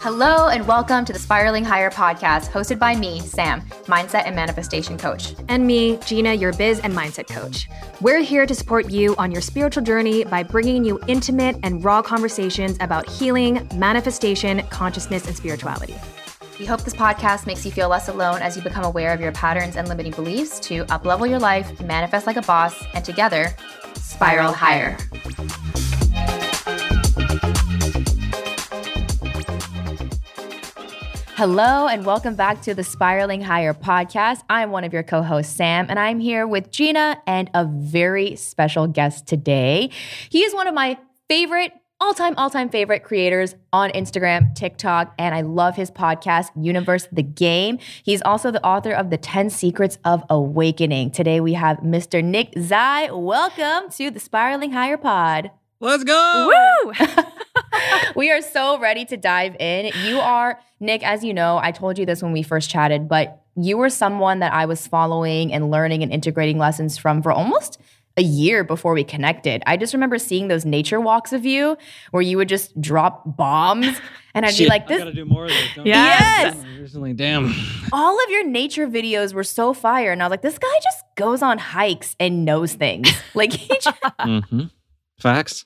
Hello, and welcome to the Spiraling Higher podcast, hosted by me, Sam, mindset and manifestation coach. And me, Gina, your biz and mindset coach. We're here to support you on your spiritual journey by bringing you intimate and raw conversations about healing, manifestation, consciousness, and spirituality. We hope this podcast makes you feel less alone as you become aware of your patterns and limiting beliefs to uplevel your life, manifest like a boss, and together, spiral higher. Hello, and welcome back to the Spiraling Higher podcast. I'm one of your co hosts, Sam, and I'm here with Gina and a very special guest today. He is one of my favorite all time, all time favorite creators on Instagram, TikTok, and I love his podcast, Universe the Game. He's also the author of The 10 Secrets of Awakening. Today we have Mr. Nick Zei. Welcome to the Spiraling Higher Pod. Let's go. Woo! we are so ready to dive in. You are, Nick, as you know, I told you this when we first chatted, but you were someone that I was following and learning and integrating lessons from for almost a year before we connected. I just remember seeing those nature walks of you where you would just drop bombs and I'd Shit, be like, this. I gotta do more of this. don't Yes. Recently, damn. All of your nature videos were so fire. And I was like, this guy just goes on hikes and knows things. Like, he just, hmm Facts.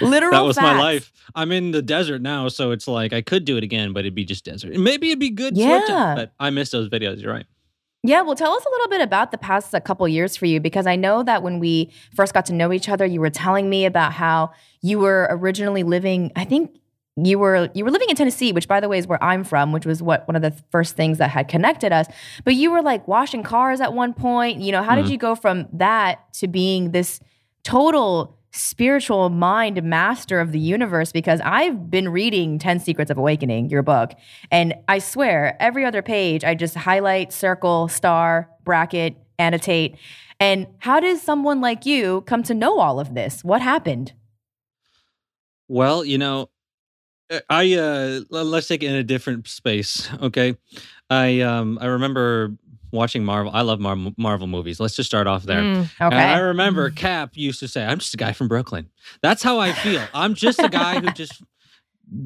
literal That was my life. I'm in the desert now, so it's like I could do it again, but it'd be just desert. Maybe it'd be good switching, Yeah. but I miss those videos. You're right. Yeah, well, tell us a little bit about the past a couple years for you because I know that when we first got to know each other, you were telling me about how you were originally living. I think you were you were living in Tennessee, which by the way is where I'm from, which was what one of the first things that had connected us. But you were like washing cars at one point. You know, how did Mhm. you go from that to being this total spiritual mind master of the universe because I've been reading 10 Secrets of Awakening, your book, and I swear every other page I just highlight, circle, star, bracket, annotate. And how does someone like you come to know all of this? What happened? Well, you know, uh, I uh let's take it in a different space, okay? I um I remember watching Marvel. I love Mar- Marvel movies. Let's just start off there. Mm, And I remember Cap used to say, I'm just a guy from Brooklyn. That's how I feel. I'm just a guy who just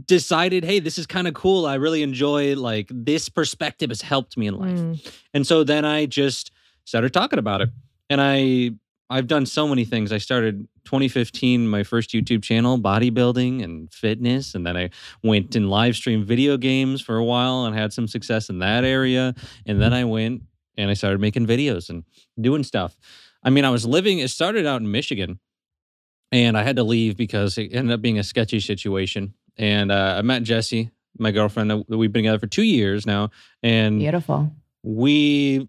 decided, hey, this is kind of cool. I really enjoy like this perspective has helped me in life. Mm. And so then I just started talking about it. And I I've done so many things. I started 2015 my first YouTube channel, bodybuilding and fitness, and then I went and live streamed video games for a while and had some success in that area. And then I went and I started making videos and doing stuff. I mean, I was living it started out in Michigan and I had to leave because it ended up being a sketchy situation. And uh, I met Jesse, my girlfriend. We've been together for two years now, and Beautiful. we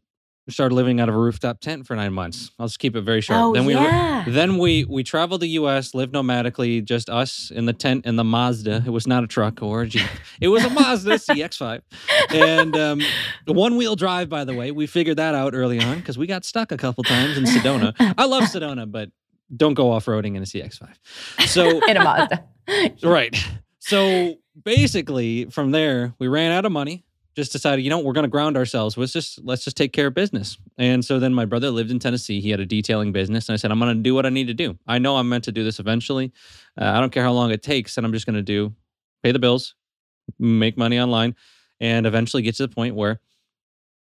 started living out of a rooftop tent for nine months. I'll just keep it very short. Oh, then we yeah. then we we traveled the U.S., lived nomadically, just us in the tent in the Mazda. It was not a truck or a Jeep. It was a Mazda CX-5, and um, one wheel drive. By the way, we figured that out early on because we got stuck a couple times in Sedona. I love Sedona, but don't go off roading in a CX-5. So In a Mazda. Right. So basically, from there, we ran out of money. Just decided, you know, we're going to ground ourselves. Let's just let's just take care of business. And so then my brother lived in Tennessee. He had a detailing business, and I said, I'm going to do what I need to do. I know I'm meant to do this eventually. Uh, I don't care how long it takes, and I'm just going to do pay the bills, make money online, and eventually get to the point where,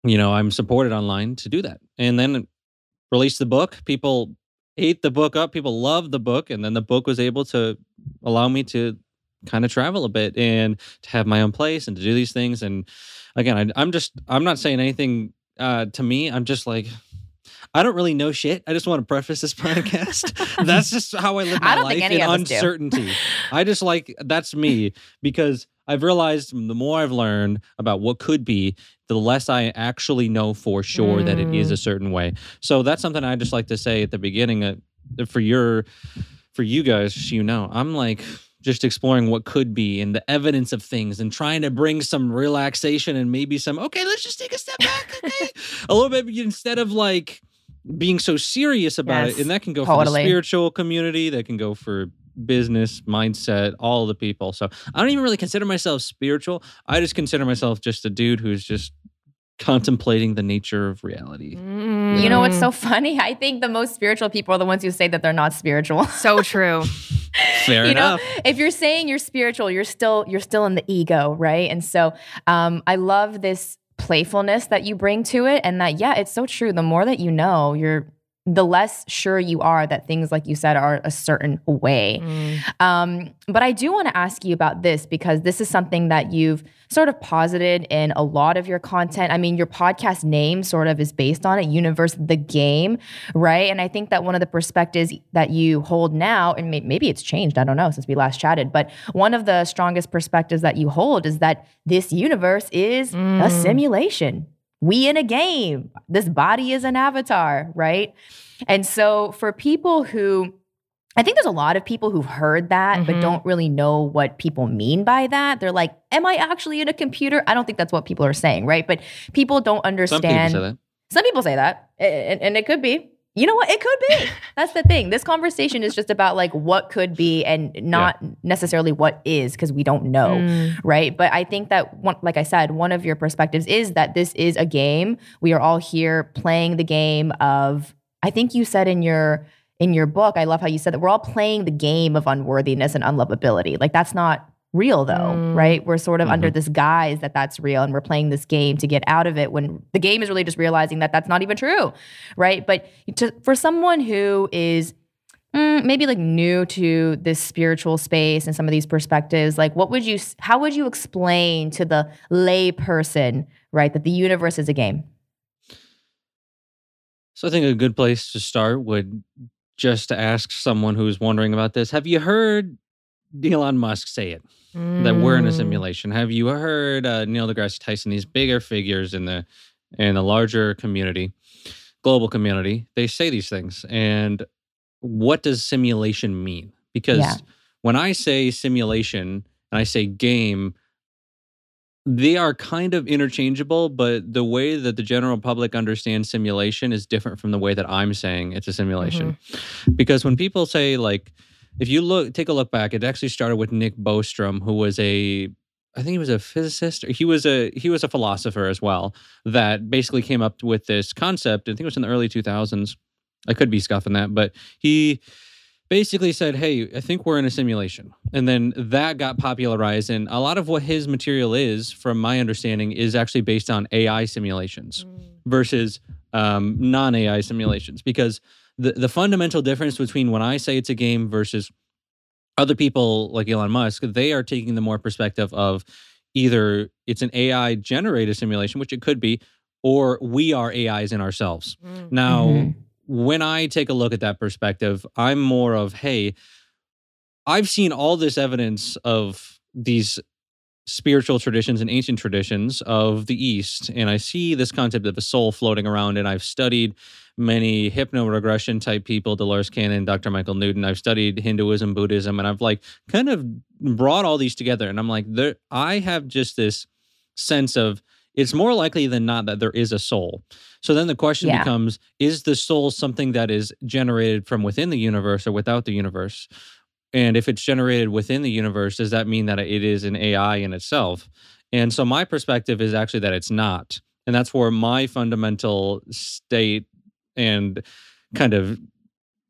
you know, I'm supported online to do that. And then release the book. People ate the book up. People loved the book, and then the book was able to allow me to kind of travel a bit and to have my own place and to do these things. And again, I, I'm just I'm not saying anything uh, to me. I'm just like. I don't really know shit. I just want to preface this podcast. that's just how I live my don't life in of us do. uncertainty. I just like that's me because I've realized the more I've learned about what could be, the less I actually know for sure that it is a certain way. So that's something I just like to say at the beginning uh, for your for you guys, you know, I'm like just exploring what could be and the evidence of things and trying to bring some relaxation and maybe some okay, let's just take a step back, okay? a little bit instead of like being so serious about Yes, it. And that can go for the spiritual community, that can go for business, mindset, all the people. So I don't even really consider myself spiritual. I just consider myself just a dude who's just contemplating the nature of reality. Mm. You know what's so funny? I think the most spiritual people are the ones who say that they're not spiritual. So true. Fair you enough. know if you're saying you're spiritual you're still you're still in the ego right and so um, i love this playfulness that you bring to it and that yeah it's so true the more that you know you're the less sure you are that things like you said are a certain way Mm. um, but I do want to ask you about this because this is something that you've sort of posited in a lot of your content. I mean, your podcast name sort of is based on it, Universe the Game, right? And I think that one of the perspectives that you hold now, and may- maybe it's changed, I don't know, since we last chatted, but one of the strongest perspectives that you hold is that this universe is a Mm. simulation. We in a game. This body is an avatar, right? And so for people who I think there's a lot of people who've heard that, but Mhm. don't really know what people mean by that. They're like, Am I actually in a computer? I don't think that's what people are saying, right? But people don't understand. Some people say that. Some people say that, and, and it could be. You know what? It could be. That's the thing. This conversation is just about like what could be and not necessarily what is because we don't know Mm. right? But I think that, one, like I said, one of your perspectives is that this is a game. We are all here playing the game of. I think you said in your in your book. I love how you said that we're all playing the game of unworthiness and unlovability. Like that's not real though, Mm. right? We're sort of under Mhm. this guise that that's real, and we're playing this game to get out of it. When the game is really just realizing that that's not even true, right? But to, for someone who is mm, maybe like new to this spiritual space and some of these perspectives like what would you how would you explain to the lay person right that the universe is a game So I think a good place to start would just to ask someone who's wondering about this. Have you heard Elon Musk say it that we're in a Mm. simulation? Have you heard uh, Neil deGrasse Tyson? These bigger figures in the in the larger community, global community, they say these things. And what does simulation mean? Because Yeah. when I say simulation and I say game, they are kind of interchangeable, but the way that the general public understands simulation is different from the way that I'm saying it's a simulation. Because when people say like, if you look, take a look back, it actually started with Nick Bostrom, who was a, I think he was a physicist. Or he was a he was a philosopher as well. That basically came up with this concept. I think it was in the early 2000s. I could be scuffing that, but he basically said, "Hey, I think we're in a simulation," and then that got popularized. And a lot of what his material is, from my understanding, is actually based on AI simulations versus um, non AI simulations. Because the the fundamental difference between when I say it's a game versus other people like Elon Musk, they are taking the more perspective of either it's an AI generated simulation, which it could be, or we are AIs in ourselves. Mm. Now, Mhm. when I take a look at that perspective, I'm more of, hey, I've seen all this evidence of these spiritual traditions and ancient traditions of the East, and I see this concept of a soul floating around, and I've studied many hypno-regression type people, Dolores Cannon, Dr. Michael Newton. I've studied Hinduism, Buddhism, and I've like kind of brought all these together, and I'm like, there, I have just this sense of it's more likely than not that there is a soul. So then the question Yeah. becomes is the soul something that is generated from within the universe or without the universe? And if it's generated within the universe, does that mean that it is an AI in itself? And so my perspective is actually that it's not. And that's where my fundamental state and kind of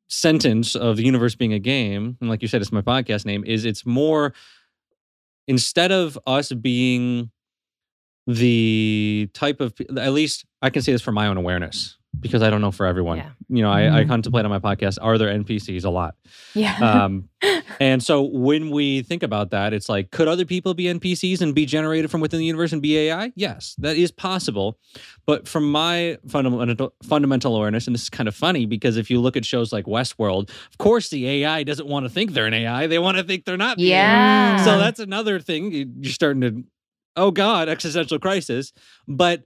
sentence of the universe being a game, and like you said, it's my podcast name, is it's more instead of us being the type of at least I can say this for my own awareness because I don't know for everyone. Yeah. You know, I, I Mhm. contemplate on my podcast, are there NPCs a lot? yeah Um, and so when we think about that, it's like, could other people be NPCs and be generated from within the universe and be AI? Yes, that is possible. But from my fundamental fundamental awareness, and this is kind of funny because if you look at shows like Westworld, of course the AI doesn't want to think they're an AI; they want to think they're not. the AI. yeah So that's another thing. You- You're starting to, oh God, existential crisis. But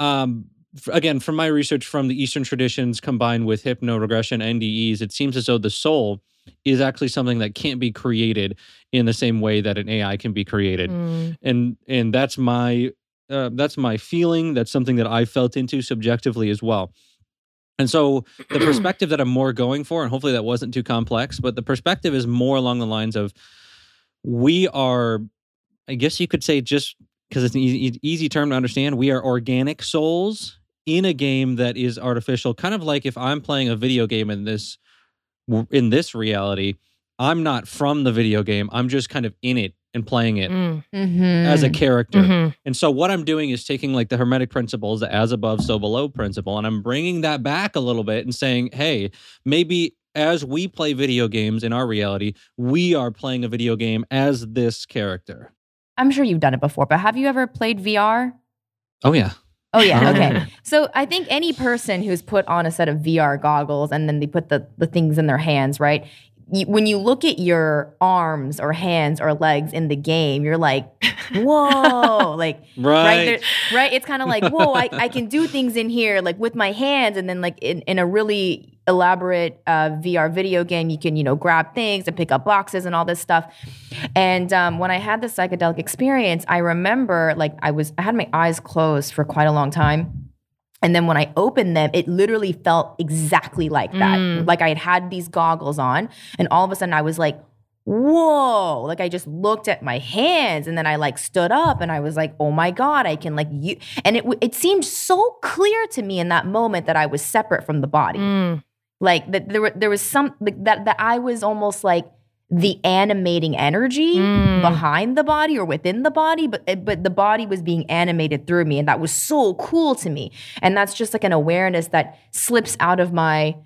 um, f- again, from my research from the Eastern traditions combined with hypno regression, NDEs, it seems as though the soul is actually something that can't be created in the same way that an AI can be created. Mm. And and that's my uh, that's my feeling. That's something that I felt into subjectively as well. And so the perspective that I'm more going for, and hopefully that wasn't too complex, but the perspective is more along the lines of we are, I guess you could say, just because it's an easy, easy term to understand. We are organic souls in a game that is artificial. Kind of like if I'm playing a video game in this in this reality, I'm not from the video game. I'm just kind of in it and playing it Mm. Mhm. as a character. Mhm. And so what I'm doing is taking like the hermetic principles, the as above, so below principle, and I'm bringing that back a little bit and saying, hey, maybe as we play video games in our reality, we are playing a video game as this character. I'm sure you've done it before, but have you ever played VR? Oh yeah. Oh yeah, okay. so I think any person who's put on a set of VR goggles and then they put the the things in their hands, right? You, when you look at your arms or hands or legs in the game, you're like, whoa, like right, Right. there, right. It's kind of like, whoa, I, I can do things in here like with my hands, and then like in, in a really elaborate uh, VR video game, you can you know grab things and pick up boxes and all this stuff. And um, when I had the psychedelic experience, I remember like I was I had my eyes closed for quite a long time. And then when I opened them, it literally felt exactly like that. Mm. Like I had had these goggles on, and all of a sudden I was like, whoa. Like I just looked at my hands and then I like stood up and I was like, oh my God, I can like you. And it, it seemed so clear to me in that moment that I was separate from the body. Mm. Like that there, were- there was some, like, that, that I was almost like, the animating energy Mm. behind the body or within the body, but eh, but the body was being animated through me, and that was so cool to me. And that's just like an awareness that slips out of my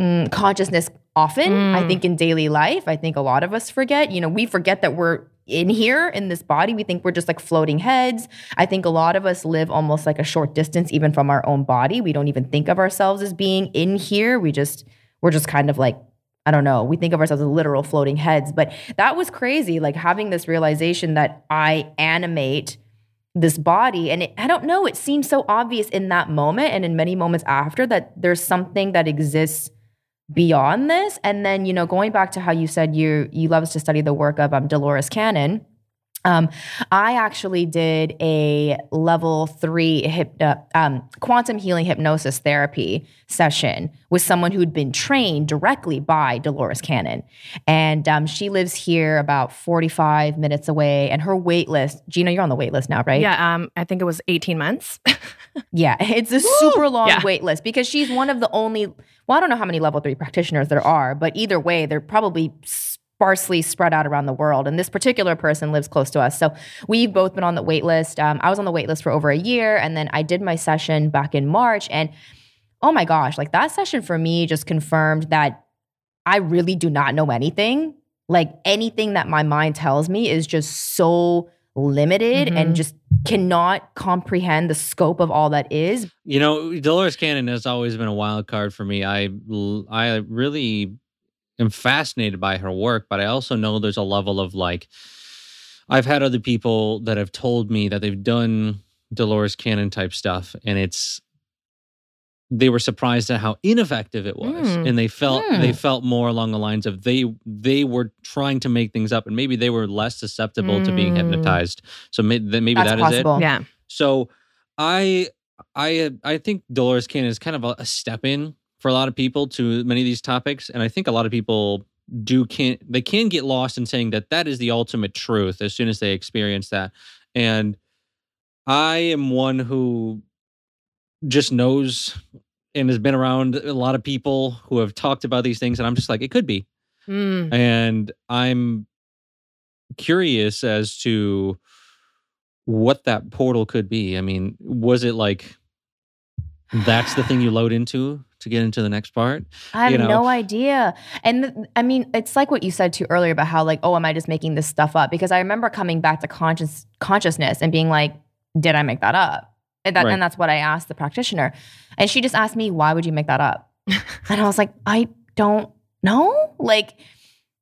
mm, consciousness often. I Mm. think in daily life, I think a lot of us forget. You know, we forget that we're in here in this body. We think we're just like floating heads. I think a lot of us live almost like a short distance even from our own body. We don't even think of ourselves as being in here. We just we're just kind of like I don't know. We think of ourselves as literal floating heads, but that was crazy. Like having this realization that I animate this body. And it, I don't know, it seems so obvious in that moment and in many moments after that there's something that exists beyond this. And then, you know, going back to how you said you you love to study the work of um, Dolores Cannon. Um, I actually did a level three hypno, um, quantum healing hypnosis therapy session with someone who'd been trained directly by Dolores Cannon. And um, she lives here about 45 minutes away. And her wait list, Gina, you're on the wait list now, right? Yeah, um, I think it was 18 months. Yeah, it's a super long Yeah. wait list because she's one of the only, well, I don't know how many level three practitioners there are, but either way, they're probably sparsely spread out around the world. And this particular person lives close to us. So we've both been on the wait list. Um, I was on the wait list for over a year. And then I did my session back in March. And oh my gosh, like that session for me just confirmed that I really do not know anything. Like anything that my mind tells me is just so limited Mhm. and just cannot comprehend the scope of all that is. You know, Dolores Cannon has always been a wild card for me. I I really am fascinated by her work, but I also know there's a level of like I've had other people that have told me that they've done Dolores Cannon type stuff and it's they were surprised at how ineffective it was Mm. and they felt Hmm. they felt more along the lines of they they were trying to make things up and maybe they were less susceptible to being Mm. hypnotized so may, maybe That's that is it yeah. so I I I think Dolores Cannon is kind of a, a step in for a lot of people to many of these topics, and I think a lot of people do can they can get lost in saying that that is the ultimate truth as soon as they experience that. And I am one who just knows and has been around a lot of people who have talked about these things, and I'm just like, it could be Mm. and I'm curious as to what that portal could be. I mean, was it like that's the thing you load into to get into the next part? I have you know? no idea. And th- I mean, it's like what you said too earlier about how like, oh, am I just making this stuff up? Because I remember coming back to conscious consciousness and being like, did I make that up? And, that, Right. and that's what I asked the practitioner. And she just asked me, why would you make that up? and I was like, I don't know. Like,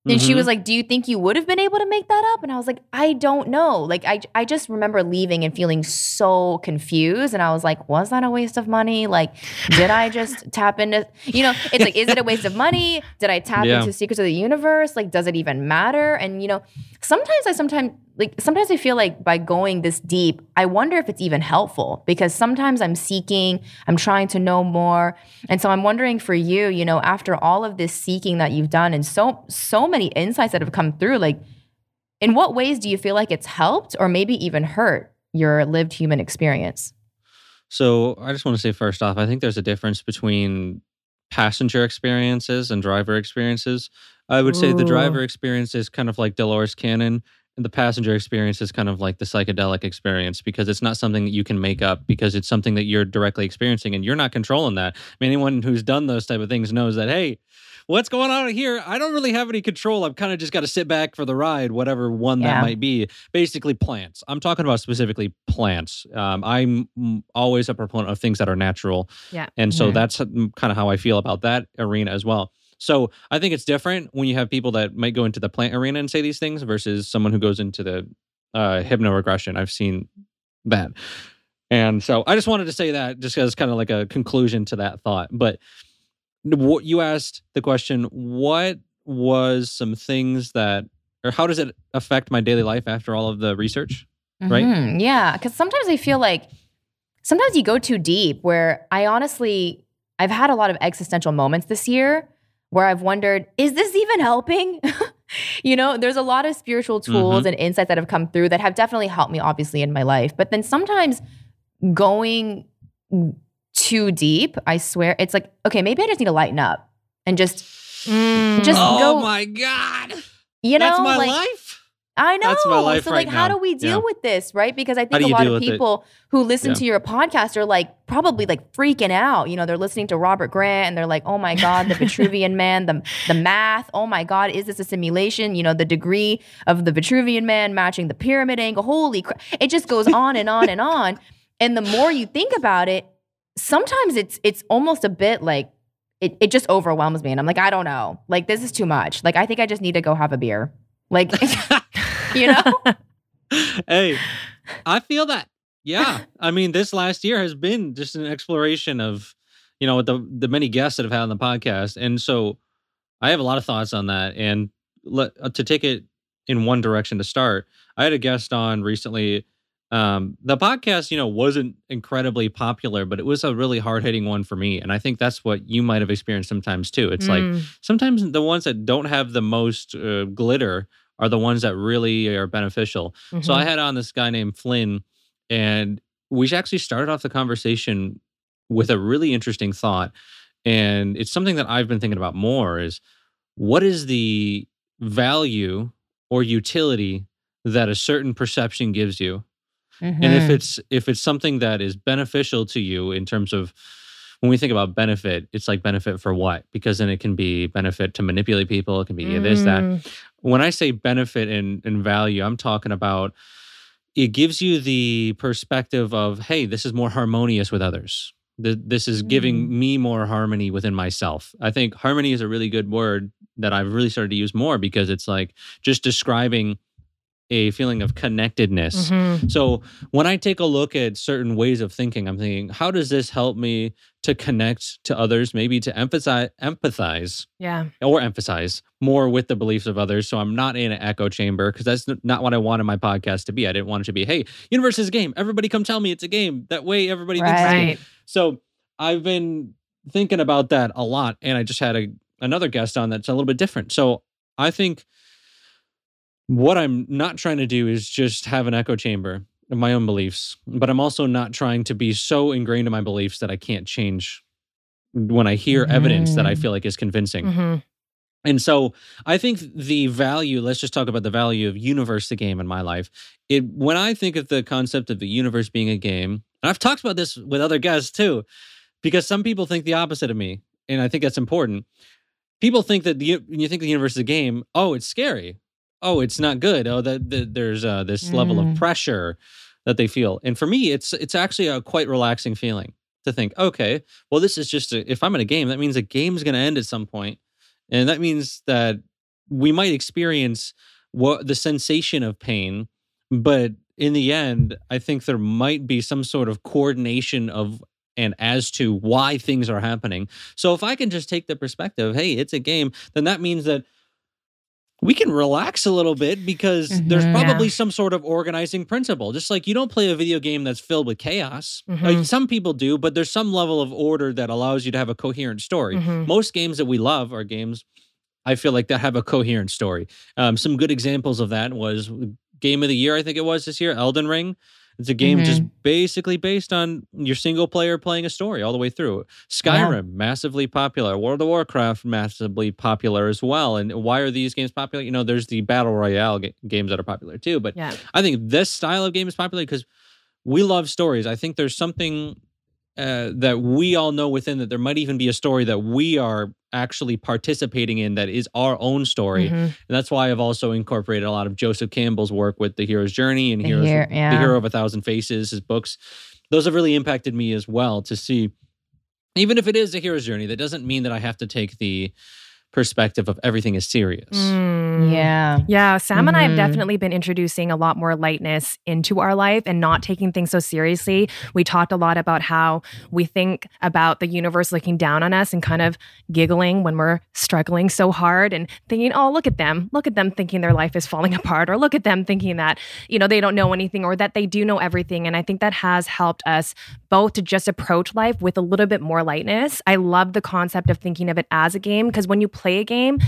and she Mhm. was like, Do you think you would have been able to make that up? And I was like, I don't know. Like, I, I just remember leaving and feeling so confused. And I was like, Was that a waste of money? Like, did I just tap into, you know, it's like, Is it a waste of money? Did I tap Yeah. into secrets of the universe? Like, does it even matter? And, you know, sometimes I sometimes, like, sometimes I feel like by going this deep, I wonder if it's even helpful because sometimes I'm seeking, I'm trying to know more. And so I'm wondering for you, you know, after all of this seeking that you've done and so so many insights that have come through, like in what ways do you feel like it's helped or maybe even hurt your lived human experience? So I just want to say first off, I think there's a difference between passenger experiences and driver experiences. I would say the driver experience is kind of like Dolores Cannon, the passenger experience is kind of like the psychedelic experience because it's not something that you can make up because it's something that you're directly experiencing and you're not controlling that. I mean, anyone who's done those type of things knows that, hey, what's going on here? I don't really have any control. I've kind of just got to sit back for the ride, whatever one Yeah. that might be. Basically, plants. I'm talking about specifically plants. Um, I'm mm, always a proponent of things that are natural. Yeah. And so Mhm. that's kind of how I feel about that arena as well. So I think it's different when you have people that might go into the plant arena and say these things versus someone who goes into the uh, hypnoregression. I've seen that. And so I just wanted to say that just as kind of like a conclusion to that thought. But what you asked the question, what was some things that, or how does it affect my daily life after all of the research? Right? Mhm. Yeah. Because sometimes I feel like sometimes you go too deep where I honestly, I've had a lot of existential moments this year where I've wondered, is this even helping? you know, there's a lot of spiritual tools and insights that have come through that have definitely helped me, obviously, in my life. But then sometimes going too deep, I swear, it's like, okay, maybe I just need to lighten up and just, Mm. Just oh go- my God. you know, That's my like, life. I know. That's my life so right like how now. do we deal Yeah. with this, right? Because I think a lot of with it? people who listen Yeah. to your podcast are like probably like freaking out. You know, they're listening to Robert Grant and they're like, "Oh my god, the Vitruvian man, the the math. Oh my god, is this a simulation? You know, the degree of the Vitruvian man matching the pyramid angle. Holy crap. It just goes on and on and on. And the more you think about it, sometimes it's it's almost a bit like it, it just overwhelms me and I'm like, I don't know. Like this is too much. Like I think I just need to go have a beer. Like you know? hey, I feel that. Yeah. I mean, this last year has been just an exploration of, you know, the the many guests that have had on the podcast. And so I have a lot of thoughts on that. And let, uh, to take it in one direction to start, I had a guest on recently. Um, the podcast, you know, wasn't incredibly popular, but it was a really hard hitting one for me. And I think that's what you might have experienced sometimes too. It's like Mm. sometimes the ones that don't have the most uh, glitter are the ones that really are beneficial. So Mhm. I had on this guy named Flynn, and we actually started off the conversation with a really interesting thought. And it's something that I've been thinking about more is what is the value or utility that a certain perception gives you? and if Mhm. it's if it's something that is beneficial to you in terms of when we think about benefit it's like benefit for what because then it can be benefit to manipulate people it can be this that Mm. When i say benefit and, and value i'm talking about it gives you the perspective of hey this is more harmonious with others. This is giving mm. me more harmony within myself. I think harmony is a really good word that i've really started to use more because it's like just describing a feeling of connectedness Mhm. so when I take a look at certain ways of thinking, I'm thinking, how does this help me to connect to others, maybe to emphasize, empathize Yeah. or emphasize more with the beliefs of others. So I'm not in an echo chamber because that's not what I wanted my podcast to be. I didn't want it to be, hey, universe is a game. Everybody come tell me it's a game. That way everybody thinks game. Right. So I've been thinking about that a lot, and I just had a another guest on that's a little bit different. So I think what I'm not trying to do is just have an echo chamber of my own beliefs, but I'm also not trying to be so ingrained in my beliefs that I can't change when I hear evidence that I Mm. feel like is convincing. Mhm. And so I think the value, let's just talk about the value of universe the game in my life. It when I think of the concept of the universe being a game, and I've talked about this with other guests too, because some people think the opposite of me, and I think that's important. People think that the, when you think the universe is a game, oh, it's scary. Oh, it's not good. Oh, that that there's uh, this level of Mm. pressure that they feel. And for me, it's it's actually a quite relaxing feeling to think, okay, well, this is just a, if I'm in a game, that means a game's going to end at some point, and that means that we might experience what the sensation of pain, but in the end, I think there might be some sort of coordination of and as to why things are happening. So if I can just take the perspective, hey, it's a game, then that means that we can relax a little bit because there's Mhm. probably Yeah. some sort of organizing principle. Just like you don't play a video game that's filled with chaos. Uh, Mhm. some people do, but there's some level of order that allows you to have a coherent story. Mhm. Most games that we love are games I feel like that have a coherent story. Um, some good examples of that was game of the year, I think it was this year, Elden Ring. It's a game just Mm-hmm. basically based on your single player playing a story all the way through. Skyrim, massively popular. World of Warcraft, massively popular as well. And why are these games popular? You know, there's the battle royale ga- games that are popular too. But Yeah. I think this style of game is popular because we love stories. I think there's something uh, that we all know within that there might even be a story that we are actually participating in that is our own story. Mhm. And that's why I've also incorporated a lot of Joseph Campbell's work with The Hero's Journey and The Heroes, Hero- The. Hero of a Thousand Faces, his books. Those have really impacted me as well to see, even if it is a hero's journey, that doesn't mean that I have to take the perspective of everything is serious. Mm. Yeah. Yeah, Sam and I have Mhm. definitely been introducing a lot more lightness into our life and not taking things so seriously. We talked a lot about how we think about the universe looking down on us and kind of giggling when we're struggling so hard and thinking, oh, look at them. Look at them thinking their life is falling apart, or look at them thinking that, you know, they don't know anything or that they do know everything. And I think that has helped us both to just approach life with a little bit more lightness. I love the concept of thinking of it as a game because when you play a game,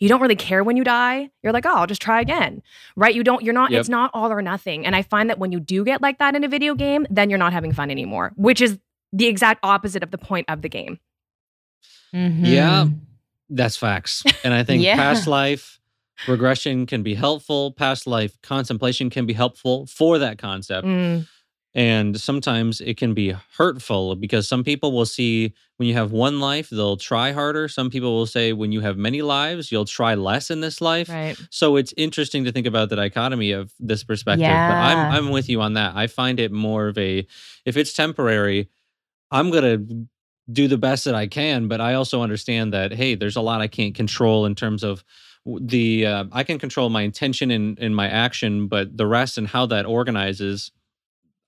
you don't really care when you die. You're like, oh, I'll just try again. Right? You don't, you're not, Yep. it's not all or nothing. And I find that when you do get like that in a video game, then you're not having fun anymore, which is the exact opposite of the point of the game. Mhm. Yeah. That's facts. And I think Yeah. past life regression can be helpful. Past life contemplation can be helpful for that concept. Mm, And sometimes it can be hurtful because some people will see when you have one life, they'll try harder. Some people will say when you have many lives, you'll try less in this life. right. So it's interesting to think about the dichotomy of this perspective. But Yeah. I'm I'm with you on that. I find it more of a if it's temporary, I'm gonna do the best that I can, but I also understand that hey, there's a lot I can't control in terms of the uh, I can control my intention and in my action, but the rest and how that organizes,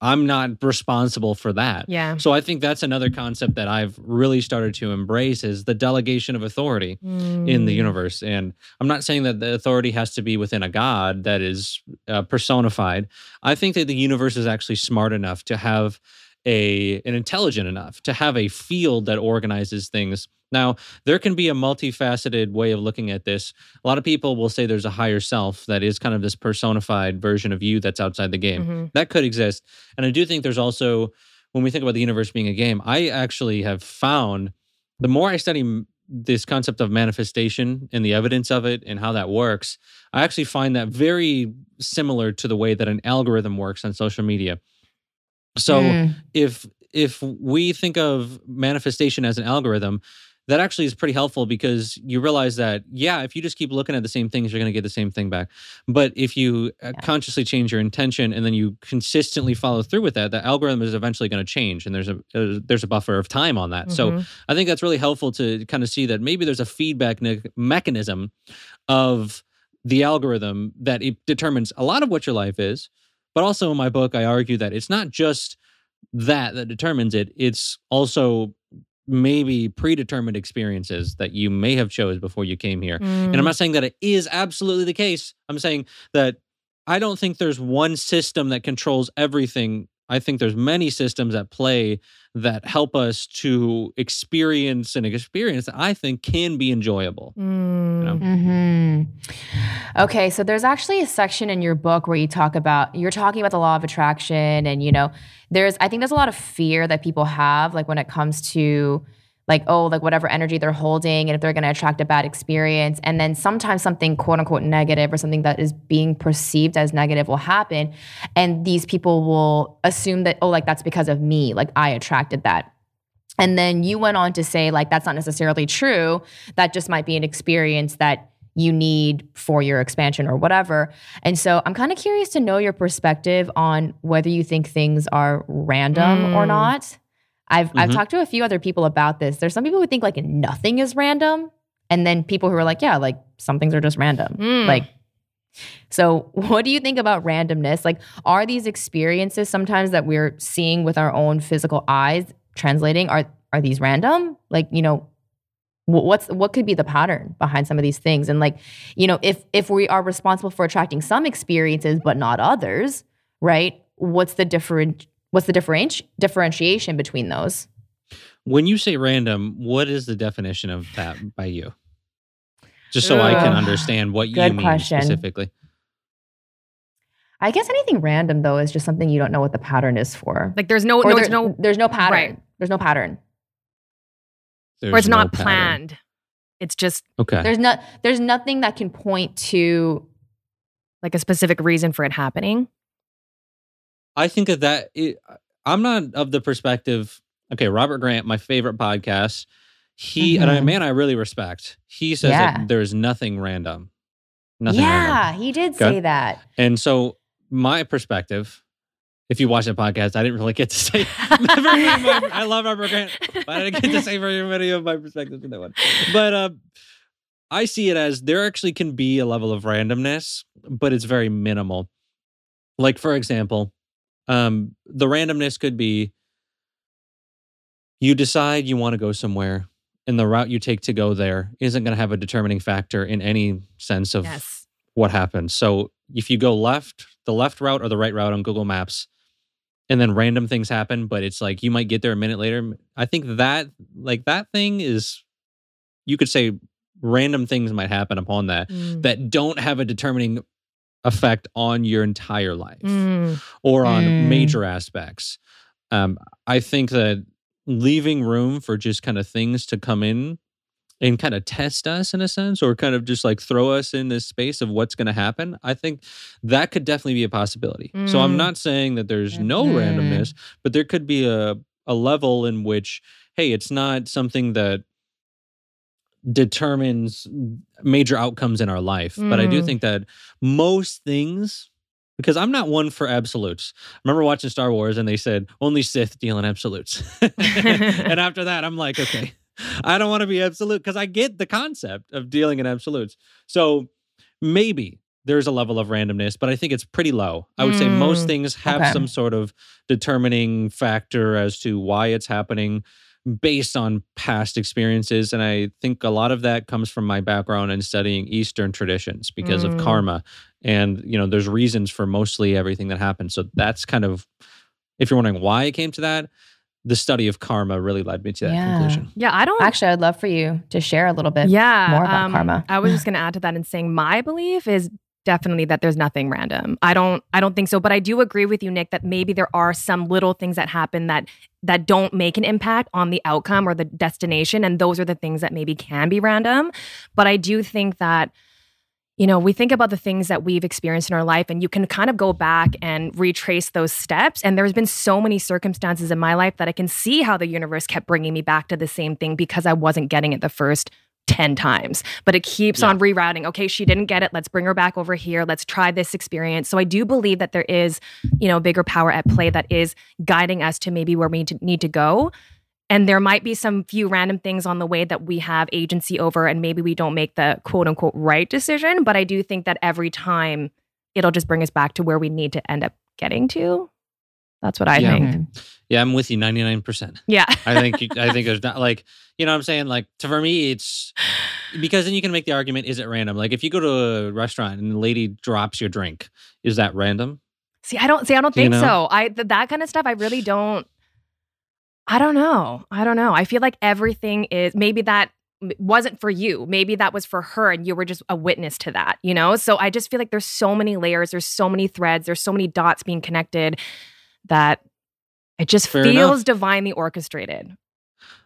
I'm not responsible for that. Yeah. So I think that's another concept that I've really started to embrace is the delegation of authority in the Mm. universe. And I'm not saying that the authority has to be within a god that is uh, personified. I think that the universe is actually smart enough to have a and intelligent enough to have a field that organizes things. Now, there can be a multifaceted way of looking at this. A lot of people will say there's a higher self that is kind of this personified version of you that's outside the game. Mhm. That could exist. And I do think there's also when we think about the universe being a game, I actually have found the more I study this concept of manifestation and the evidence of it and how that works, I actually find that very similar to the way that an algorithm works on social media. So Mm. if if we think of manifestation as an algorithm, that actually is pretty helpful because you realize that yeah, if you just keep looking at the same things, you're going to get the same thing back. But if you uh, Yeah. consciously change your intention and then you consistently follow through with that, the algorithm is eventually going to change, and there's a uh, there's a buffer of time on that. So Mhm. I think that's really helpful to kind of see that maybe there's a feedback ne- mechanism of the algorithm that it determines a lot of what your life is. But also in my book, I argue that it's not just that that determines it. It's also maybe predetermined experiences that you may have chose before you came here. And Mm. I'm not saying that it is absolutely the case. I'm saying that I don't think there's one system that controls everything. I think there's many systems at play that help us to experience an experience that I think can be enjoyable. Mm. hmm Okay, so there's actually a section in your book where you talk about you're talking about the law of attraction, and you know, there's I think there's a lot of fear that people have, like when it comes to like oh like whatever energy they're holding and if they're going to attract a bad experience and then sometimes something quote unquote negative or something that is being perceived as negative will happen and these people will assume that oh like that's because of me like i attracted that and then you went on to say like that's not necessarily true that just might be an experience that you need for your expansion or whatever. And so I'm kind of curious to know your perspective on whether you think things are random or Mm. not. I've I've Mhm. talked to a few other people about this. There's some people who think like nothing is random, and then people who are like, yeah, like some things are just random. Mm. Like so what do you think about randomness? Like are these experiences sometimes that we're seeing with our own physical eyes translating are are these random? Like, you know, what's what could be the pattern behind some of these things and like you know if if we are responsible for attracting some experiences but not others right what's the different what's the differenti- differentiation between those When you say random, what is the definition of that by you? Just so I can understand what you mean question. specifically. I guess anything random though is just something you don't know what the pattern is for. Like there's no, no, there- there's no, there's no pattern. Right. There's no pattern. or it's no not pattern. planned. It's just Okay. There's not there's nothing that can point to like a specific reason for it happening. I think that that it, I'm not of the perspective. Okay, Robert Grant, my favorite podcast. He and I Mhm. man, I really respect. He says Yeah. that there's nothing random. Nothing random. Yeah, he did Okay. say that. And so my perspective, if you watch the podcast, I didn't really get to say much- I love Robert Grant, but I didn't get to say very many of my perspectives in that one. But uh, I see it as there actually can be a level of randomness, but it's very minimal. Like for example, um, the randomness could be you decide you want to go somewhere, and the route you take to go there isn't going to have a determining factor in any sense of Yes. what happens. So if you go left, the left route or the right route on Google Maps, and then random things happen, but it's like you might get there a minute later. I think that like that thing is you could say random things might happen upon that Mm. that don't have a determining effect on your entire life Mm. or on Mm. major aspects. Um, I think that leaving room for just kind of things to come in and kind of test us in a sense, or kind of just like throw us in this space of what's going to happen, I think that could definitely be a possibility. So I'm Mm. not saying that there's no randomness, but there could be a a level in which, hey, it's not something that determines major outcomes in our life. But I do Mm. think that most things, because I'm not one for absolutes. I remember watching Star Wars and they said only Sith deal in absolutes. and after that, I'm like, okay, I don't want to be absolute because I get the concept of dealing in absolutes. So maybe there's a level of randomness, but I think it's pretty low. I would say most Mm, things have okay. some sort of determining factor as to why it's happening based on past experiences. And I think a lot of that comes from my background in studying Eastern traditions because of Mm. karma. And, you know, there's reasons for mostly everything that happens. So that's kind of, if you're wondering why I came to that, the study of karma really led me to that Yeah. conclusion. Yeah, I don't Actually, I'd love for you to share a little bit. yeah, more about um, karma. I was just going to add to that and saying my belief is definitely that there's nothing random. I don't I don't think so, but I do agree with you Nick that maybe there are some little things that happen that that don't make an impact on the outcome or the destination and those are the things that maybe can be random. But I do think that you know, we think about the things that we've experienced in our life, and you can kind of go back and retrace those steps. And there's been so many circumstances in my life that I can see how the universe kept bringing me back to the same thing because I wasn't getting it the first 10 times. But it keeps Yeah. on rerouting. Okay, she didn't get it. Let's bring her back over here. Let's try this experience. So I do believe that there is, you know, bigger power at play that is guiding us to maybe where we need to, need to go. And there might be some few random things on the way that we have agency over, and maybe we don't make the quote unquote right decision. But I do think that every time it'll just bring us back to where we need to end up getting to. That's what I Yeah. think. Mhm. Yeah, I'm with you 99%. Yeah. I think I think there's not like you know what I'm saying like to for me it's because then you can make the argument is it random like if you go to a restaurant and the lady drops your drink is that random See, I don't see. I don't You think know? so. I th- that kind of stuff. I really don't. I don't know. I don't know. I feel like everything is maybe that wasn't for you. Maybe that was for her, and you were just a witness to that. You know. So I just feel like there's so many layers. There's so many threads. There's so many dots being connected that it just Fair feels enough. divinely orchestrated.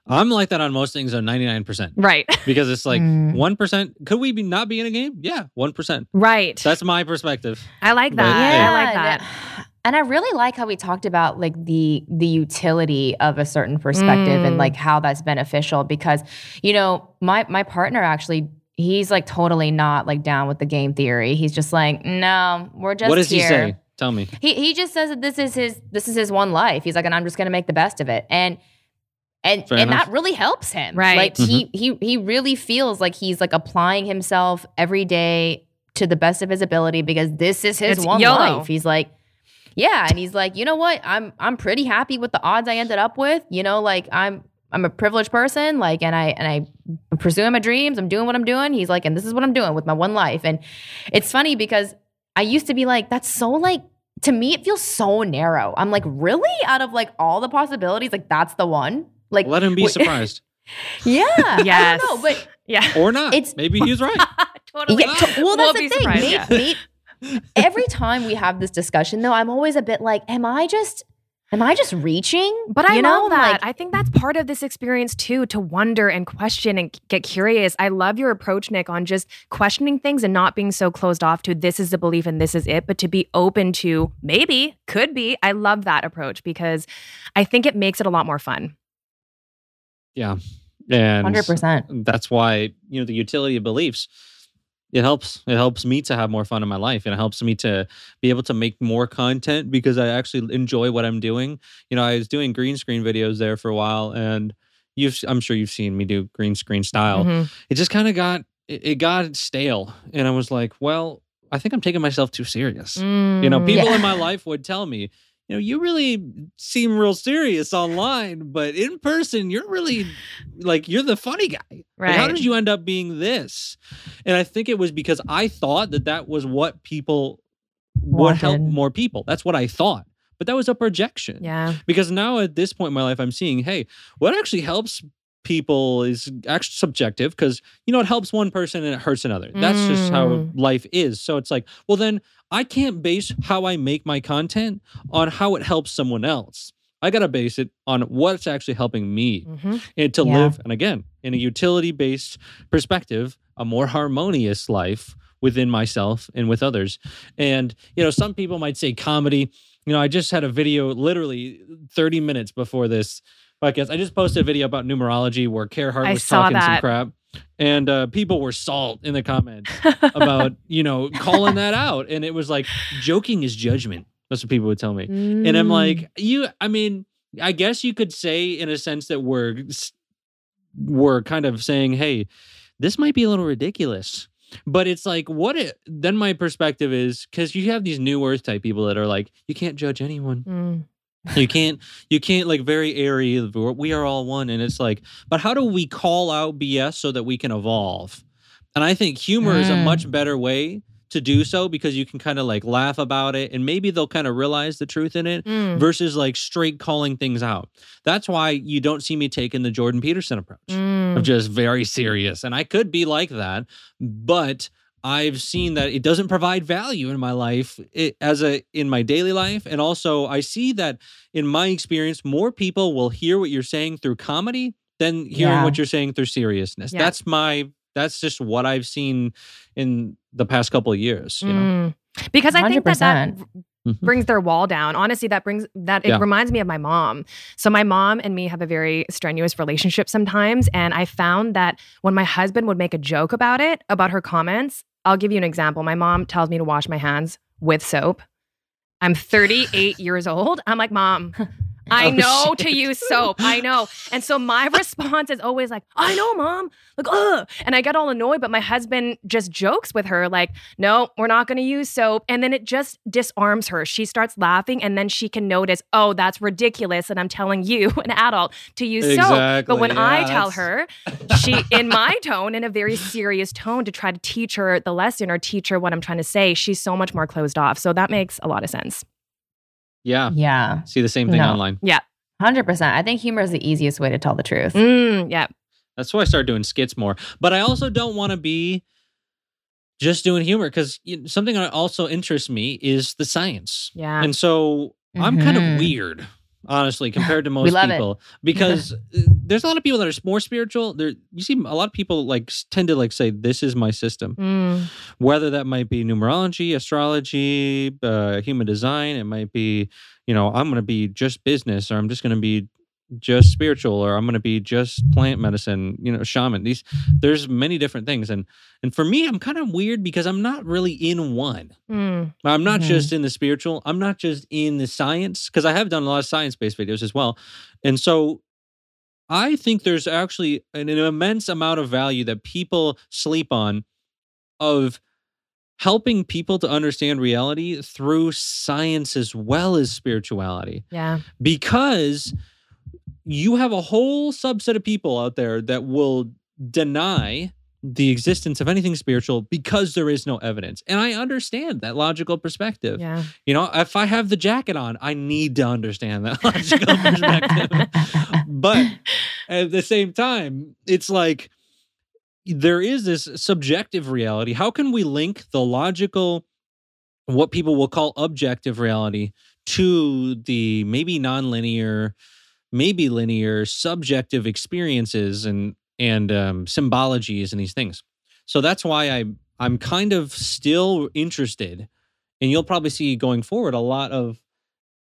I'm like that on most things on 99% Right. because it's like Mm. 1% could we be not be in a game yeah 1% right. that's my perspective I like But, that. hey. I like that. and- And I really like how we talked about like the the utility of a certain perspective and Mm. like how that's beneficial because you know my my partner actually he's like totally not like down with the game theory. He's just like no, we're just what does here. he say tell me He he just says that this is his this is his one life. He's like, and I'm just gonna make the best of it. And and Fair and enough. that really helps him. Right. Like he mm-hmm. he he really feels like he's like applying himself every day to the best of his ability because this is his It's one YOLO. life. He's like, yeah, and he's like, you know what? I'm I'm pretty happy with the odds I ended up with. You know, like I'm I'm a privileged person, like, and I and I pursuing my dreams. I'm doing what I'm doing. He's like, and this is what I'm doing with my one life. And it's funny because I used to be like, that's so like to me, it feels so narrow. I'm like, really? Out of like all the possibilities, like that's the one. Like, let him be wait- surprised yeah, I Yes. don't know, but Yeah. or not It's- maybe he's right totally. yeah, to- well, We'll that's the thing. surprised, May- yeah. may- every time we have this discussion, though, I'm always a bit like, am I just. Am I just reaching? But I You love know, that. like- I think that's part of this experience too, to wonder and question and get curious. I love your approach, Nick, on just questioning things and not being so closed off to this is the belief and this is it, but to be open to maybe, could be. I love that approach because I think it makes it a lot more fun. Yeah. And 100%. that's why, you know, the utility of beliefs, it helps. It helps me to have more fun in my life and it helps me to be able to make more content because I actually enjoy what I'm doing. You know, I was doing green screen videos there for a while and you've I'm sure you've seen me do green screen style. Mhm. It just kind of got it, got stale and I was like, well, I think I'm taking myself too serious. You know, Mm. people Yeah. in my life would tell me, you know, you really seem real serious online, but in person, you're really like you're the funny guy. Like, how did you end up being this? And I think it was because I thought that that was what people would help more people. That's what I thought. But that was a projection. Yeah. Because now at this point in my life, I'm seeing, hey, what actually helps people is actually subjective because, you know, it helps one person and it hurts another. That's just how Mm. life is. So it's like, well, then I can't base how I make my content on how it helps someone else. I got to base it on what's actually helping me Mhm. and to Yeah. live, and again, in a utility based perspective, a more harmonious life within myself and with others. And, you know, some people might say comedy. You know, I just had a video literally 30 minutes before this podcast. I guess I just posted a video about numerology where Carehart I was talking some crap. And uh, people were salt in the comments about, you know, calling that out. And it was like, joking is judgment. That's what people would tell me. And I'm Mm. like, you, I mean, I guess you could say in a sense that we're we're kind of saying, hey, this might be a little ridiculous. But it's like, what it then my perspective is because you have these new earth type people that are like, you can't judge anyone. Mm. You can't, you can't like very airy. we're- all one. And it's like, but how do we call out BS so that we can evolve? And I think humor is a Mm. much better way to do so because you can kind of like laugh about it and maybe they'll kind of realize the truth in it Mm. versus like straight calling things out. That's why you don't see me taking the Jordan Peterson approach Mm. of just very serious. And I could be like that, but I've seen that it doesn't provide value in my life it, as a in my daily life and also I see that in my experience more people will hear what you're saying through comedy than hearing Yeah. what you're saying through seriousness. Yeah. That's my that's just what I've seen in the past couple of years, you know. Mm. Because I think that that 100%. Mhm. brings their wall down. Honestly, that brings that it Yeah. reminds me of my mom. So my mom and me have a very strenuous relationship sometimes, and I found that when my husband would make a joke about it, about her comments, I'll give you an example. My mom tells me to wash my hands with soap. I'm 38 years old. I'm like, "Mom, I Oh, know to use soap. I know. And so my response is always like, I know, mom. Like, ugh. And I get all annoyed, but my husband just jokes with her, like, no, we're not going to use soap. And then it just disarms her. She starts laughing, and then she can notice, oh, that's ridiculous. And I'm telling you, an adult, to use soap. But when I tell her, she, in my tone, in a very serious tone, to try to teach her the lesson or teach her what I'm trying to say, she's so much more closed off. So that makes a lot of sense. Yeah. Yeah. See the same thing No. online. 100%. I think humor is the easiest way to tell the truth. Mm, yeah. That's why I started doing skits more. But I also don't want to be just doing humor because you know, something that also interests me is the science. Yeah. And so I'm kind of weird, honestly, compared to most love it. people because uh, there's a lot of people that are more spiritual. There, you see, a lot of people like tend to like say, "This is my system," Mm. whether that might be numerology, astrology, uh, human design. It might be, you know, I'm going to be just business, or I'm just going to be just spiritual, or I'm going to be just plant medicine. You know, shaman. These there's many different things, and and for me, I'm kind of weird because I'm not really in one. Mm. I'm not Mhm. just in the spiritual. I'm not just in the science because I have done a lot of science based videos as well. And so I think there's actually an, an immense amount of value that people sleep on of helping people to understand reality through science as well as spirituality Yeah. because you have a whole subset of people out there that will deny the existence of anything spiritual because there is no evidence. And I understand that logical perspective. Yeah. You know, if I have the jacket on, I need to understand that logical perspective. But at the same time, it's like there is this subjective reality. How can we link the logical what people will call objective reality to the maybe nonlinear, maybe linear, subjective experiences and and um, symbologies and these things. So that's why I I'm kind of still interested, and you'll probably see going forward a lot of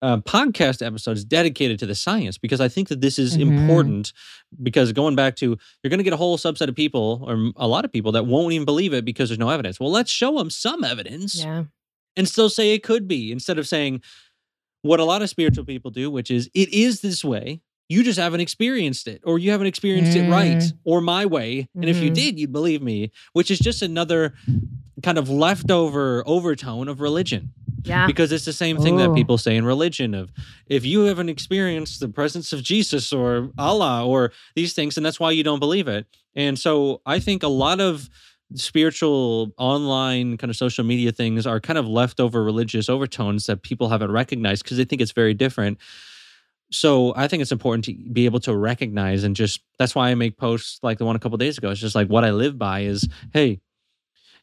uh, podcast episodes dedicated to the science because I think that this is Mhm. important. Because going back to, you're going to get a whole subset of people or a lot of people that won't even believe it because there's no evidence. Well, let's show them some evidence Yeah. and still say it could be instead of saying what a lot of spiritual people do, which is it is this way. You just haven't experienced it, or you haven't experienced it right, Mm. or my way. And if you Mhm. did, you'd believe me, which is just another kind of leftover overtone of religion Yeah. because it's the same thing that people say in religion of if you haven't experienced the presence of Jesus or Allah or these things and that's why you don't believe it. And so I think a lot of spiritual online kind of social media things are kind of leftover religious overtones that people haven't recognized because they think it's very different. So I think it's important to be able to recognize and just that's why I make posts like the one a couple days ago. It's just like what I live by is hey,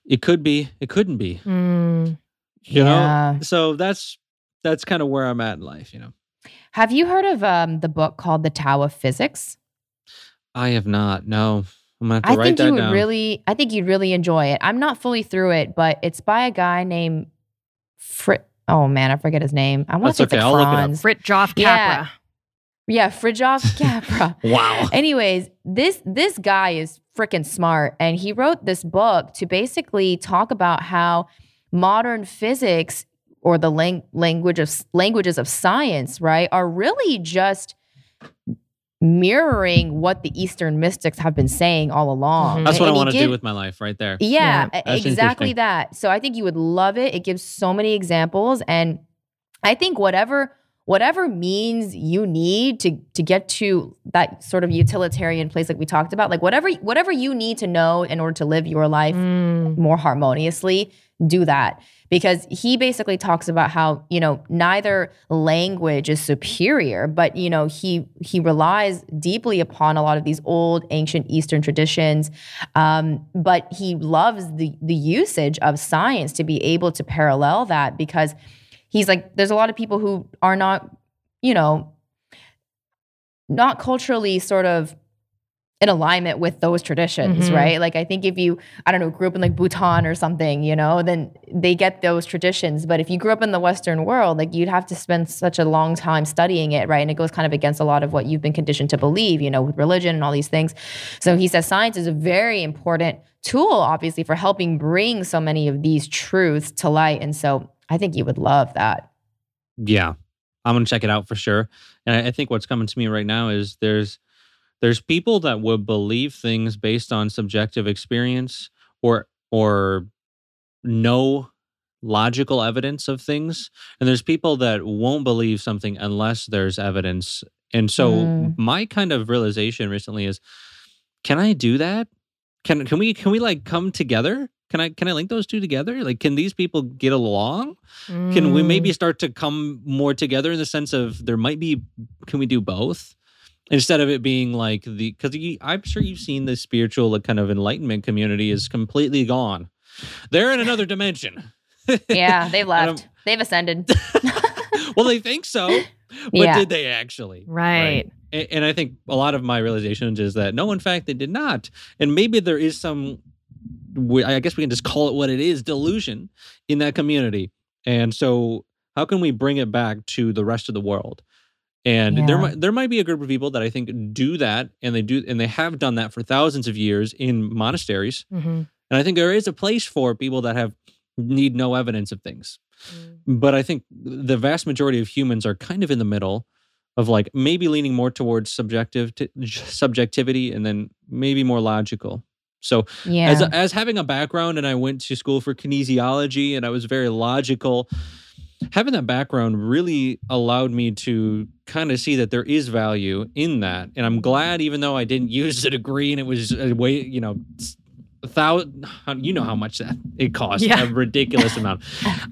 it could be, it couldn't be. Mm. You know? So that's that's kind of where I'm at in life, you know. Have you heard of um, the book called The Tao of Physics? I have not. No, I'm gonna have to I write think that you would down. really, I think you'd really enjoy it. I'm not fully through it, but it's by a guy named Frit. Oh man, I forget his name. I want That's to say it's okay, like I'll look it up. Franz. Fritjof Yeah. Capra. Yeah, Fritjof Capra. wow. Anyways, this this guy is freaking smart, and he wrote this book to basically talk about how modern physics or the lang- language of languages of science, right, are really just mirroring what the Eastern mystics have been saying all along. Mhm. That's And- what I and he want to give- do with my life, right there. yeah, Yeah, exactly that. So I think you would love it. It gives so many examples and I think whatever whatever means you need to to get to that sort of utilitarian place like we talked about, like whatever whatever you need to know in order to live your life Mm. more harmoniously, do that. Because he basically talks about how, you know, neither language is superior, but you know, he he relies deeply upon a lot of these old ancient Eastern traditions. Um, but he loves the the usage of science to be able to parallel that because he's like, there's a lot of people who are not, you know, not culturally sort of in alignment with those traditions, Mhm. right? Like I think if you, I don't know, grew up in like Bhutan or something, you know, then they get those traditions. But if you grew up in the Western world, like you'd have to spend such a long time studying it, right? And it goes kind of against a lot of what you've been conditioned to believe, you know, with religion and all these things. So he says science is a very important tool, obviously, for helping bring so many of these truths to light. And so I think you would love that. Yeah, I'm gonna check it out for sure. And I, I think what's coming to me right now is there's there's people that would believe things based on subjective experience or or no logical evidence of things, and there's people that won't believe something unless there's evidence. And so Mm. my kind of realization recently is, can I do that? Can can we can we like come together? Can I can I link those two together? Like, can these people get along? Can we Mm. maybe start to come more together in the sense of there might be can we do both instead of it being like the because I'm sure you've seen the spiritual like, kind of enlightenment community is completely gone. They're in another dimension. Yeah, they've left. They've ascended. well, they think so, but Yeah. did they actually? Right. A- And I think a lot of my realizations is that no, in fact, they did not. And maybe there is some, I guess we can just call it what it is, delusion in that community. And so, how can we bring it back to the rest of the world? And there, Yeah. might there might be a group of people that I think do that, and they do, and they have done that for thousands of years in monasteries. Mhm. And I think there is a place for people that have need no evidence of things. But I think the vast majority of humans are kind of in the middle of like maybe leaning more towards subjective to, subjectivity and then maybe more logical. So Yeah. as as having a background and I went to school for kinesiology and I was very logical, having that background really allowed me to kind of see that there is value in that. And I'm glad even though I didn't use a degree and it was a way, you know, a thousand you know how much that it costs Yeah. a ridiculous amount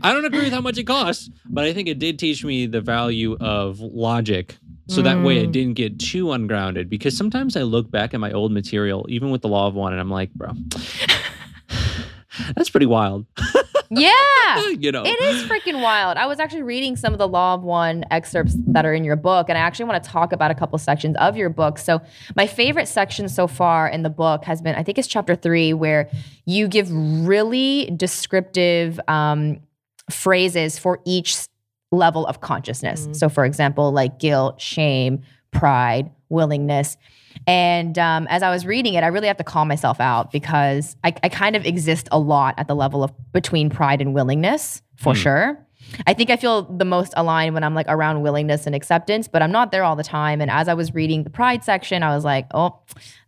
i don't agree with how much it costs but i think it did teach me the value of logic so that way i Mm. didn't get too ungrounded because sometimes i look back at my old material even with the law of one and i'm like bro that's pretty wild Yeah. you know. It is freaking wild. I was actually reading some of the Law of One excerpts that are in your book, and I actually want to talk about a couple sections of your book. So, my favorite section so far in the book has been, I think it's chapter three, where you give really descriptive um, phrases for each level of consciousness. Mm. So, for example, like guilt, shame, pride, willingness. And um, as I was reading it, I really have to call myself out because I, I kind of exist a lot at the level of between pride and willingness, for Hmm. sure. I think I feel the most aligned when I'm like around willingness and acceptance, but I'm not there all the time. And as I was reading the pride section, I was like, oh,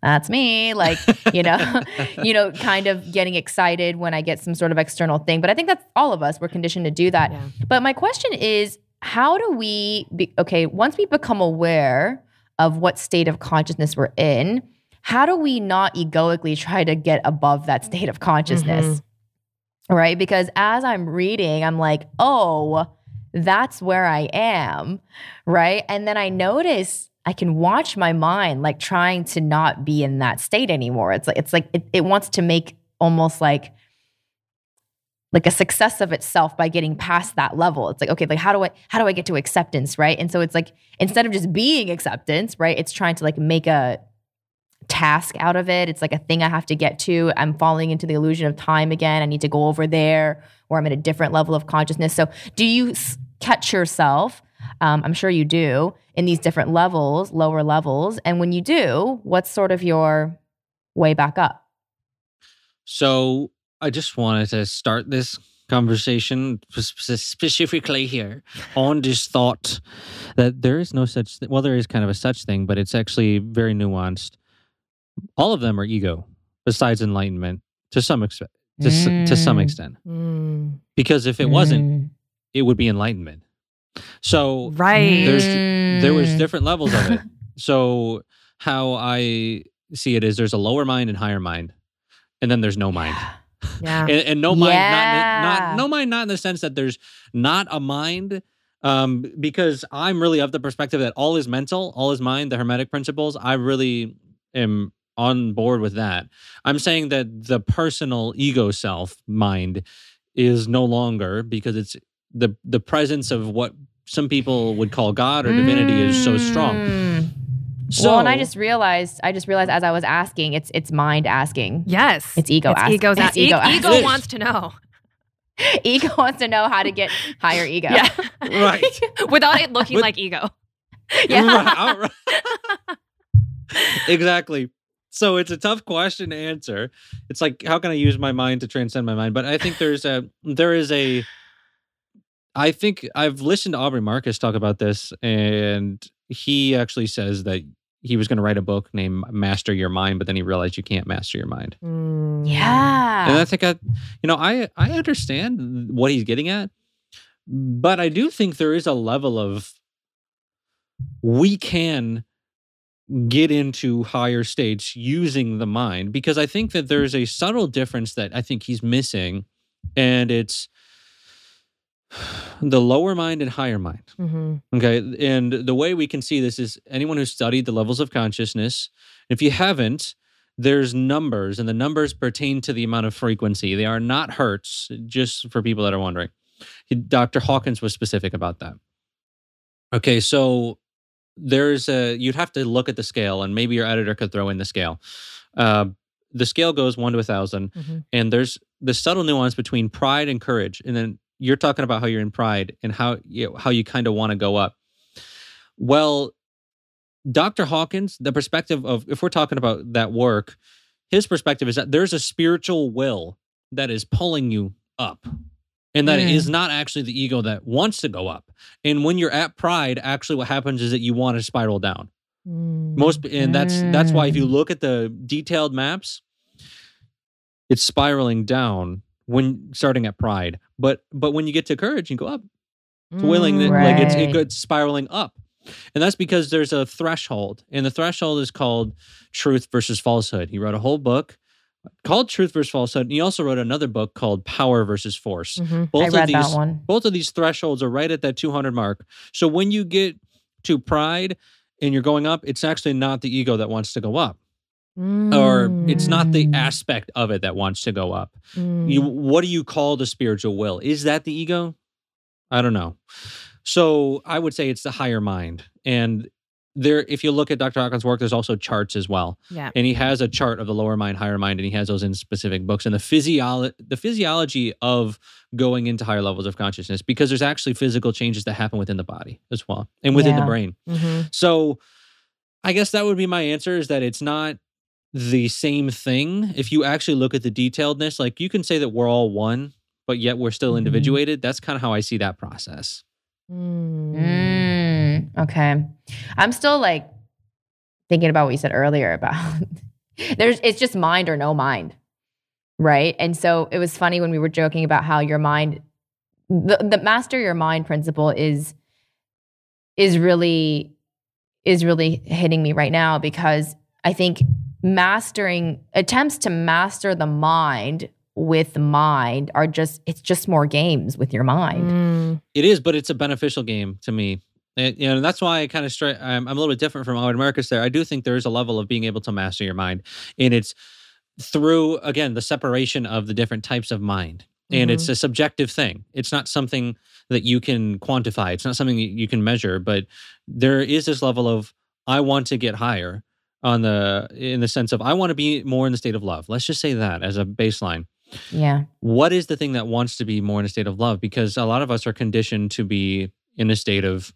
that's me. Like, you know, you know, kind of getting excited when I get some sort of external thing. But I think that's all of us. We're conditioned to do that. Yeah. But my question is, how do we be okay, once we become aware of what state of consciousness we're in, how do we not egoically try to get above that state of consciousness? Mm-hmm. Right? Because as I'm reading, I'm like, oh, that's where I am. Right. And then I notice I can watch my mind like trying to not be in that state anymore. It's like, it's like it, it wants to make almost like like a success of itself by getting past that level. It's like, okay, like how do I how do I get to acceptance, right? And so it's like instead of just being acceptance, right? It's trying to like make a task out of it. It's like a thing I have to get to. I'm falling into the illusion of time again. I need to go over there where I'm at a different level of consciousness. So, do you catch yourself? Um, I'm sure you do in these different levels, lower levels. And when you do, what's sort of your way back up? So I just wanted to start this conversation specifically here on this thought that there is no such th- well there is kind of a such thing but it's actually very nuanced all of them are ego besides enlightenment to some extent to, s- to some Mm. extent Mm. because if it wasn't Mm. it would be enlightenment so Right. There's- there was Mm. different levels of it so how i see it is there's a lower mind and higher mind and then there's no mind Yeah. And, and no mind not, in- Yeah. not no mind not in the sense that there's not a mind um because i'm really of the perspective that all is mental all is mind the hermetic principles i really am on board with that i'm saying that the personal ego self mind is no longer because it's the the presence of what some people would call god or divinity is so strong Mm. So well, and I just realized, I just realized as I was asking, it's it's mind asking. yes. It's ego It's asking. ego's It's a- ego e- ego wants to know. ego wants to know how to get higher ego. Yeah. Right. Without it looking With- like ego. Yeah. Right, all right. exactly. So it's a tough question to answer. It's like how can I use my mind to transcend my mind? But I think there's a there is a I think I've listened to Aubrey Marcus talk about this and he actually says that he was going to write a book named Master Your Mind, but then he realized you can't master your mind. Mm. Yeah. And I think I, you know, I I understand what he's getting at, but I do think there is a level of we can get into higher states using the mind because I think that there's a subtle difference that I think he's missing, and it's the lower mind and higher mind. Mhm. Okay. And the way we can see this is anyone who's studied the levels of consciousness, if you haven't, there's numbers, and the numbers pertain to the amount of frequency. They are not hertz, just for people that are wondering. Dr. Hawkins was specific about that. Okay. So there's a, you'd have to look at the scale, and maybe your editor could throw in the scale. Uh, the scale goes one to a 1000 Mhm. and there's the subtle nuance between pride and courage and then you're talking about how you're in pride and how you how you kind of want to go up well dr hawkins the perspective of if we're talking about that work his perspective is that there's a spiritual will that is pulling you up and that it Mm. is not actually the ego that wants to go up and when you're at pride actually what happens is that you want to spiral down Mm. most and that's that's why if you Mm. look at the detailed maps it's spiraling down when starting at pride but but when you get to courage you go up it's willing Mm. like it's it Right. goes spiraling up and that's because there's a threshold and the threshold is called truth versus falsehood he wrote a whole book called truth versus falsehood and he also wrote another book called power versus force Mhm. both I read of these that one. both of these thresholds are right at that 200 mark. So when you get to pride and you're going up, it's actually not the ego that wants to go up. Or it's not the Mm. aspect of it that wants to go up. Mm. You what do you call the spiritual will? Is that the ego? I don't know. So I would say it's the higher mind. And there if you look at Dr. Hawkins' work, there's also charts as well. yeah. And he has a chart of the lower mind, higher mind, and he has those in specific books. And the physiology the physiology of going into higher levels of consciousness, because there's actually physical changes that happen within the body as well and within the Yeah. brain. hmm So I guess that would be my answer is that it's not the same thing. If you actually look at the detailedness, like you can say that we're all one, but yet we're still Mhm. individuated. That's kind of how I see that process. Mm. Mm, okay. I'm still like thinking about what you said earlier about there's it's just mind or no mind. Right? And so it was funny when we were joking about how your mind the, the master your mind principle is is really is really hitting me right now because I think mastering attempts to master the mind with mind are just it's just more games with your mind. Mm. It is, but it's a beneficial game to me. And, you know, and that's why I kind of straight. I'm, I'm a little bit different from Howard Marcus there. I do think there is a level of being able to master your mind, and it's through again the separation of the different types of mind. And it's a subjective thing. It's not something that you can quantify. It's not something that you can measure. But there is this level of I want to get higher on the in the sense of I want to be more in the state of love. Let's just say that as a baseline Yeah. what is the thing that wants to be more in a state of love? Because a lot of us are conditioned to be in a state of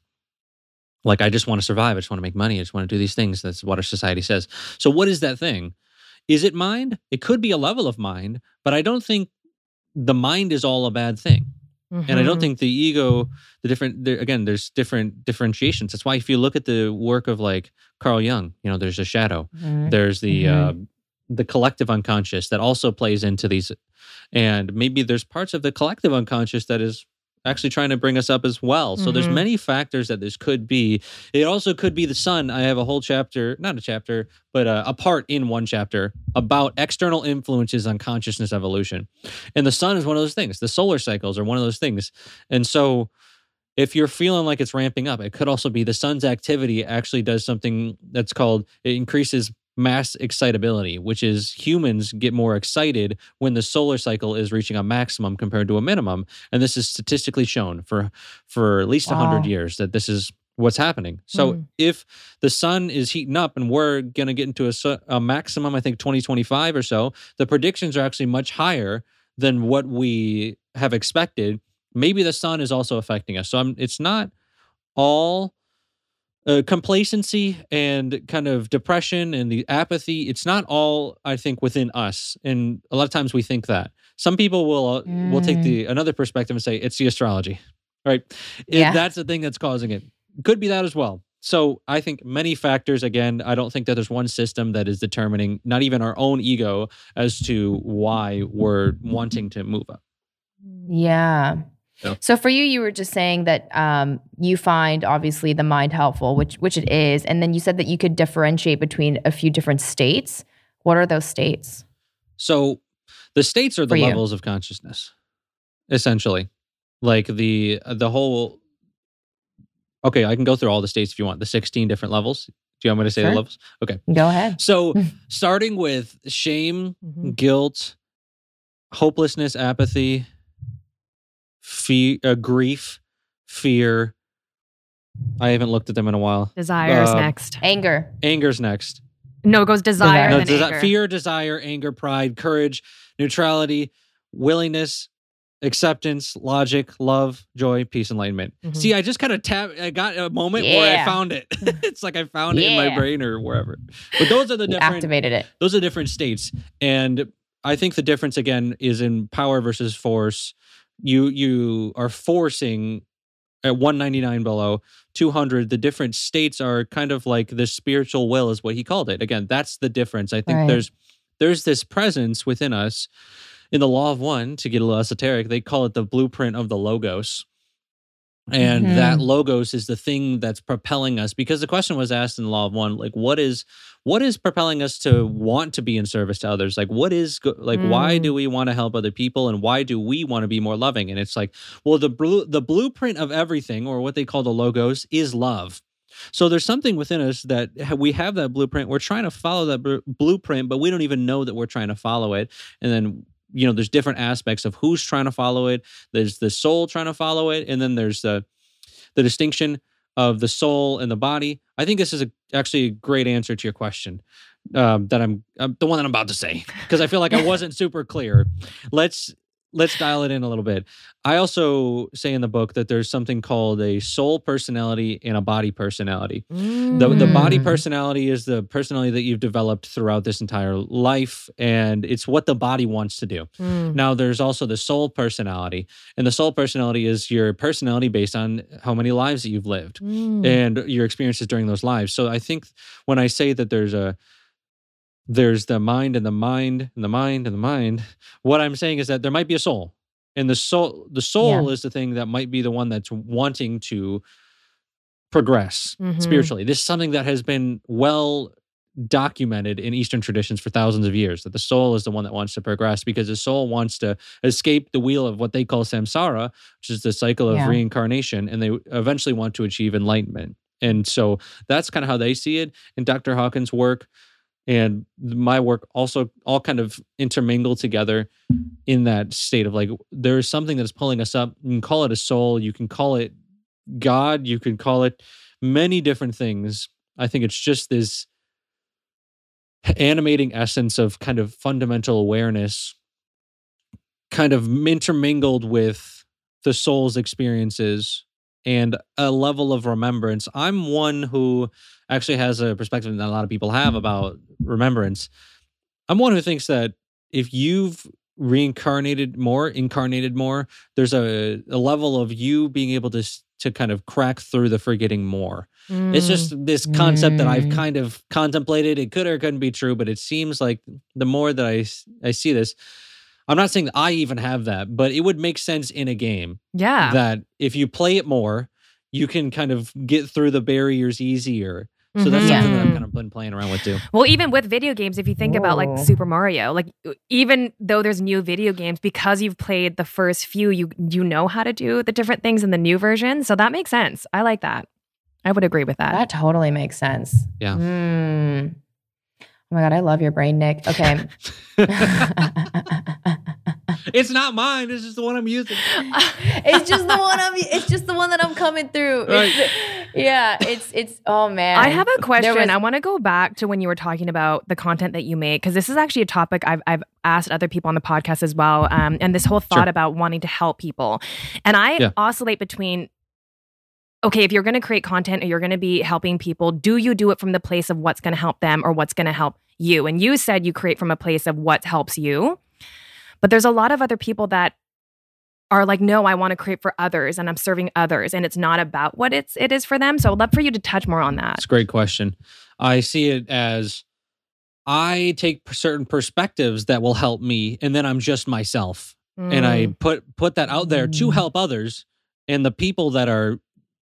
like, I just want to survive. I just want to make money. I just want to do these things. That's what our society says. So, what is that thing? Is it mind? It could be a level of mind, but I don't think the mind is all a bad thing. And I don't Mhm. think the ego, the different, there, again, there's different differentiations. That's why if you look at the work of like Carl Jung, you know, there's a shadow, Mhm. there's the Mhm. uh, the collective unconscious that also plays into these and maybe there's parts of the collective unconscious that is actually trying to bring us up as well. So there's Mhm. many factors that this could be. It also could be the sun. I have a whole chapter not a chapter but uh, a part in one chapter about external influences on consciousness evolution. And the sun is one of those things. The solar cycles are one of those things. And so if you're feeling like it's ramping up, it could also be the sun's activity actually does something that's called it increases mass excitability, which is humans get more excited when the solar cycle is reaching a maximum compared to a minimum. And this is statistically shown for for at least a 100 years that this is what's happening. So Mm. if the sun is heating up and we're going to get into a, a maximum, I think 2025 or so, the predictions are actually much higher than what we have expected. Maybe the sun is also affecting us. So I'm, it's not all uh, complacency and kind of depression and the apathy. It's not all, I think, within us. And a lot of times we think that. Some people will uh, will take the another perspective and say it's the astrology, right? If Yeah. that's the thing that's causing it. Could be that as well. So I think many factors. Again, I don't think that there's one system that is determining, not even our own ego, as to why we're wanting to move up. Yeah. Yeah. So for you, you were just saying that um, you find obviously the mind helpful, which which it is, and then you said that you could differentiate between a few different states. What are those states? So the states are the levels of consciousness, essentially. Like the the whole. Okay, I can go through all the states if you want. The sixteen different levels. Do you want me to say Sure. the levels? Okay. Go ahead. So starting with shame, Mhm. guilt, hopelessness, apathy, fear, uh, grief, fear. I haven't looked at them in a while. Desires Uh, next. Anger. Anger's next. No, it goes desire. No, then desi- anger. fear, desire, anger, pride, courage, neutrality, willingness, acceptance, logic, love, joy, peace, enlightenment. Mhm. See, I just kind of tap. I got a moment where I found it. it's like I found it in my brain or wherever. But those are the different. activated it. Those are different states, and I think the difference again is in power versus force. You you are forcing at 199 below 200 the different states are kind of like the spiritual will is what he called it. Again that's the difference. I think Right. there's there's this presence within us in the law of one to get a little esoteric they call it the blueprint of the logos and Mhm. that logos is the thing that's propelling us because the question was asked in the law of one like what is what is propelling us to want to be in service to others like what is like why Mm. do we want to help other people and why do we want to be more loving and it's like well the blue the blueprint of everything or what they call the logos is love So there's something within us that we have that blueprint. We're trying to follow that br- blueprint, but we don't even know that we're trying to follow it. And then you know, there's different aspects of who's trying to follow it. There's the soul trying to follow it, and then there's the the distinction of the soul and the body. I think this is a, actually a great answer to your question. Um, that I'm, I'm the one that I'm about to say because I feel like I wasn't super clear. Let's let's dial it in a little bit. I also say in the book that there's something called a soul personality and a body personality. The, the body Mm. personality is the personality that you've developed throughout this entire life, and it's what the body wants to do. Mm. Now, there's also the soul personality, and the soul personality is your personality based on how many lives that you've lived Mm. and your experiences during those lives. So I think when I say that there's a there's the mind and the mind and the mind and the mind, what I'm saying is that there might be a soul. And the soul the soul is the thing that might be the one that's wanting to progress Mhm. spiritually. This is something that has been well documented in Eastern traditions for thousands of years that the soul is the one that wants to progress because the soul wants to escape the wheel of what they call samsara, which is the cycle of Yeah. reincarnation, and they eventually want to achieve enlightenment. And so that's kind of how they see it. And Dr. Hawkins' work and my work also all kind of intermingle together in that state of like there's something that's pulling us up. You can call it a soul, you can call it God, you can call it many different things. I think it's just this animating essence of kind of fundamental awareness, kind of intermingled with the soul's experiences and a level of remembrance. I'm one who actually has a perspective that a lot of people have about remembrance. I'm one who thinks that if you've reincarnated more, incarnated more, there's a, a level of you being able to to kind of crack through the forgetting more. It's Mm. just this concept that I've Mm. kind of contemplated. It could or couldn't be true, but it seems like the more that I I see this, I'm not saying that I even have that, but it would make sense in a game yeah. that if you play it more, you can kind of get through the barriers easier. So that's Mhm. something that I've Yeah. kind of been playing around with too. Well, even with video games, if you think about like Super Mario, like even though there's new video games, because you've played the first few, you you know how to do the different things in the new version. So that makes sense. I like that. I would agree with that. That totally makes sense. Yeah. Hmm. Oh my god, I love your brain, Nick. Okay. it's not mine. It's just the one I'm using. it's just the one I'm. It's just the one that I'm coming through. It's yeah, it's it's. Oh man, I have a question. was- I want to go back to when you were talking about the content that you make because this is actually a topic I've I've asked other people on the podcast as well. Um, and this whole thought Sure. about wanting to help people, and I Yeah. oscillate between. Okay, if you're going to create content or you're going to be helping people, do you do it from the place of what's going to help them or what's going to help you? And you said you create from a place of what helps you. But there's a lot of other people that are like, no, I want to create for others and I'm serving others and it's not about what it's it is for them. So I'd love for you to touch more on that. That's a great question. I see it as I take certain perspectives that will help me, and then I'm just myself. and I Mm. put put that out there to Mm. help others and the people that are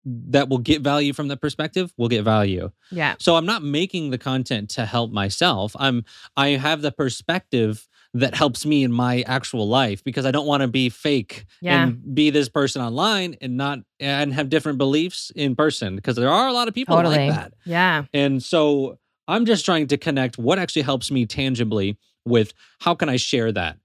that will get value from that perspective will get value. yeah. So I'm not making the content to help myself. I'm I have the perspective that helps me in my actual life because I don't want to be fake Yeah. and be this person online and not and have different beliefs in person because there are a lot of people Totally. like that. Yeah. And so I'm just trying to connect what actually helps me tangibly with how can I share that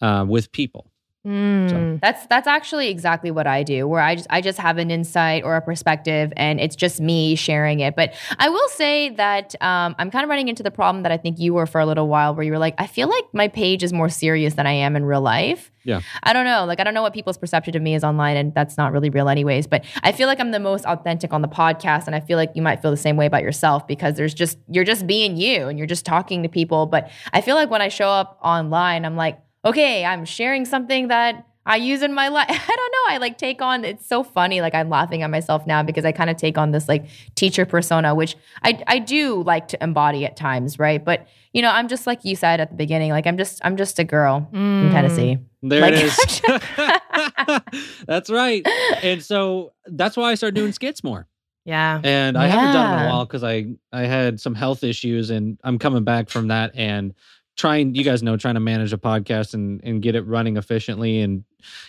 uh, with people. Mm. That's that's actually exactly what I do. Where I just I just have an insight or a perspective, and it's just me sharing it. But I will say that um, I'm kind of running into the problem that I think you were for a little while, where you were like, I feel like my page is more serious than I am in real life. Yeah. I don't know. Like I don't know what people's perception of me is online, and that's not really real, anyways. But I feel like I'm the most authentic on the podcast, and I feel like you might feel the same way about yourself because there's just you're just being you, and you're just talking to people. But I feel like when I show up online, I'm like okay, I'm sharing something that I use in my life. I don't know. I like take on, it's so funny. Like I'm laughing at myself now because I kind of take on this like teacher persona, which I, I do like to embody at times, right? But you know, I'm just like you said at the beginning, like I'm just, I'm just a girl from Mm. Tennessee. There Like- it is. that's right. And so that's why I started doing skits more. Yeah. And I haven't done it in a while because I I had some health issues and I'm coming back from that and trying you guys know trying to manage a podcast and and get it running efficiently and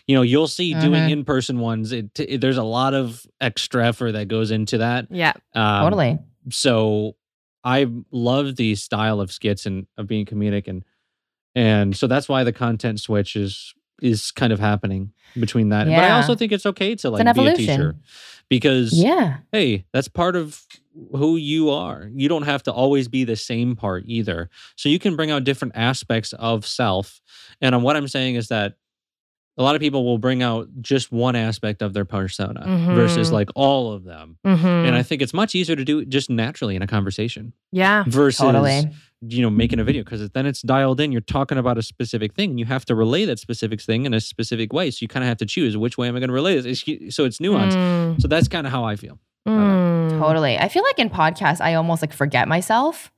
you know you'll see doing Mhm. in-person ones it, it there's a lot of extra effort that goes into that Yeah. um, totally. so i love the style of skits and of being comedic and and so that's why the content switch is is kind of happening between that but i also think it's okay to like be a teacher because Yeah. hey, that's part of who you are. You don't have to always be the same part either. So you can bring out different aspects of self. And uh, what I'm saying is that a lot of people will bring out just one aspect of their persona versus Mhm. like all of them. Mm-hmm. And I think it's much easier to do just naturally in a conversation yeah. versus Totally. you know making a video because then it's dialed in. You're talking about a specific thing, and you have to relay that specific thing in a specific way. So you kind of have to choose which way am I going to relay this. So it's nuanced. Mm, So that's kind of how I feel. Mm. Totally. I feel like in podcasts, I almost like forget myself.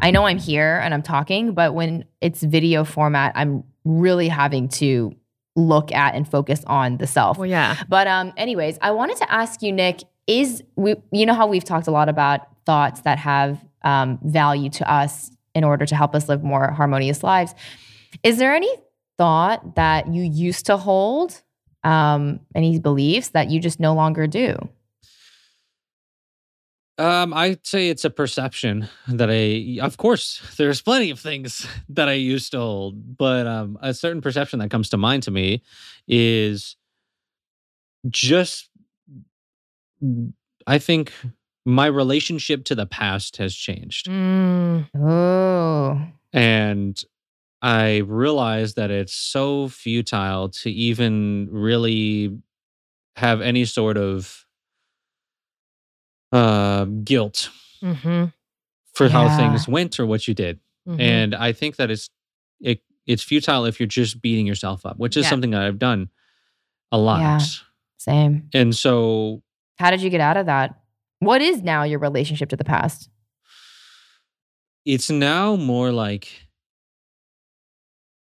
I know I'm here and I'm talking, but when it's video format, I'm really having to look at and focus on the self. Well, yeah. But um, anyways, I wanted to ask you, Nick, is we you know how we've talked a lot about thoughts that have um, value to us in order to help us live more harmonious lives. Is there any thought that you used to hold, um, any beliefs that you just no longer do? Um, I'd say it's a perception that I, of course, there's plenty of things that I used to hold, but um, a certain perception that comes to mind to me is just, I think my relationship to the past has changed. Mm, Oh, And I realize that it's so futile to even really have any sort of uh, guilt mm-hmm, for how things went or what you did. mm-hmm. And I think that it's it it's futile if you're just beating yourself up, which is Yeah. something that I've done a lot. Yeah. same. And so How did you get out of that? What is now your relationship to the past? it's now more like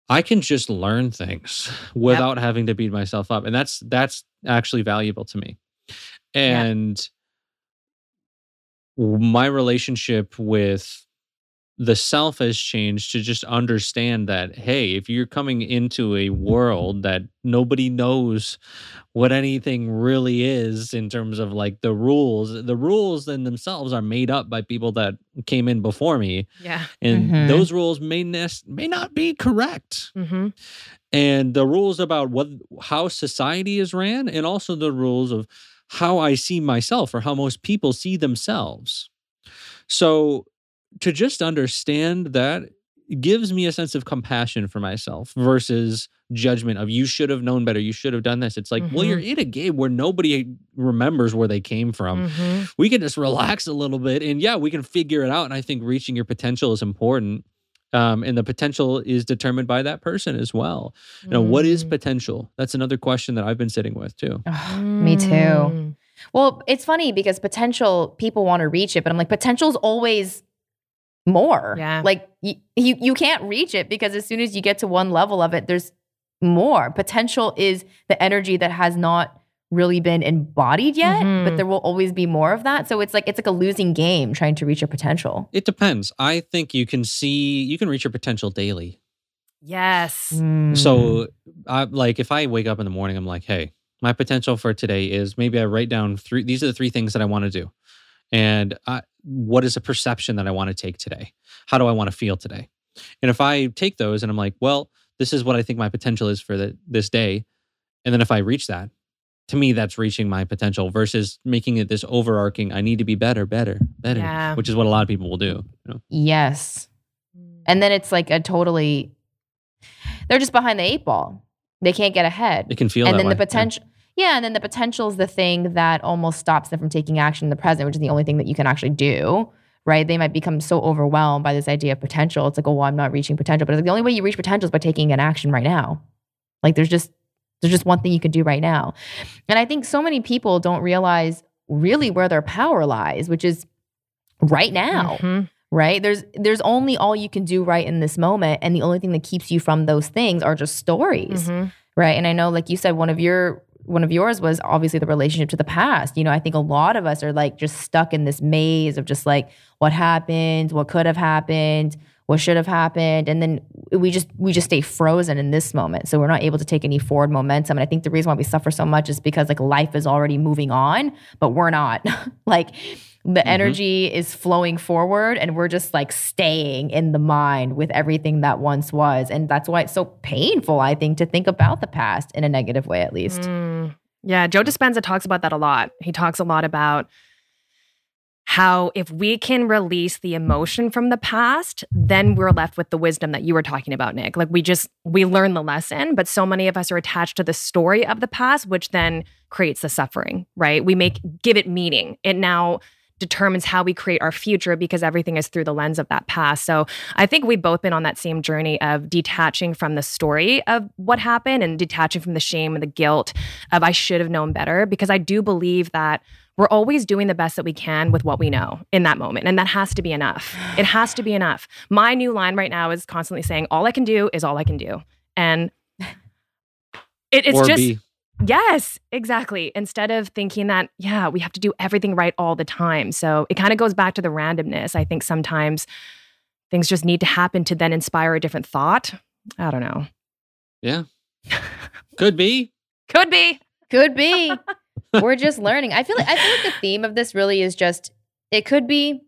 I can just learn things without having to beat myself up. And that's that's actually valuable to me. Yeah. And my relationship with the self has changed to just understand that hey if you're coming into a world that nobody knows what anything really is in terms of like the rules the rules in themselves are made up by people that came in before me yeah. and Mhm. those rules may nes- may not be correct Mm-hmm. and the rules about what how society is ran and also the rules of how I see myself or how most people see themselves. So to just understand that gives me a sense of compassion for myself versus judgment of you should have known better, you should have done this. It's like, well, Mhm. you're in a game where nobody remembers where they came from Mm-hmm. we can just relax a little bit and yeah we can figure it out and i think reaching your potential is important um, and the potential is determined by that person as well you know what is Mm. potential that's another question that i've been sitting with too Ugh, Me too. Mm. Well, it's funny because potential people want to reach it, but I'm like, potential's always more. Yeah. Like you, you, you can't reach it because as soon as you get to one level of it, there's more. Potential is the energy that has not really been embodied yet, Mhm. but there will always be more of that. So it's like it's like a losing game trying to reach your potential. it depends i think you can see you can reach your potential daily Yes. Mm. so i like if i wake up in the morning i'm like hey my potential for today is maybe i write down three these are the three things that i want to do and I, what is a perception that i want to take today how do i want to feel today and if i take those and i'm like well this is what i think my potential is for the, this day and then if i reach that to me that's reaching my potential versus making it this overarching i need to be better better better Yeah. which is what a lot of people will do you know? yes. And then it's like a totally they're just behind the eight ball. They can't get ahead. it can feel and that then way. the Yeah. potential yeah. and then the potential is the thing that almost stops them from taking action in the present which is the only thing that you can actually do right they might become so overwhelmed by this idea of potential it's like oh well i'm not reaching potential but it's like the only way you reach potential is by taking an action right now like there's just there's just one thing you could do right now and i think so many people don't realize really where their power lies which is right now Mhm. right there's there's only all you can do right in this moment and the only thing that keeps you from those things are just stories Mhm. right and i know like you said one of your one of yours was obviously the relationship to the past you know i think a lot of us are like just stuck in this maze of just like what happened what could have happened what should have happened and then we just we just stay frozen in this moment so we're not able to take any forward momentum and i think the reason why we suffer so much is because like life is already moving on but we're not like the Mm-hmm. energy is flowing forward and we're just like staying in the mind with everything that once was and that's why it's so painful i think to think about the past in a negative way at least Mm. Yeah, Joe Dispenza talks about that a lot. He talks a lot about how if we can release the emotion from the past, then we're left with the wisdom that you were talking about, Nick. Like we just we learn the lesson, but so many of us are attached to the story of the past, which then creates the suffering, right? We make give it meaning. It now determines how we create our future because everything is through the lens of that past. So I think we've both been on that same journey of detaching from the story of what happened and detaching from the shame and the guilt of I should have known better because I do believe that we're always doing the best that we can with what we know in that moment. And that has to be enough. It has to be enough. My new line right now is constantly saying, all I can do is all I can do. And it, it's or just, B. yes, exactly. Instead of thinking that, yeah, we have to do everything right all the time. So it kind of goes back to the randomness. I think sometimes things just need to happen to then inspire a different thought. I don't know. Yeah. Could be. Could be. Could be. We're just learning. I feel like I feel like the theme of this really is just it could be,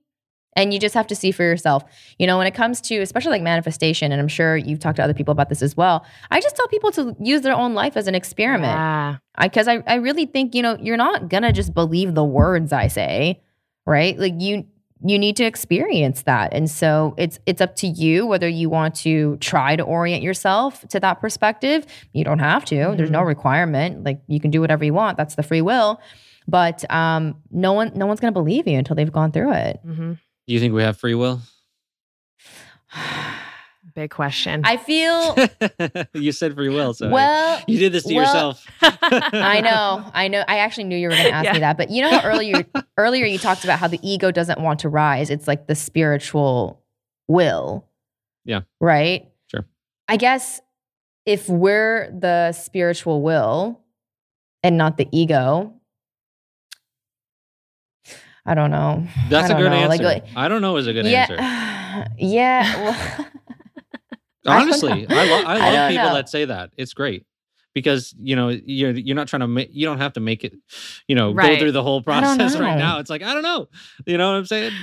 and you just have to see for yourself. You know, when it comes to especially like manifestation, and I'm sure you've talked to other people about this as well. I just tell people to use their own life as an experiment Yeah. because I, I really think you know you're not gonna just believe the words I say, right? Like you you need to experience that, and so it's it's up to you whether you want to try to orient yourself to that perspective. You don't have to. There's no requirement. Like you can do whatever you want. That's the free will. But um, no one no one's gonna believe you until they've gone through it. hmm Do you think we have free will? Big question. I feel you said free will, so well. you did this to well, yourself. I know, I know. I actually knew you were going to ask Yeah. me that, but you know how earlier earlier you talked about how the ego doesn't want to rise. It's like the spiritual will. Yeah. Right. Sure. I guess if we're the spiritual will and not the ego, I don't know. That's I a don't good know. answer. Like, like- I don't know is a good yeah, answer. yeah. Well, I don't Honestly. I, lo- I I love don't people know. that say that. It's great because you know you're you're not trying to make you don't have to make it you know Right. go through the whole process right now. It's like I don't know. You know what I'm saying?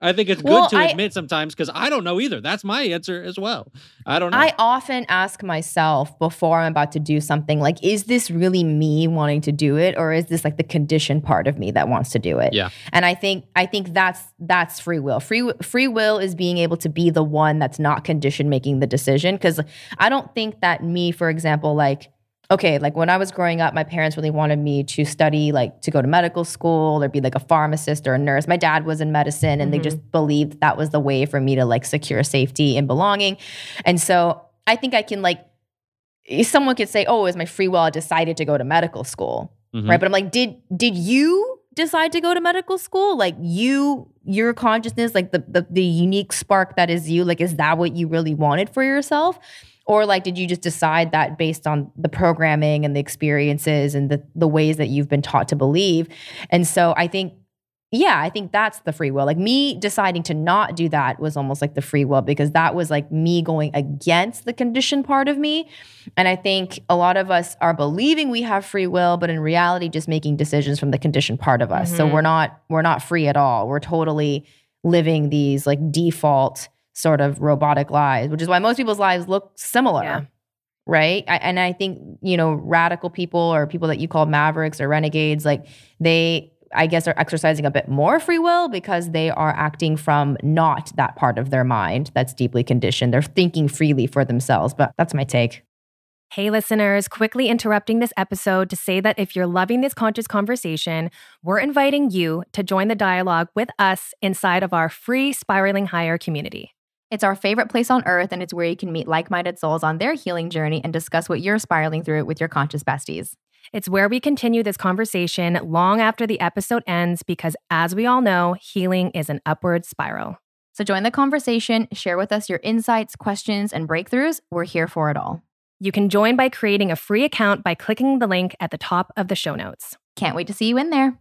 I think it's good to I- admit sometimes because I don't know either. That's my answer as well. I don't know. I often ask myself before I'm about to do something like, is this really me wanting to do it, or is this like the conditioned part of me that wants to do it? Yeah. And I think I think that's that's free will. Free free will is being able to be the one that's not conditioned making the decision. Because I don't think that me, for example, like okay, like when I was growing up, my parents really wanted me to study, like to go to medical school or be like a pharmacist or a nurse. My dad was in medicine and they Mhm. just believed that was the way for me to like secure safety and belonging. And so I think I can like, someone could say, oh, it was my free will. I decided to go to medical school. Mhm. Right. But I'm like, did, did you decide to go to medical school? Like you, your consciousness, like the, the, the unique spark that is you, like, is that what you really wanted for yourself? Or like, did you just decide that based on the programming and the experiences and the, the ways that you've been taught to believe? And so I think, yeah, I think that's the free will. Like me deciding to not do that was almost like the free will because that was like me going against the conditioned part of me. And I think a lot of us are believing we have free will, but in reality, just making decisions from the conditioned part of us. So Mhm. we're not we're not free at all. We're totally living these like default sort of robotic lives, which is why most people's lives look similar. Yeah. Right. I, and I think, you know, radical people or people that you call mavericks or renegades, like they, I guess, are exercising a bit more free will because they are acting from not that part of their mind that's deeply conditioned. They're thinking freely for themselves. But that's my take. Hey, listeners, quickly interrupting this episode to say that if you're loving this conscious conversation, we're inviting you to join the dialogue with us inside of our free Spiraling Higher community. It's our favorite place on earth, and it's where you can meet like minded souls on their healing journey and discuss what you're spiraling through with your conscious besties. It's where we continue this conversation long after the episode ends because, as we all know, healing is an upward spiral. So join the conversation, share with us your insights, questions, and breakthroughs. We're here for it all. You can join by creating a free account by clicking the link at the top of the show notes. Can't wait to see you in there.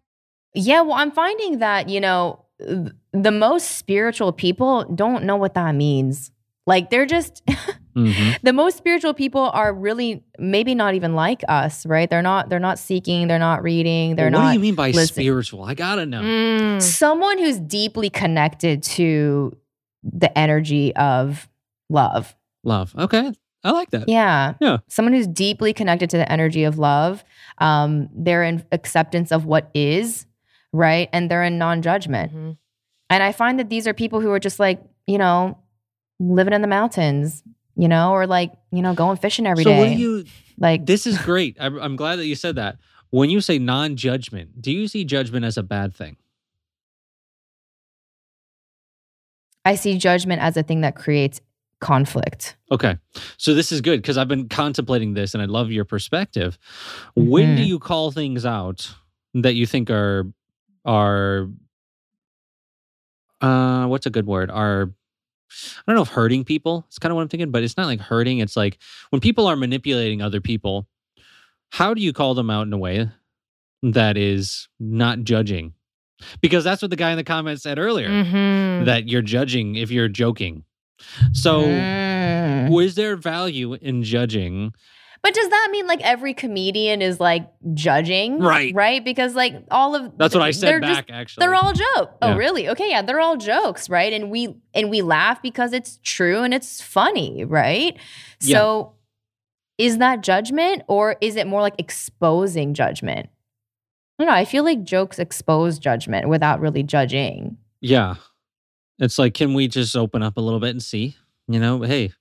Yeah, well, I'm finding that, you know, th- the most spiritual people don't know what that means. Like they're just Mhm. the most spiritual people are really maybe not even like us, right? They're not they're not seeking, they're not reading, they're what not do you mean by listen. spiritual? I gotta know. Mm. someone who's deeply connected to the energy of love. Love. Okay, I like that. Yeah. Yeah. Someone who's deeply connected to the energy of love. Um, they're in acceptance of what is, right? And they're in non-judgment. Mhm. And I find that these are people who are just like, you know, living in the mountains, you know, or like, you know, going fishing every so day. what do you? like This is great. I'm, I'm glad that you said that. When you say non-judgment, do you see judgment as a bad thing? I see judgment as a thing that creates conflict. Okay. So this is good because I've been contemplating this and I love your perspective. When do Mhm. you call things out that you think are are uh what's a good word? Are I don't know if hurting people. It's kind of what I'm thinking, but it's not like hurting. It's like when people are manipulating other people, how do you call them out in a way that is not judging? Because that's what the guy in the comments said earlier Mhm. that you're judging if you're joking. So Mm. was there value in judging? But does that mean like every comedian is like judging? Right. Right? Because like all of That's what I said they're back. just- actually, they're all joke. Oh, yeah. Oh, really? Okay, yeah, they're all jokes, right? And we and we laugh because it's true and it's funny, right? Yeah. So is that judgment or is it more like exposing judgment? I don't know. I feel like jokes expose judgment without really judging. yeah. It's like, can we just open up a little bit and see? You know, hey,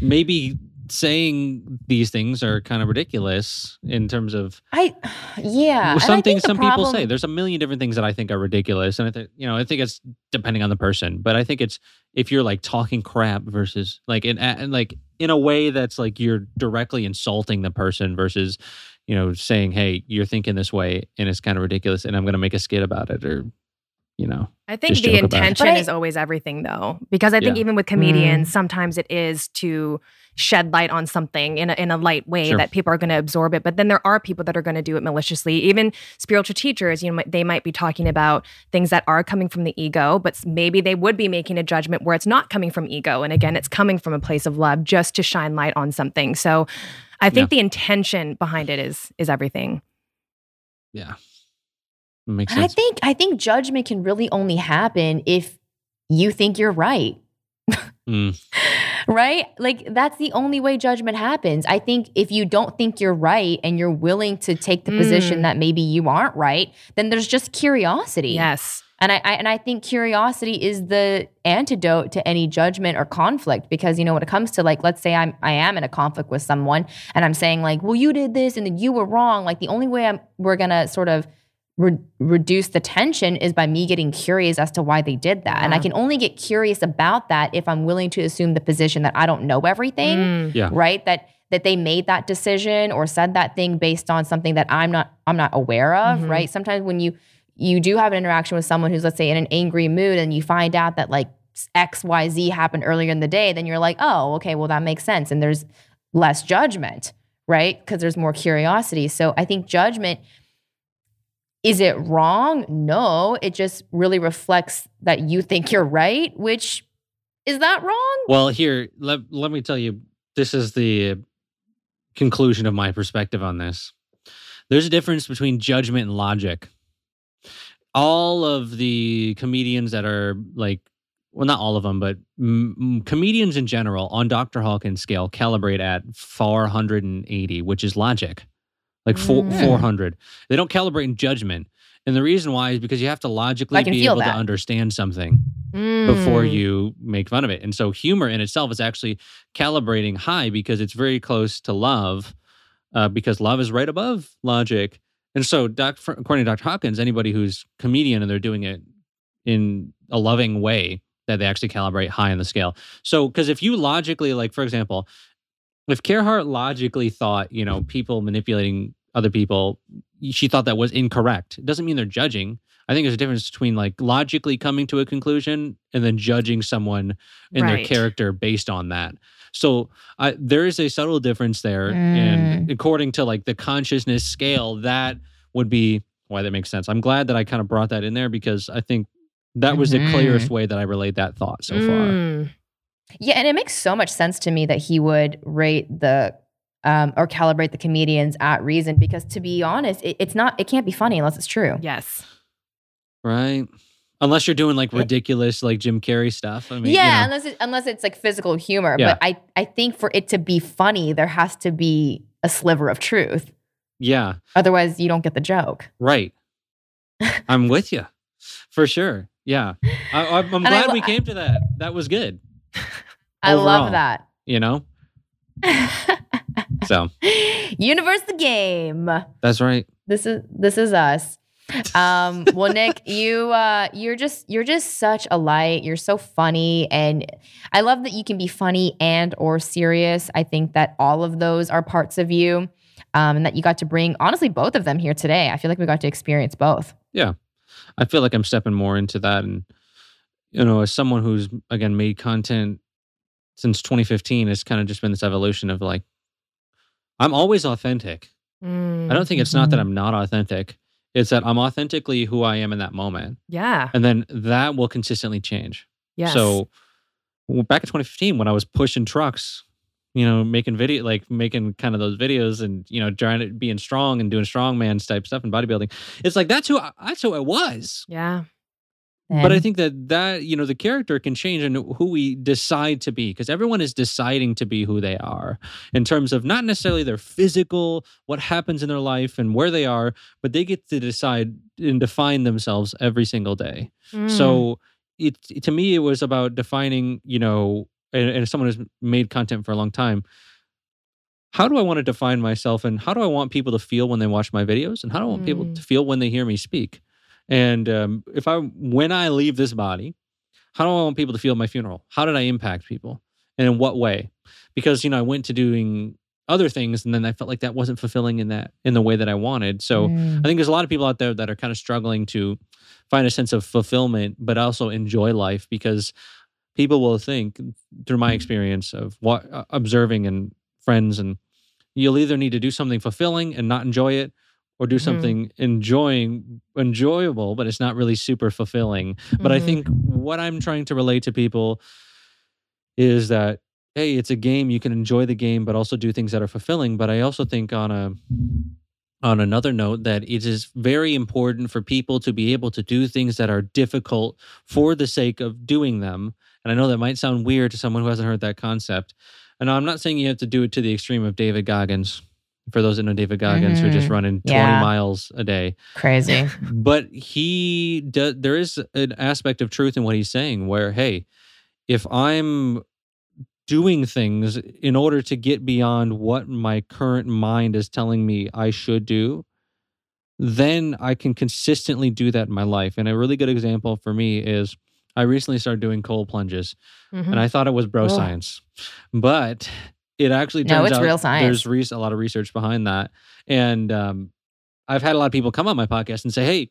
maybe saying these things are kind of ridiculous in terms of I, yeah. and some think things the some people say. There's a million different things that I think are ridiculous, and I think you know, I think it's depending on the person. But I think it's if you're like talking crap versus like in and like in a way that's like you're directly insulting the person versus you know saying, hey, you're thinking this way and it's kind of ridiculous, and I'm going to make a skit about it, or you know, I think the joke about it. intention is always everything, though, because I think Yeah. even with Mm. comedians, sometimes it is to shed light on something in a, in a light way Sure. that people are going to absorb it. But then there are people that are going to do it maliciously. Even spiritual teachers, you know, they might be talking about things that are coming from the ego, but maybe they would be making a judgment where it's not coming from ego, and again, it's coming from a place of love, just to shine light on something. So, I think the intention behind it is is everything. yeah, makes And I think I think judgment can really only happen if you think you're right. Mm. right? Like that's the only way judgment happens. I think if you don't think you're right and you're willing to take the position Mm. that maybe you aren't right, then there's just curiosity. Yes. And I, I and I think curiosity is the antidote to any judgment or conflict because you know when it comes to like let's say I'm I am in a conflict with someone and I'm saying like well you did this and then you were wrong like the only way I'm we're gonna sort of re- reduce the tension is by me getting curious as to why they did that. And I can only get curious about that if I'm willing to assume the position that I don't know everything Mm. Yeah. right? That that they made that decision or said that thing based on something that i'm not i'm not aware of Mhm. right? Sometimes when you you do have an interaction with someone who's let's say in an angry mood and you find out that like xyz happened earlier in the day then you're like oh okay well that makes sense. And there's less judgment right? Because there's more curiosity. So i think judgment is it wrong no it just really reflects that you think you're right which is that wrong Well, here, let, let me tell you, this is the conclusion of my perspective on this. There's a difference between judgment and logic. All of the comedians that are like, well, not all of them, but mm, comedians in general on Dr. Hawkins' scale calibrate at 480, which is logic, like four, Mm. 400. They don't calibrate in judgment. And the reason why is because you have to logically be able that. to understand something before Mm. you make fun of it. And so humor in itself is actually calibrating high because it's very close to love, uh, because love is right above logic. And so, doc, according to Dr. Hawkins, anybody who's comedian and they're doing it in a loving way, that they actually calibrate high on the scale. So, because if you logically, like for example, if Gerhardt logically thought, you know, people manipulating other people, she thought that was incorrect. It doesn't mean they're judging. I think there's a difference between like logically coming to a conclusion and then judging someone and their character based on that. So I, there is a subtle difference there, and according to like the consciousness scale, that would be why that makes sense. I'm glad that I kind of brought that in there because I think that was Mhm. the clearest way that I relayed that thought so far. Mm. Yeah, and it makes so much sense to me that he would rate the um, or calibrate the comedians at reason because to be honest, it, it's not it can't be funny unless it's true. Yes. Right. Unless you're doing like ridiculous like Jim Carrey stuff. I mean, yeah, you know, unless it, unless it's like physical humor. Yeah. But I I think for it to be funny, there has to be a sliver of truth. yeah, Otherwise, you don't get the joke. right. I'm with you for sure. Yeah, I, I'm, I'm I glad we came to that. That was good. I Overall. love that. You know. So Universe the game. that's right. This is this is us. Um, well, Nick, you uh, you're just you're just such a light. You're so funny, and I love that you can be funny and or serious. I think that all of those are parts of you, um, and that you got to bring honestly both of them here today. I feel like we got to experience both. Yeah i feel like I'm stepping more into that, and you know, as someone who's again made content since 2015, it's kind of just been this evolution of like, I'm always authentic. I don't think it's not that mm-hmm. I'm not authentic. It's that I'm authentically who I am in that moment. Yeah. And then that will consistently change. Yes. So back in 2015, when I was pushing trucks, you know, making video, like making kind of those videos and, you know, trying to being strong and doing strongman type stuff and bodybuilding, it's like, that's who I, that's who I was. yeah. But I think that that, you know, the character can change and who we decide to be because everyone is deciding to be who they are in terms of not necessarily their physical, what happens in their life and where they are, but they get to decide and define themselves every single day. Mm. So it to me it was about defining, you know, and, and someone who's made content for a long time, how do I want to define myself and how do I want people to feel when they watch my videos and how do I want people Mm. to feel when they hear me speak? And um, if I when I leave this body, how do I want people to feel at my funeral? How did I impact people? And in what way? Because you know, I went to doing other things and then I felt like that wasn't fulfilling in that in the way that I wanted. So Mm. I think there's a lot of people out there that are kind of struggling to find a sense of fulfillment, but also enjoy life because people will think, through my experience of what uh, observing and friends, and you'll either need to do something fulfilling and not enjoy it, or do Mhm. something enjoying enjoyable, but it's not really super fulfilling. But I Mhm. think what I'm trying to relate to people is that hey, it's a game. You can enjoy the game, but also do things that are fulfilling. But I also think on a on another note that it is very important for people to be able to do things that are difficult for the sake of doing them. And I know that might sound weird to someone who hasn't heard that concept. And I'm not saying you have to do it to the extreme of David Goggins. For those that know David Goggins, who are just running 20 Yeah. miles a day crazy. but he does there is an aspect of truth in what he's saying where hey if i'm doing things in order to get beyond what my current mind is telling me i should do then i can consistently do that in my life and a really good example for me is i recently started doing cold plunges Mhm. and I thought it was bro science, but it actually No, turns it's out real science. There's re- a lot of research behind that, and um, I've had a lot of people come on my podcast and say, "Hey,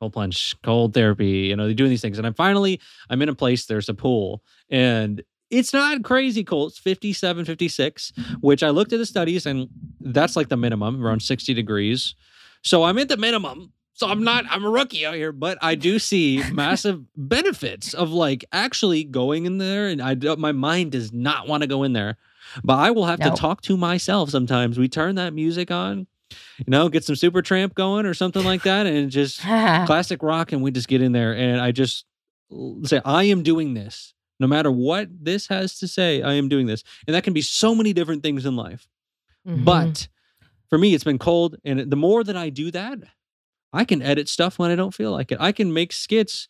cold plunge, cold therapy," you know, they're doing these things, and I'm finally I'm in a place. There's a pool, and it's not crazy cold. It's 57, 56, which I looked at the studies, and that's like the minimum, around 60 degrees. So I'm at the minimum. So I'm not, I'm a rookie out here, but I do see massive benefits of like actually going in there. And I, my mind does not want to go in there, but I will have No. to talk to myself sometimes. We turn that music on, you know, get some Supertramp going or something like that. And just classic rock. And we just get in there. And I just say, I am doing this. No matter what this has to say, I am doing this. And that can be so many different things in life. Mhm. But for me, it's been cold. And the more that I do that, I can edit stuff when I don't feel like it. I can make skits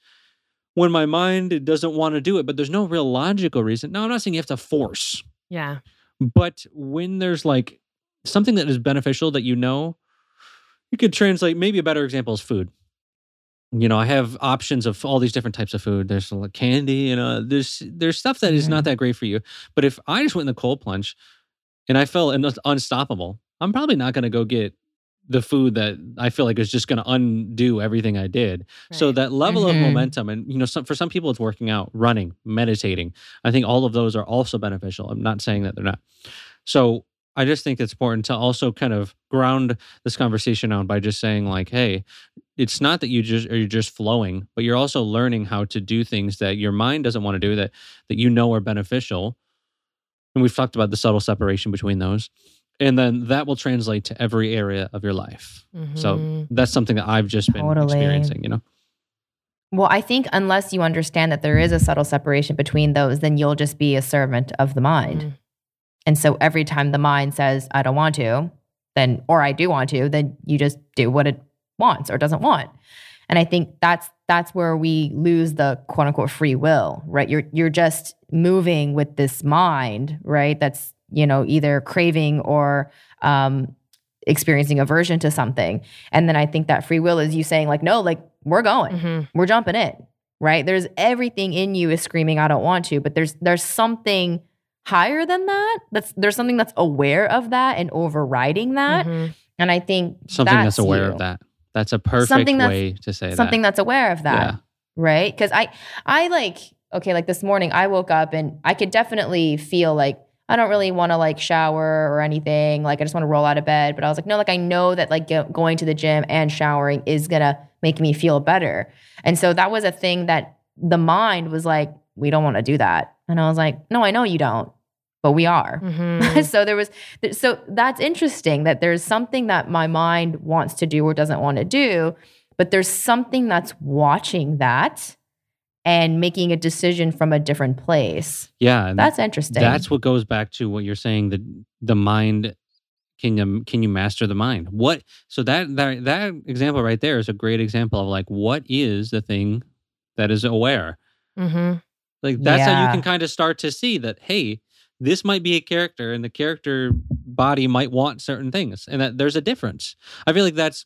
when my mind doesn't want to do it, but there's no real logical reason. Now, I'm not saying you have to force, yeah. but when there's like something that is beneficial that you know, you could translate. Maybe a better example is food. You know, I have options of all these different types of food. There's like candy, you know, there's there's stuff that is not that great for you. But if I just went in the cold plunge and I felt un- unstoppable, I'm probably not going to go get the food that I feel like is just going to undo everything I did. So that level Mhm. of momentum, and you know, some, for some people it's working out, running, meditating. I think all of those are also beneficial. I'm not saying that they're not. So I just think it's important to also kind of ground this conversation on by just saying like, hey, it's not that you just are you're just flowing, but you're also learning how to do things that your mind doesn't want to do that that you know are beneficial. And we've talked about the subtle separation between those. And then that will translate to every area of your life. So Mhm. that's something that I've just been Totally. experiencing, you know. Well, I think unless you understand that there is a subtle separation between those, then you'll just be a servant of the mind. Mm. And so every time the mind says, I don't want to, then, or I do want to, then you just do what it wants or doesn't want. And I think that's that's where we lose the quote unquote free will, right? You're you're just moving with this mind, right? That's, you know, either craving or um experiencing aversion to something. And then I think that free will is you saying, like, no, like we're going Mhm. we're jumping in right there's everything in you is screaming i don't want to but there's there's something higher than that that's there's something that's aware of that and overriding that Mhm. and i think Something that's, that's aware you. of that. That's a perfect Something that's- way to say something that. that's aware of that Yeah. right because i i like okay like this morning i woke up and i could definitely feel like i don't really want to like shower or anything like i just want to roll out of bed but i was like no like i know that like go- going to the gym and showering is gonna make me feel better. And so that was a thing that the mind was like we don't want to do that. And i was like no i know you don't but we are. Mhm. so there was so that's interesting that there's something that my mind wants to do or doesn't want to do but there's something that's watching that and making a decision from a different place Yeah. that's interesting That's what goes back to what you're saying. The the mind can you can you master the mind? What so that that that example right there is a great example of like what is the thing that is aware. Mm-hmm. Like that's how you can kind of start to see that hey, this might be a character and the character body might want certain things and that there's a difference. I feel like that's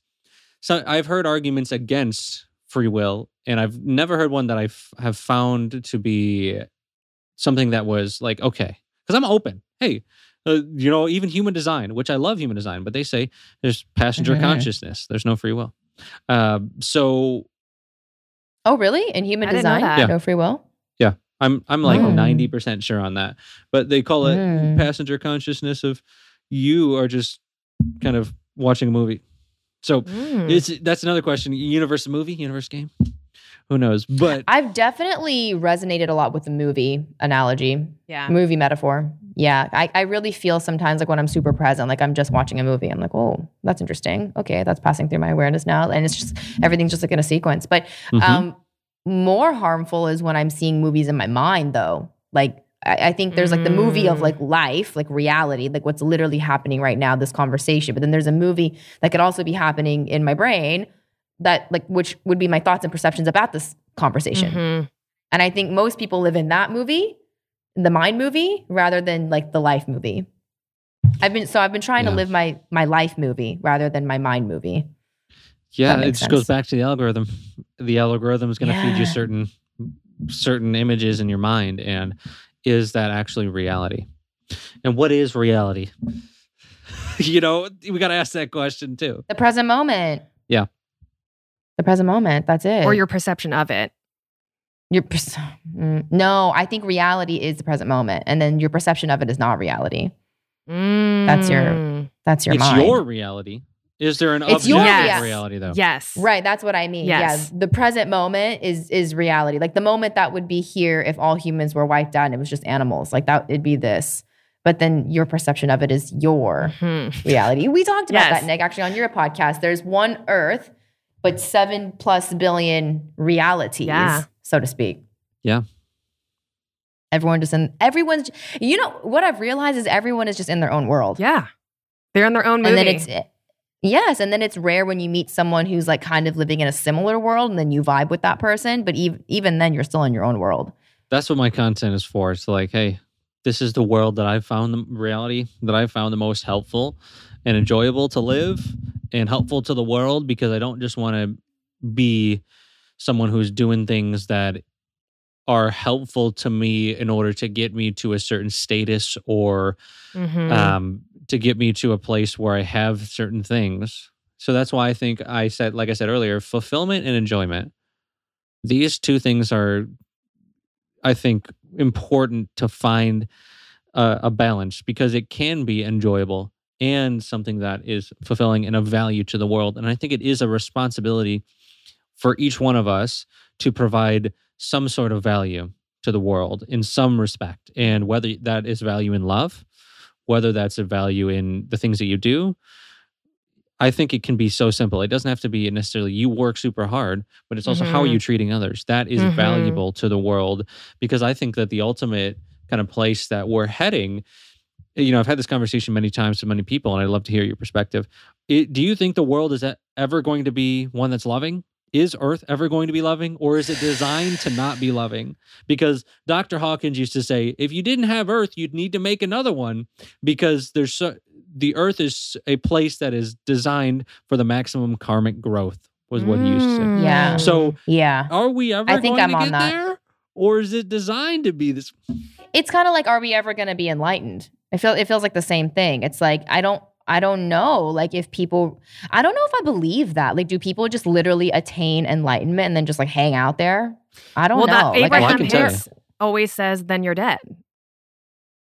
so I've heard arguments against free will and I've never heard one that I have found to be something that was like okay because I'm open. Hey, uh, you know, even human design, which I love human design, but they say there's passenger Mhm. consciousness. There's no free will. Uh, so oh really in human I design. Yeah. no free will Yeah, I'm I'm like Mm. ninety percent sure on that. But they call it Mm. passenger consciousness of you are just kind of watching a movie. So Mm. it's that's another question. Universe movie, universe game. Who knows? But i've definitely resonated a lot with the movie analogy yeah. movie metaphor yeah I, I really feel sometimes like when i'm super present like i'm just watching a movie i'm like oh that's interesting okay that's passing through my awareness now and it's just everything's just like in a sequence but Mhm. um more harmful is when i'm seeing movies in my mind though like I, I think there's like the movie of Mm. like life like reality like what's literally happening right now this conversation but then there's a movie that could also be happening in my brain that like which would be my thoughts and perceptions about this conversation Mhm. and I think most people live in that movie, the mind movie, rather than like the life movie. I've been so I've been trying Yeah. to live my my life movie rather than my mind movie. yeah, it makes just goes back to the algorithm. The algorithm is going to feed you certain certain images in your mind, and is that actually reality? And what is reality? you know, we got to ask that question too. The present moment. Yeah. The present moment. That's it. Or your perception of it. your perce- mm, no. I think reality is the present moment, and then your perception of it is not reality. That's your- Mm. That's your it's mind. your reality. Is there an It's your objective rea- reality though? Yes. Right, that's what I mean. Yes. Yeah, the present moment is is reality. Like the moment that would be here if all humans were wiped out and it was just animals. Like that it'd be this. But then your perception of it is your Mhm. reality. We talked about Yes. that, Nick, actually on your podcast. There's one Earth, but seven plus billion realities, Yeah. so to speak. Yeah. Everyone just in everyone's you know what I've realized is everyone is just in their own world. Yeah. They're in their own movie. And then it's yes, and then it's rare when you meet someone who's like kind of living in a similar world, and then you vibe with that person. But even even then, you're still in your own world. That's what my content is for. It's like, hey, this is the world that I've found the reality that I've found the most helpful and enjoyable to live and helpful to the world because I don't just want to be someone who's doing things that are helpful to me in order to get me to a certain status or Mhm. um, to get me to a place where I have certain things. So that's why I think I said, like I said earlier, fulfillment and enjoyment. These two things are, I think, important to find uh, a balance because it can be enjoyable and something that is fulfilling and of value to the world. And I think it is a responsibility for each one of us to provide some sort of value to the world in some respect. And whether that is value in love, whether that's a value in the things that you do, I think it can be so simple. It doesn't have to be necessarily you work super hard, but it's also how are you treating others? That is Mhm. valuable to the world because I think that the ultimate kind of place that we're heading, you know, I've had this conversation many times to many people, and I'd love to hear your perspective. It, do you think the world is ever going to be one that's loving? Is Earth ever going to be loving, or is it designed to not be loving? Because Dr. Hawkins used to say, if you didn't have Earth, you'd need to make another one because there's so the Earth is a place that is designed for the maximum karmic growth. Was what he used to say. Mm. Yeah. So Yeah. are we ever I think going I'm to on get that. there? Or is it designed to be this? It's kind of like, are we ever going to be enlightened? I feel it feels like the same thing. It's like I don't. I don't know. Like if people, I don't know if I believe that. Like, do people just literally attain enlightenment and then just like hang out there? I don't well, know. that Like, I Well, I Abraham can think tell you. Hicks always says, "Then you're dead."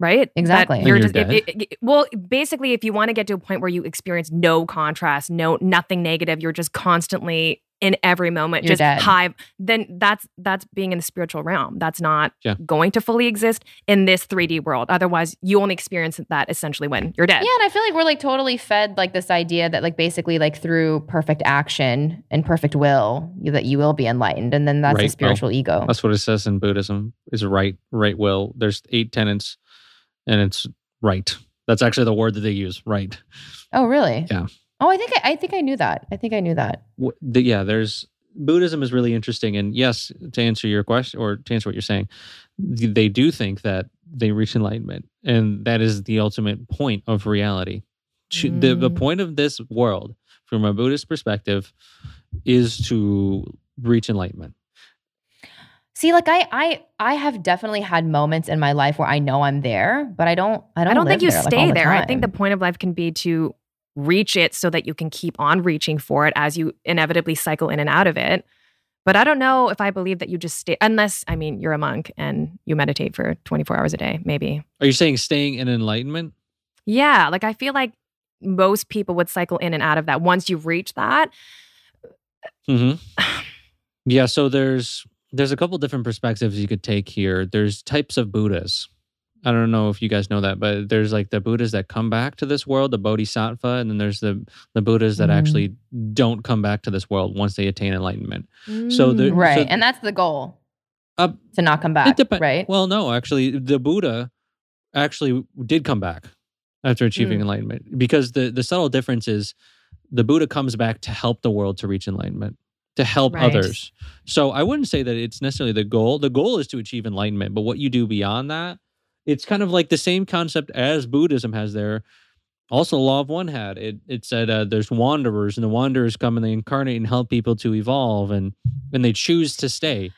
Right? Exactly. That you're Then just you're if- if- well, basically, if you want to get to a point where you experience no contrast, no nothing negative, you're just constantly in every moment, You're just dead. high. Then that's that's being in the spiritual realm. That's not Yeah. going to fully exist in this 3D world. Otherwise, you only experience that essentially when you're dead. Yeah, and I feel like we're like totally fed like this idea that like basically like through perfect action and perfect will you, that you will be enlightened, and then that's Right a will. spiritual ego. That's what it says in Buddhism is right, right will. There's eight tenets and it's right. That's actually the word that they use, right. Oh, really? Yeah. Oh, I think I, I think I knew that. I think I knew that. Wh- the- yeah, there's Buddhism is really interesting. And yes, to answer your question or to answer what you're saying, they do think that they reach enlightenment. And that is the ultimate point of reality. To- The, the Mm. point of this world, from a Buddhist perspective, is to reach enlightenment. See, like I I I have definitely had moments in my life where I know I'm there, but I don't I don't I don't live think you there, stay all the there. I think the point of life can be to reach it so that you can keep on reaching for it as you inevitably cycle in and out of it. But I don't know if I believe that you just stay, unless, I mean, you're a monk and you meditate for 24 hours a day, maybe. Are you saying staying in enlightenment? Yeah. Like I feel like most people would cycle in and out of that. Once you reach that, hmm yeah. So there's there's a couple different perspectives you could take here. There's types of Buddhas. I don't know if you guys know that, but there's like the Buddhas that come back to this world, the Bodhisattva, and then there's the the Buddhas that Mm. actually don't come back to this world once they attain enlightenment. So the- right, so- and that's the goal Uh, to not come back. depen- right? Well, no, actually, the Buddha actually did come back after achieving Mm. enlightenment because the the subtle difference is the Buddha comes back to help the world to reach enlightenment, to help Right. others. So I wouldn't say that it's necessarily the goal. The goal is to achieve enlightenment, but what you do beyond that, it's kind of like the same concept as Buddhism has there. Also, Law of One had it. It said uh, there's wanderers, and the wanderers come and they incarnate and help people to evolve, and and they choose to stay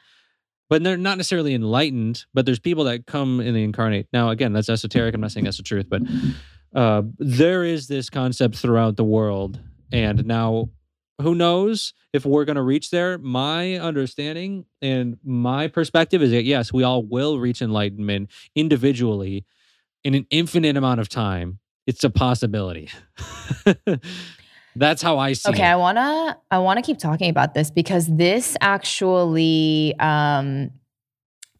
but they're not necessarily enlightened. But there's people that come and they incarnate. Now, again, that's esoteric. I'm not saying that's the truth, but uh, there is this concept throughout the world, and now who knows if we're going to reach there? My understanding and my perspective is that yes, we all will reach enlightenment individually in an infinite amount of time. It's a possibility. That's how I see it. Okay, it. I wanna I wanna keep talking about this because this actually um,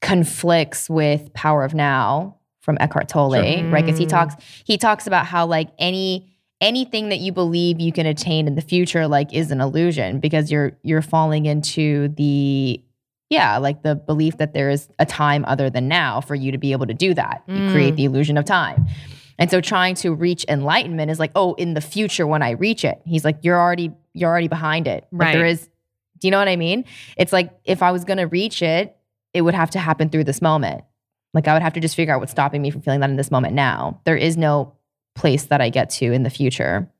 conflicts with Power of Now from Eckhart Tolle, Sure. right? Because he talks he talks about how like any anything that you believe you can attain in the future like is an illusion because you're you're falling into the yeah like the belief that there is a time other than now for you to be able to do that you Mm. create the illusion of time and so trying to reach enlightenment is like, oh, in the future when I reach it. He's like, you're already you're already behind it. Like Right. there is do you know what I mean? It's like if I was gonna reach it, it would have to happen through this moment. Like I would have to just figure out what's stopping me from feeling that in this moment now. There is no place that I get to in the future.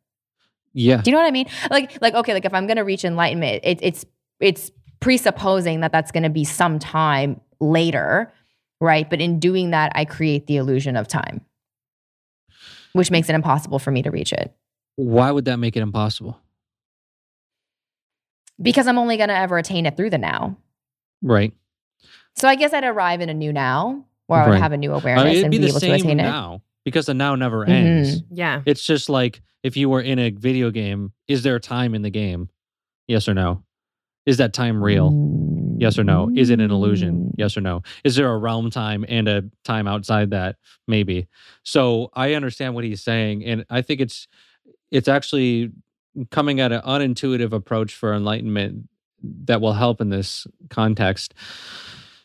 Yeah. Do you know what I mean? Like like okay, like if I'm gonna reach enlightenment, it, it's it's presupposing that that's gonna be some time later, right? But in doing that, I create the illusion of time, which makes it impossible for me to reach it Why would that make it impossible? because I'm only gonna ever attain it through the now. Right. So I guess I'd arrive in a new now where I would Right. have a new I awareness mean, and be be able to attain it. Now because the now never Mhm. ends. Yeah. It's just like if you were in a video game, is there time in the game? Yes or no? Is that time real? Yes or no? Is it an illusion? Yes or no? Is there a realm time and a time outside that? Maybe. So I understand what he's saying, and I think it's it's actually coming at an unintuitive approach for enlightenment that will help in this context.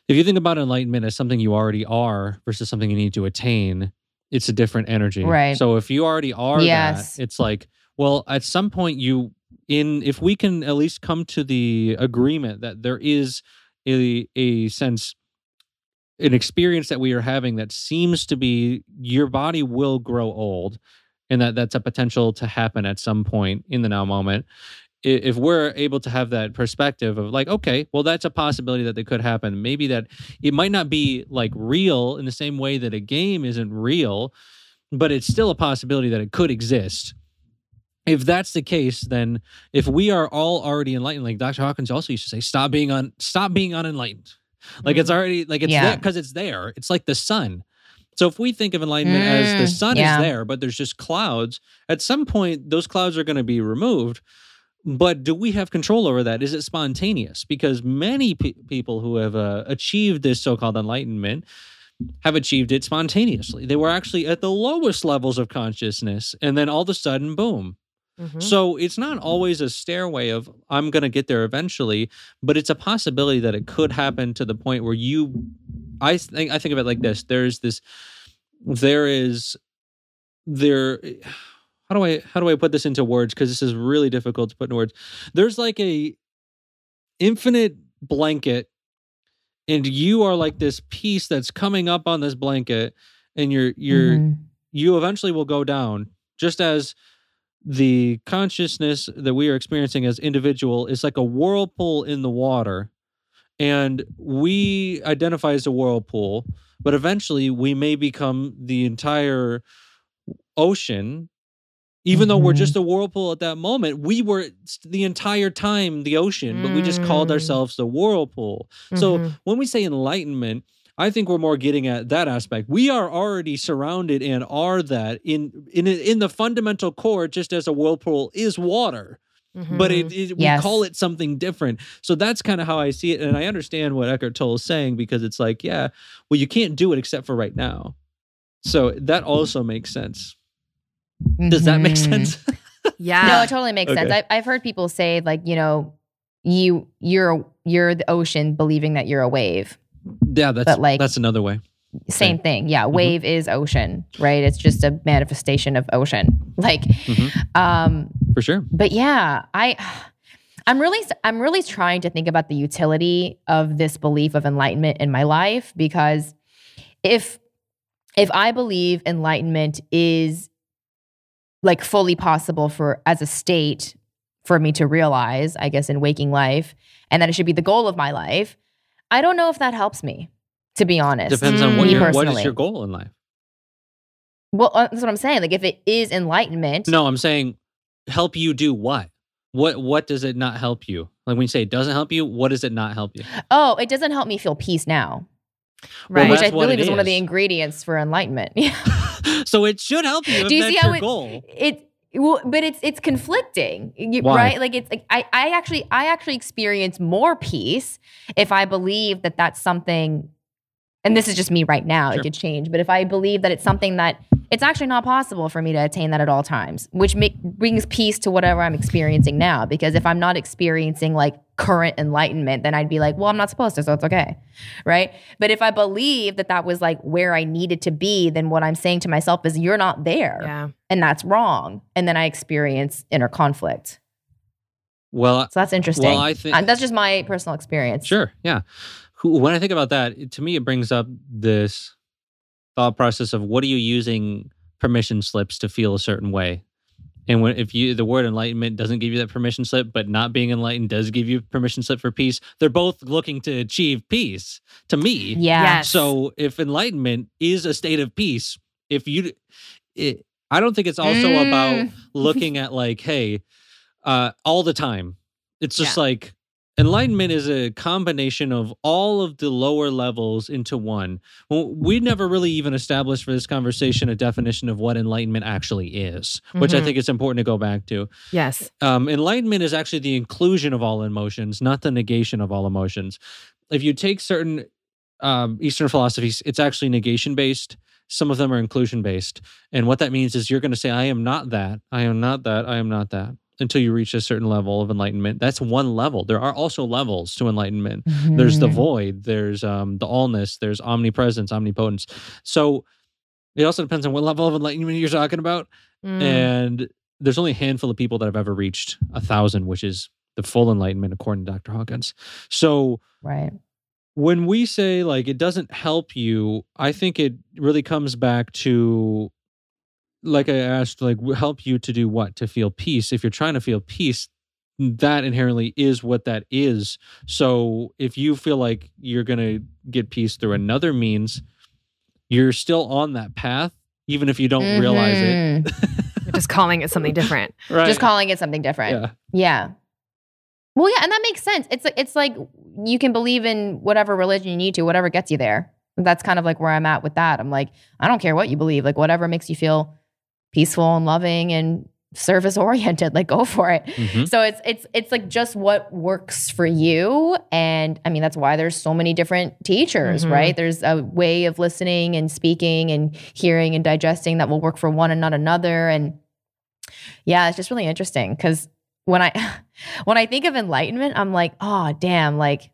If you think about enlightenment as something you already are versus something you need to attain, it's a different energy. Right. So if you already are Yes. that, it's like, well, at some point you in if we can at least come to the agreement that there is a a sense an experience that we are having that seems to be your body will grow old and that that's a potential to happen at some point in the now moment if we're able to have that perspective of like okay well that's a possibility that it could happen. Maybe that it might not be like real in the same way that a game isn't real but it's still a possibility that it could exist. If that's the case then if we are all already enlightened like dr hawkins also used to say stop being on stop being unenlightened. Like it's already like it's Yeah. there because it's there. It's like the sun. So if we think of enlightenment as the Mm, sun yeah. is there but there's just clouds at some point those clouds are going to be removed but do we have control over that is it spontaneous because many pe- people who have uh, achieved this so-called enlightenment have achieved it spontaneously they were actually at the lowest levels of consciousness and then all of a sudden boom Mhm. so it's not always a stairway of I'm going to get there eventually, but it's a possibility that it could happen to the point where you I think I think of it like this. There's this there is there how do I how do I put this into words because this is really difficult to put in words. There's like a infinite blanket and you are like this piece that's coming up on this blanket and you're you're Mhm. you eventually will go down just as the consciousness that we are experiencing as individual is like a whirlpool in the water and we identify as a whirlpool but eventually we may become the entire ocean even though we're Mhm. just a whirlpool at that moment we were the entire time the ocean but we just called Mm. ourselves the whirlpool so Mhm. when we say enlightenment, I think we're more getting at that aspect. We are already surrounded and are that in in in the fundamental core, just as a whirlpool is water. But it, Mhm. it we Yes. call it something different. So that's kind of how I see it, and I understand what Eckhart Tolle is saying because it's like, yeah, well, you can't do it except for right now. So that also makes sense. Does that make Mhm. sense? yeah. No, it totally makes sense. I, I've heard people say like, you know, you you're you're the ocean believing that you're a wave. yeah, that's But, like- that's another way. Same thing. Yeah, Mm-hmm. wave is ocean, right? It's just a manifestation of ocean. Like, Mhm. um, For sure. but yeah, I I'm really I'm really trying to think about the utility of this belief of enlightenment in my life because if if I believe enlightenment is like fully possible for as a state for me to realize, I guess in waking life, and that it should be the goal of my life, I don't know if that helps me, to be honest. Depends on Mm. what your what is your goal in life. Well, uh, that's what I'm saying. Like if it is enlightenment, No, I'm saying help you do what? What what does it not help you? Like when you say it doesn't help you, what does it not help you? oh, it doesn't help me feel peace now. Right. which I that's what believe it is one of the ingredients for enlightenment. so it should help you Do you see how it- goal. it well, but it's it's conflicting, you- right? Like it's like I I actually I actually experience more peace if I believe that that's something. And this is just me right now. Sure. It could change, but if I believe that it's something that it's actually not possible for me to attain that at all times, which make, brings peace to whatever I'm experiencing now. Because if I'm not experiencing like current enlightenment, then I'd be like, well, I'm not supposed to, so it's okay, right? But if I believe that that was like where I needed to be, then what I'm saying to myself is, you're not there Yeah. and that's wrong. And then I experience inner conflict. Well, So that's interesting. well, I think Uh, that's just my personal experience. Sure. Yeah. When I think about that, to me, it brings up this thought process of what are you using permission slips to feel a certain way? And when if you the word enlightenment doesn't give you that permission slip, but not being enlightened does give you permission slip for peace, they're both looking to achieve peace. To me, Yeah. Yes. So if enlightenment is a state of peace, if you, it, I don't think it's also Mm. about looking at like, hey, uh, all the time. It's just like enlightenment is a combination of all of the lower levels into one. Well, we never really even established for this conversation a definition of what enlightenment actually is, which I Mhm. think it's important to go back to. Yes. Um, enlightenment is actually the inclusion of all emotions, not the negation of all emotions. If you take certain um, Eastern philosophies, it's actually negation based. Some of them are inclusion based. And what that means is you're going to say, I am not that. I am not that. I am not that until you reach a certain level of enlightenment. That's one level. There are also levels to enlightenment. There's the Mhm. void, there's um, the allness, there's omnipresence, omnipotence. So it also depends on what level of enlightenment you're talking about. Mm. And there's only a handful of people that have ever reached a thousand, which is the full enlightenment according to Dr. Hawkins. So right. when we say like it doesn't help you, I think it really comes back to like I asked, like help you to do what? To feel peace. If you're trying to feel peace, that inherently is what that is. So if you feel like you're gonna get peace through another means, you're still on that path, even if you don't realize it. Mhm. You're just calling it something different. right. Just calling it something different. yeah. Yeah. Well, yeah, and that makes sense. It's like it's like you can believe in whatever religion you need to, whatever gets you there. That's kind of like where I'm at with that. I'm like, I don't care what you believe, like whatever makes you feel peaceful and loving and service oriented, like go for it. Mhm. So it's it's it's like just what works for you. And I mean, that's why there's so many different teachers, Mhm. right? There's a way of listening and speaking and hearing and digesting that will work for one and not another. And yeah, it's just really interesting because when I when I think of enlightenment, I'm like, oh damn, like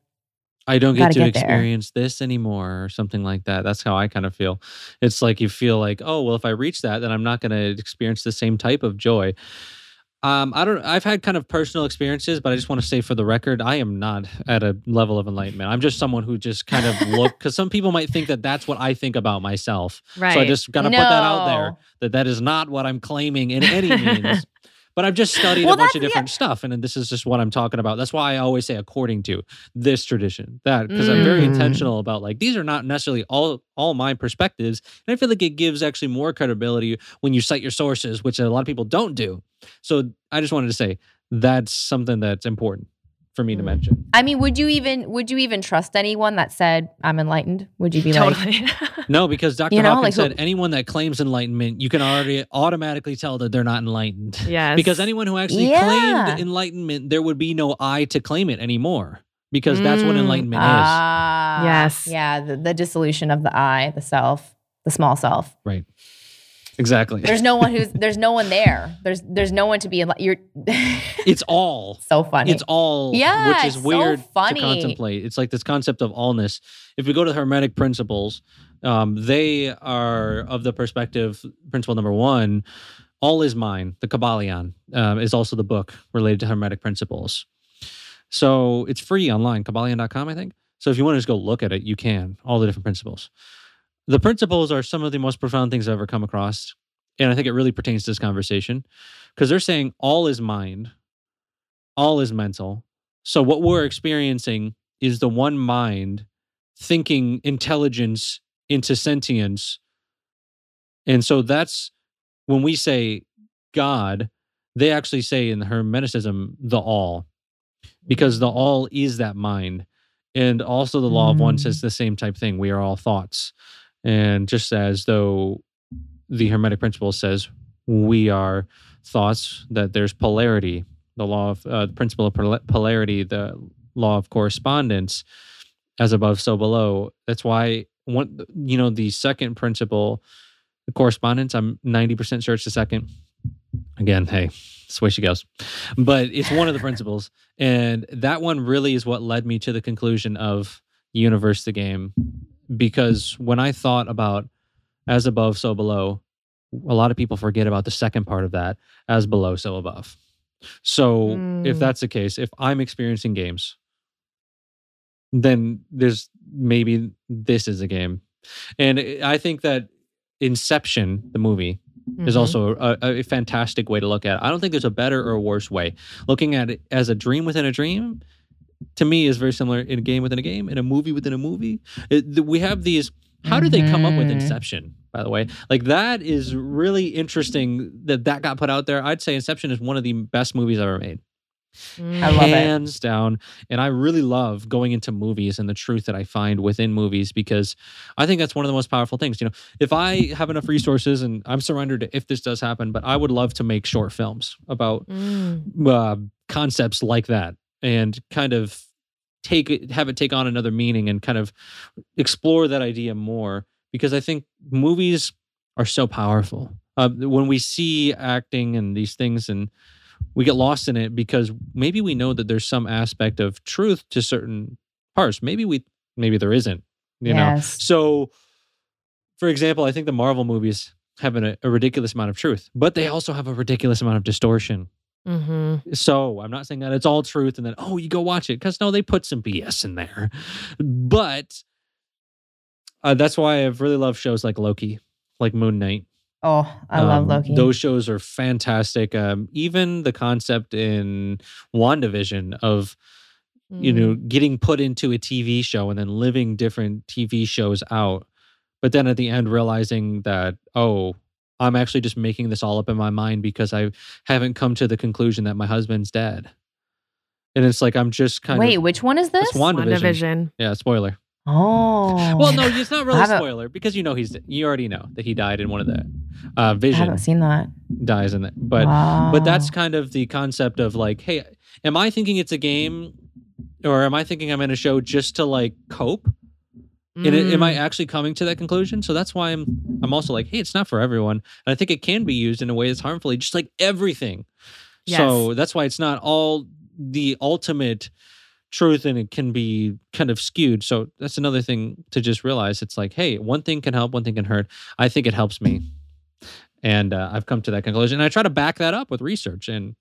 I don't get to get there. experience this anymore or something like that. That's how I kind of feel. It's like you feel like, oh, well, if I reach that, then I'm not going to experience the same type of joy. Um, I don't. I've had kind of personal experiences, but I just want to say for the record, I am not at a level of enlightenment. I'm just someone who just kind of look because some people might think that that's what I think about myself. Right. So I just got to put that out there that that is not what I'm claiming in any means. But I've just studied Well, a bunch of that's- yeah. different stuff, and then this is just what I'm talking about. That's why I always say according to this tradition, that because I'm very Mm. intentional about like these are not necessarily all all my perspectives, and I feel like it gives actually more credibility when you cite your sources, which a lot of people don't do. So I just wanted to say that's something that's important for me to Mm. mention. I mean, would you even would you even trust anyone that said I'm enlightened? Would you be like. No, because Dr. You know, Hawkins like, said anyone that claims enlightenment, you can already automatically tell that they're not enlightened. yes. Because anyone who actually Yeah. claimed enlightenment, there would be no I to claim it anymore. Because that's what Mm. enlightenment ah, Yes. yeah, the, the dissolution of the I, the self, the small self. Right. Exactly. There's no one who's there's no one there. There's there's no one to be. enli- You're it's all. so funny. It's all, Yeah, which is so weird funny. to contemplate. It's like this concept of allness. If we go to the Hermetic principles, um, they are of the perspective, principle number one, all is mine. The Kybalion um, is also the book related to Hermetic principles. So it's free online, Kybalion.com, I think. So if you want to just go look at it, you can, all the different principles. The principles are some of the most profound things I've ever come across. And I think it really pertains to this conversation because they're saying all is mind, all is mental. So what we're experiencing is the one mind thinking intelligence into sentience. And so that's when we say God, they actually say in Hermeticism the all, because the all is that mind. And also the law of one Mm. says the same type thing. We are all thoughts. And just as though the Hermetic principle says we are thoughts, that there's polarity, the law of uh, the principle of polarity, the law of correspondence, as above, so below. That's why one, you know, the second principle, the correspondence. I'm 90% sure it's the second. Again, hey, that's the way she goes. But it's one of the principles, and that one really is what led me to the conclusion of universe the game, because when I thought about as above, so below, a lot of people forget about the second part of that, as below, so above. So if Mm. that's the case, if I'm experiencing games, then there's maybe this is a game. And I think that Inception, the movie, is Mhm. also a, a fantastic way to look at it. I don't think there's a better or worse way. Looking at it as a dream within a dream, to me, is very similar in a game within a game, in a movie within a movie. It, we have these. How did they come up with Mhm. Inception? By the way, like that is really interesting that that got put out there. I'd say Inception is one of the best movies ever made. Mm. I love it. hands down. And I really love going into movies and the truth that I find within movies because I think that's one of the most powerful things. You know, if I have enough resources and I'm surrendered to if this does happen, but I would love to make short films about Mm. uh, concepts like that and kind of take it, have it take on another meaning and kind of explore that idea more because I think movies are so powerful. Uh, when we see acting and these things and we get lost in it because maybe we know that there's some aspect of truth to certain parts. Maybe we maybe there isn't, you know. So for example, I think the Marvel movies have an, a ridiculous amount of truth, but they also have a ridiculous amount of distortion. Mhm. So I'm not saying that it's all truth and then, oh, you go watch it. Because no, they put some BS in there. But uh, that's why I've really loved shows like Loki, like Moon Knight. Oh, I love Um, Loki. Those shows are fantastic. Um, even the concept in WandaVision of, you know, Mm. getting put into a TV show and then living different TV shows out. But then at the end, realizing that, oh, I'm actually just making this all up in my mind because I haven't come to the conclusion that my husband's dead. And it's like, I'm just kind Wait, of. Wait, which one is this? It's WandaVision. WandaVision. Yeah, spoiler. Oh. Well, no, it's not really haven't- spoiler because you know he's you already know that he died in one of the uh, I Vision haven't seen that. dies in it. But but that's kind of the concept of like, hey, am I thinking it's a game, or am I thinking I'm in a show just to like cope? And it- am I Mm. actually coming to that conclusion? So that's why I'm I'm also like, hey, it's not for everyone, and I think it can be used in a way that's harmfully, just like everything. So that's why it's not all the ultimate truth, and it can be kind of skewed. So that's another thing to just realize. It's like, hey, one thing can help, one thing can hurt. I think it helps me, and uh, I've come to that conclusion. And I try to back that up with research and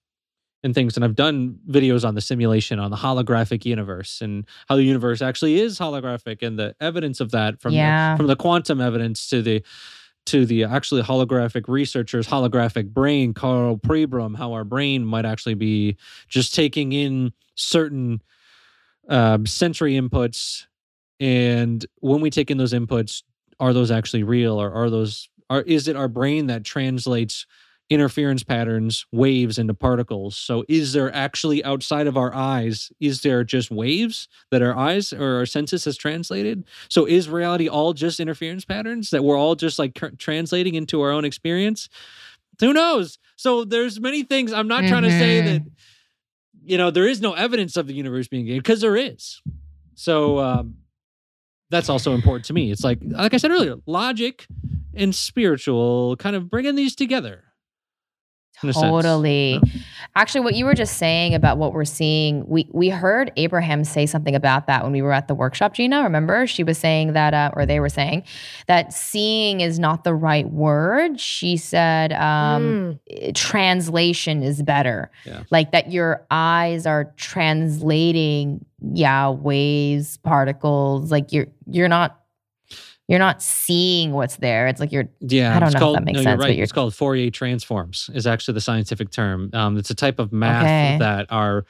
and things. And I've done videos on the simulation, on the holographic universe, and how the universe actually is holographic, and the evidence of that from Yeah. the, from the quantum evidence to the to the actually holographic researchers, holographic brain, Karl Pribram, how our brain might actually be just taking in certain uh, sensory inputs, and when we take in those inputs, are those actually real, or are those are is it our brain that translates interference patterns, waves into particles. So is there actually outside of our eyes, is there just waves that our eyes or our senses has translated? So is reality all just interference patterns that we're all just like translating into our own experience? Who knows? So there's many things. I'm not trying to say that you know there is no evidence of the universe being gay because there is. So um, that's also important to me. It's like like I said earlier, logic and spiritual kind of bringing these together. In a sense. Totally. Yeah. Actually, what you were just saying about what we're seeing, we we heard Abraham say something about that when we were at the workshop. Gina, remember? She was saying that, uh, or they were saying that seeing is not the right word. She said um, Mm. translation is better. Yeah. Like that, your eyes are translating, yeah, waves, particles. Like you're you're not you're not seeing what's there. It's like you're Yeah, I don't it's know if that makes no, sense, You're but right. you're- It's called Fourier transforms. Is actually the scientific term. Um, it's a type of math Okay. that are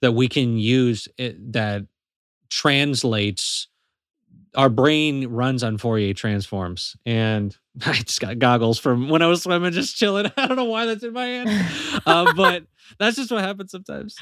that we can use it, that translates. Our brain runs on Fourier transforms, and I just got goggles from when I was swimming, just chilling. I don't know why that's in my hand, uh, but that's just what happens sometimes.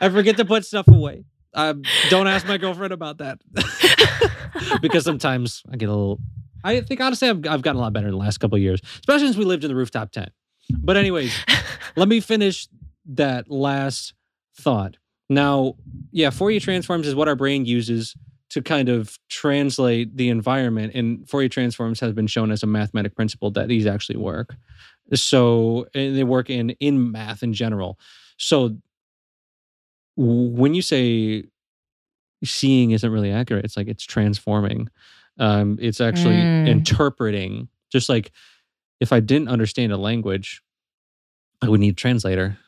I forget to put stuff away. Um, don't ask my girlfriend about that because sometimes I get a little. I think honestly, I've, I've gotten a lot better in the last couple of years, especially since we lived in the rooftop tent. But anyways, let me finish that last thought. Now, yeah, Fourier transforms is what our brain uses to kind of translate the environment, and Fourier transforms has been shown as a mathematic principle that these actually work. So and they work in in math in general. So when you say seeing isn't really accurate, it's like it's transforming. Um, it's actually Mm. interpreting. Just like if I didn't understand a language, I would need a translator.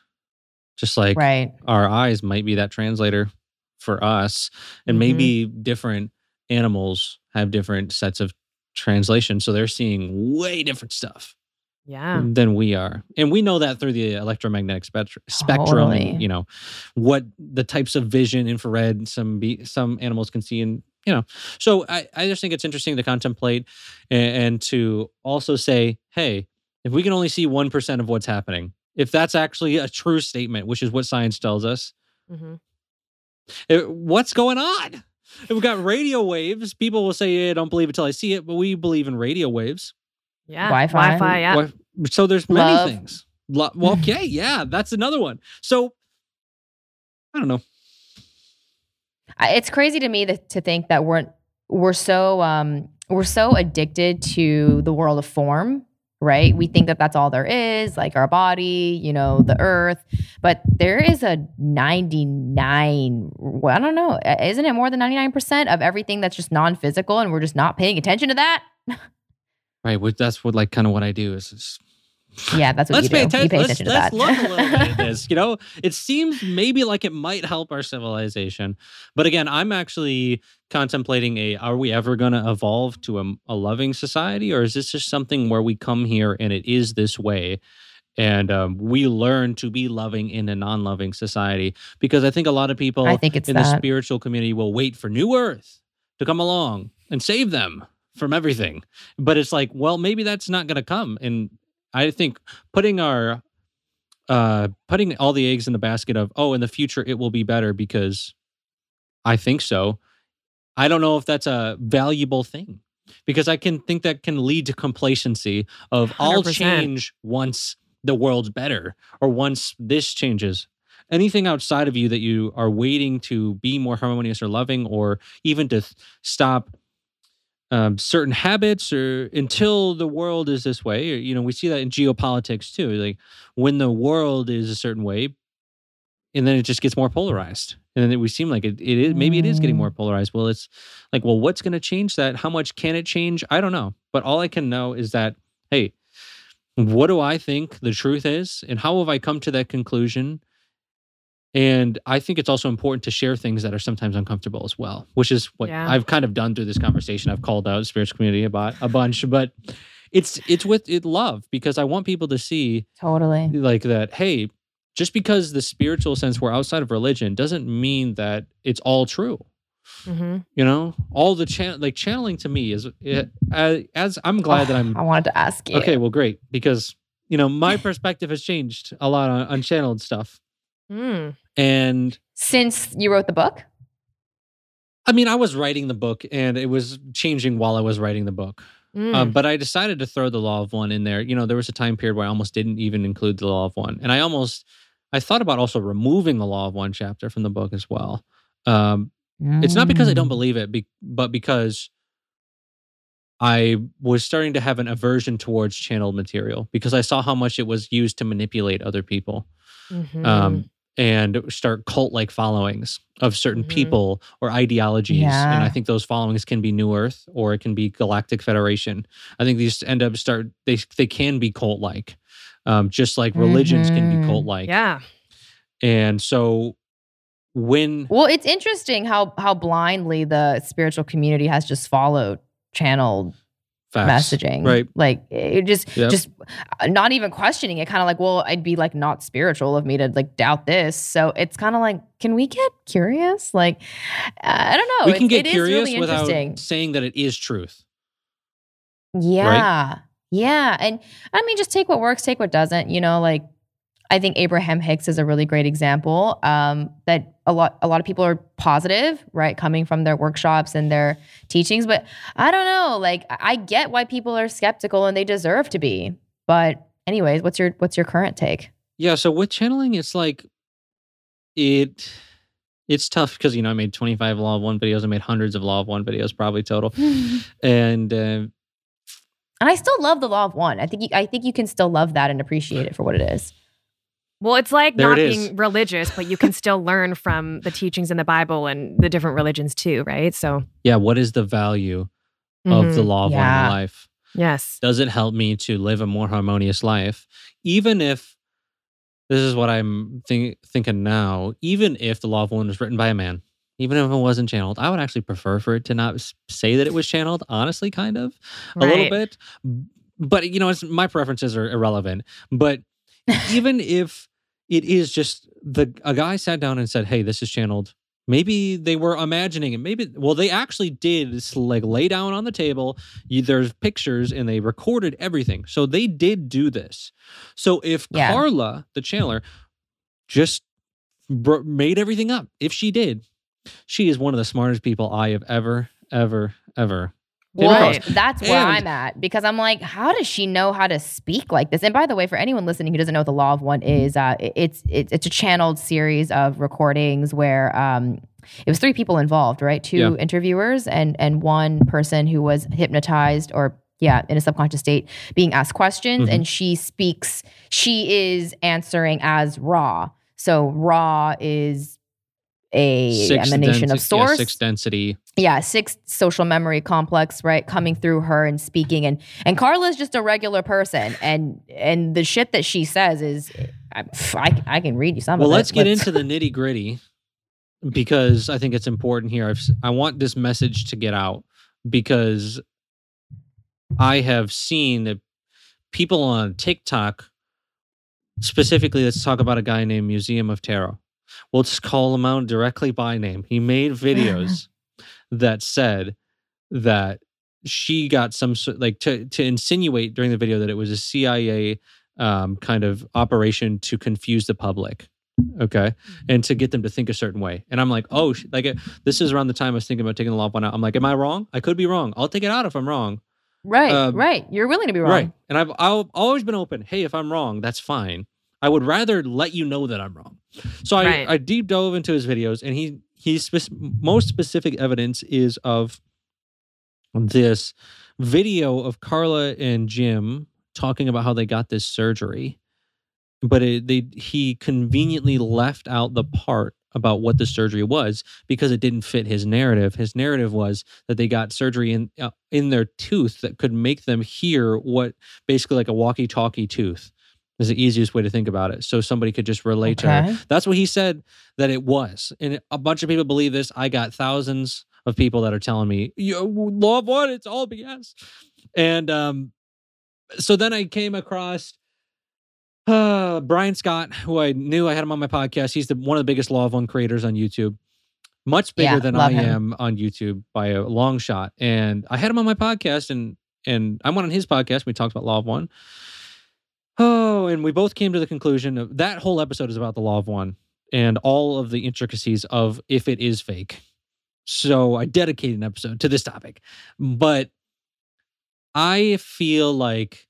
Just like right. our eyes might be that translator for us, and Mhm. maybe different animals have different sets of translation, so they're seeing way different stuff Yeah. than we are. And we know that through the electromagnetic spectrum, spectrum Totally. and, you know, what the types of vision, infrared, some be, some animals can see and, you know. So I, I just think it's interesting to contemplate and, and to also say, hey, if we can only see 1% of what's happening, if that's actually a true statement, which is what science tells us, hmm Uh, What's going on? We've got radio waves. People will say, "Yeah, I don't believe it till I see it," but we believe in radio waves. Yeah. Wi-Fi. Wi-Fi. Yeah. So there's many Love. things. Lo- well, okay, yeah, that's another one. So I don't know. It's crazy to me that, to think that we're we're so um we're so addicted to the world of form right we think that that's all there is like our body you know the earth but there is a 99 well, i don't know isn't it more than 99% of everything that's just non-physical and we're just not paying attention to that Right, which that's what like kind of what I do is. is yeah that's what let's you pay do attention. you pay let's attention to let's that look a little bit at this. You know, it seems maybe like it might help our civilization, but again, I'm actually contemplating a: Are we ever going to evolve to a, a loving society, or is this just something where we come here and it is this way? And um, we learn to be loving in a non-loving society because I think a lot of people i think it's in the spiritual community will wait for New Earth to come along and save them from everything. But it's like, well, maybe that's not going to come. And I think putting our uh putting all the eggs in the basket of oh in the future it will be better because I think so. I don't know if that's a valuable thing because I can think that can lead to complacency of I'll 100%. change once the world's better or once this changes. Anything outside of you that you are waiting to be more harmonious or loving or even to th- stop um, certain habits or until the world is this way or, you know we see that in geopolitics too like when the world is a certain way and then it just gets more polarized and then we seem like it, it is maybe it is getting more polarized. Well it's like well what's going to change that? How much can it change? I don't know but all i can know is that hey what do i think the truth is and how have i come to that conclusion and i think it's also important to share things that are sometimes uncomfortable as well which is what Yeah. i've kind of done through this conversation. I've called out the spiritual community about a bunch but it's it's with it love because i want people to see totally. like that hey just because the spiritual sense we're outside of religion doesn't mean that it's all true. Hmm you know all the chan like channeling to me is it, as, as i'm glad that i'm i wanted to ask you. Okay well great because you know my perspective has changed a lot on unchanneled stuff Mm. and since you wrote the book i mean i was writing the book and it was changing while i was writing the book Mm. Um, but I decided to throw the law of one in there. You know, there was a time period where I almost didn't even include the law of one, and I almost, I thought about also removing the law of one chapter from the book as well. Um, it's not because I don't Mm. believe it, be, but because I was starting to have an aversion towards channeled material because I saw how much it was used to manipulate other people Mhm. um, and start cult like followings of certain Mhm. people or ideologies. And I think those followings can be New Earth or it can be Galactic Federation. I think these end up start they they can be cult like, um, just like religions can be Mhm. cult like. yeah. And so when Well, it's interesting how how blindly the spiritual community has just followed channeled facts, messaging. right? Like it just Yep. just uh, not even questioning it. Kind of like, well, I'd be like not spiritual of me to like doubt this. So it's kind of like, can we get curious? Like, I don't know. we can get it is curious really without saying that it is truth. Yeah. Yeah. And I mean, just take what works, take what doesn't. You know, like I think Abraham Hicks is a really great example. Um, that a lot a lot of people are positive, right, coming from their workshops and their teachings. But I don't know. Like I get why people are skeptical and they deserve to be. But anyways, what's your what's your current take? Yeah, so with channeling, it's like it it's tough because you know I made 25 law of one videos, I made hundreds of law of one videos probably total. and And uh, I still love the law of one. I think you, I think you can still love that and appreciate it for what it is. Well, it's like There not it is. being religious, but you can still learn from the teachings in the Bible and the different religions too, right? So, yeah, what is the value of the mhm. law of one Yeah. my life? yes, Does it help me to live a more harmonious life? Even if this is what I'm think, thinking now, even if the law of one was written by a man, even if it wasn't channeled, I would actually prefer for it to not say that it was channeled, honestly, kind of. a little bit but you know it's, my preferences are irrelevant but even if it is just the a guy sat down and said hey this is channeled maybe they were imagining it maybe well they actually did like lay down on the table you, there's pictures and they recorded everything so they did do this so if Yeah. carla the channeler just br- made everything up. If she did, she is one of the smartest people I have ever, ever, ever. Came Well, that's where And- I'm at because I'm like, how does she know how to speak like this? And by the way, for anyone listening who doesn't know what the Law of One is, uh, it's it's it's a channeled series of recordings where um, it was three people involved, right? Two Yeah. interviewers and and one person who was hypnotized or yeah, in a subconscious state, being asked questions, Mhm. and she speaks. She is answering as Ra. So Ra is a emanation of densi- yeah, source sixth density. yeah six social memory complex right coming through her and speaking and and carla's just a regular person and and the shit that she says is i, I, I can read you some Well, of it let's get into the nitty gritty because I think it's important here. I've, I want this message to get out because I have seen that people on TikTok, specifically, let's talk about a guy named Museum of Tarot. We'll just call him out directly by name. He made videos that said that she got some sort like to to insinuate during the video that it was a CIA um, kind of operation to confuse the public. Okay. And to get them to think a certain way. And I'm like, oh, like, this is around the time I was thinking about taking the law one out. I'm like, am I wrong? I could be wrong. I'll take it out if I'm wrong. right um, right you're willing to be wrong Right. And I've, I've always been open. Hey, if I'm wrong, that's fine. I would rather let you know that I'm wrong. So I, Right. I deep dove into his videos, and he he's spec- most specific evidence is of this video of Carla and Jim talking about how they got this surgery, but it, they he conveniently left out the part about what the surgery was because it didn't fit his narrative. His narrative was that they got surgery in uh, in their tooth that could make them hear what basically like a walkie-talkie tooth is the easiest way to think about it. So somebody could just relate to her. That's what he said that it was. And a bunch of people believe this. I got thousands of people that are telling me, of one, it's all BS. And um, so then I came across uh, Brian Scott, who I knew I had him on my podcast. He's the one of the biggest Law of One creators on YouTube. Much bigger Yeah, than I him. am on YouTube by a long shot. And I had him on my podcast and and I went on his podcast. We talked about Law of One. Oh, and we both came to the conclusion of that whole episode is about the Law of One and all of the intricacies of if it is fake. So I dedicated an episode to this topic. But I feel like,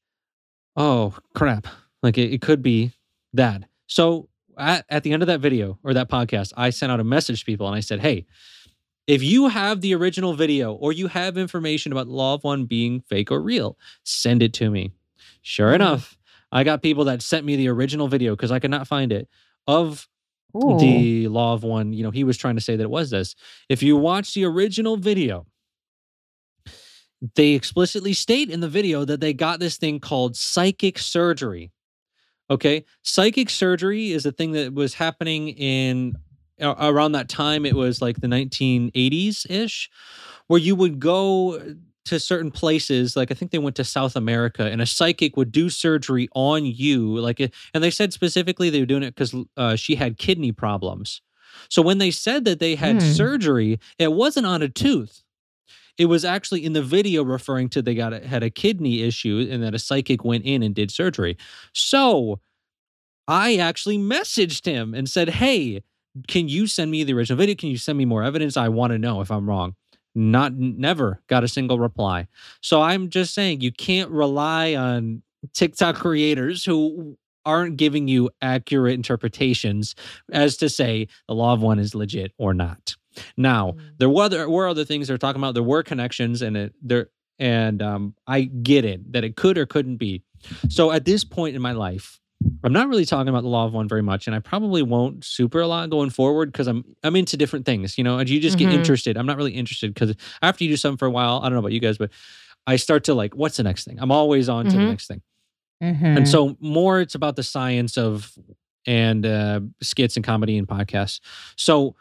oh crap, like it, it could be that. So at, at the end of that video or that podcast, I sent out a message to people and I said, hey, if you have the original video or you have information about Law of One being fake or real, send it to me. Sure Mhm. enough, I got people that sent me the original video because I could not find it of Ooh. the law of one. You know, he was trying to say that it was this. If you watch the original video, they explicitly state in the video that they got this thing called psychic surgery. Okay. Psychic surgery is a thing that was happening in around that time. It was like the 1980s ish, where you would go to certain places. Like I think they went to South America and a psychic would do surgery on you. Like, it- and they said specifically they were doing it because uh, she had kidney problems. So when they said that they had Hmm. surgery, it wasn't on a tooth. It was actually in the video referring to they got a, had a kidney issue and that a psychic went in and did surgery. So I actually messaged him and said, "Hey, can you send me the original video? Can you send me more evidence? I want to know if I'm wrong." Not never got a single reply. So I'm just saying you can't rely on TikTok creators who aren't giving you accurate interpretations as to say the law of one is legit or not. Now, Mm. there were other, were other things they're talking about. There were connections, and it there and um, I get it that it could or couldn't be. So at this point in my life, I'm not really talking about the law of one very much, and I probably won't super a lot going forward because I'm I'm into different things, you know. And you just get Mhm. interested. I'm not really interested because after you do something for a while, I don't know about you guys, but I start to like, what's the next thing? I'm always on to the Mhm. next thing. Mhm. And so more it's about the science of and uh, skits and comedy and podcasts. So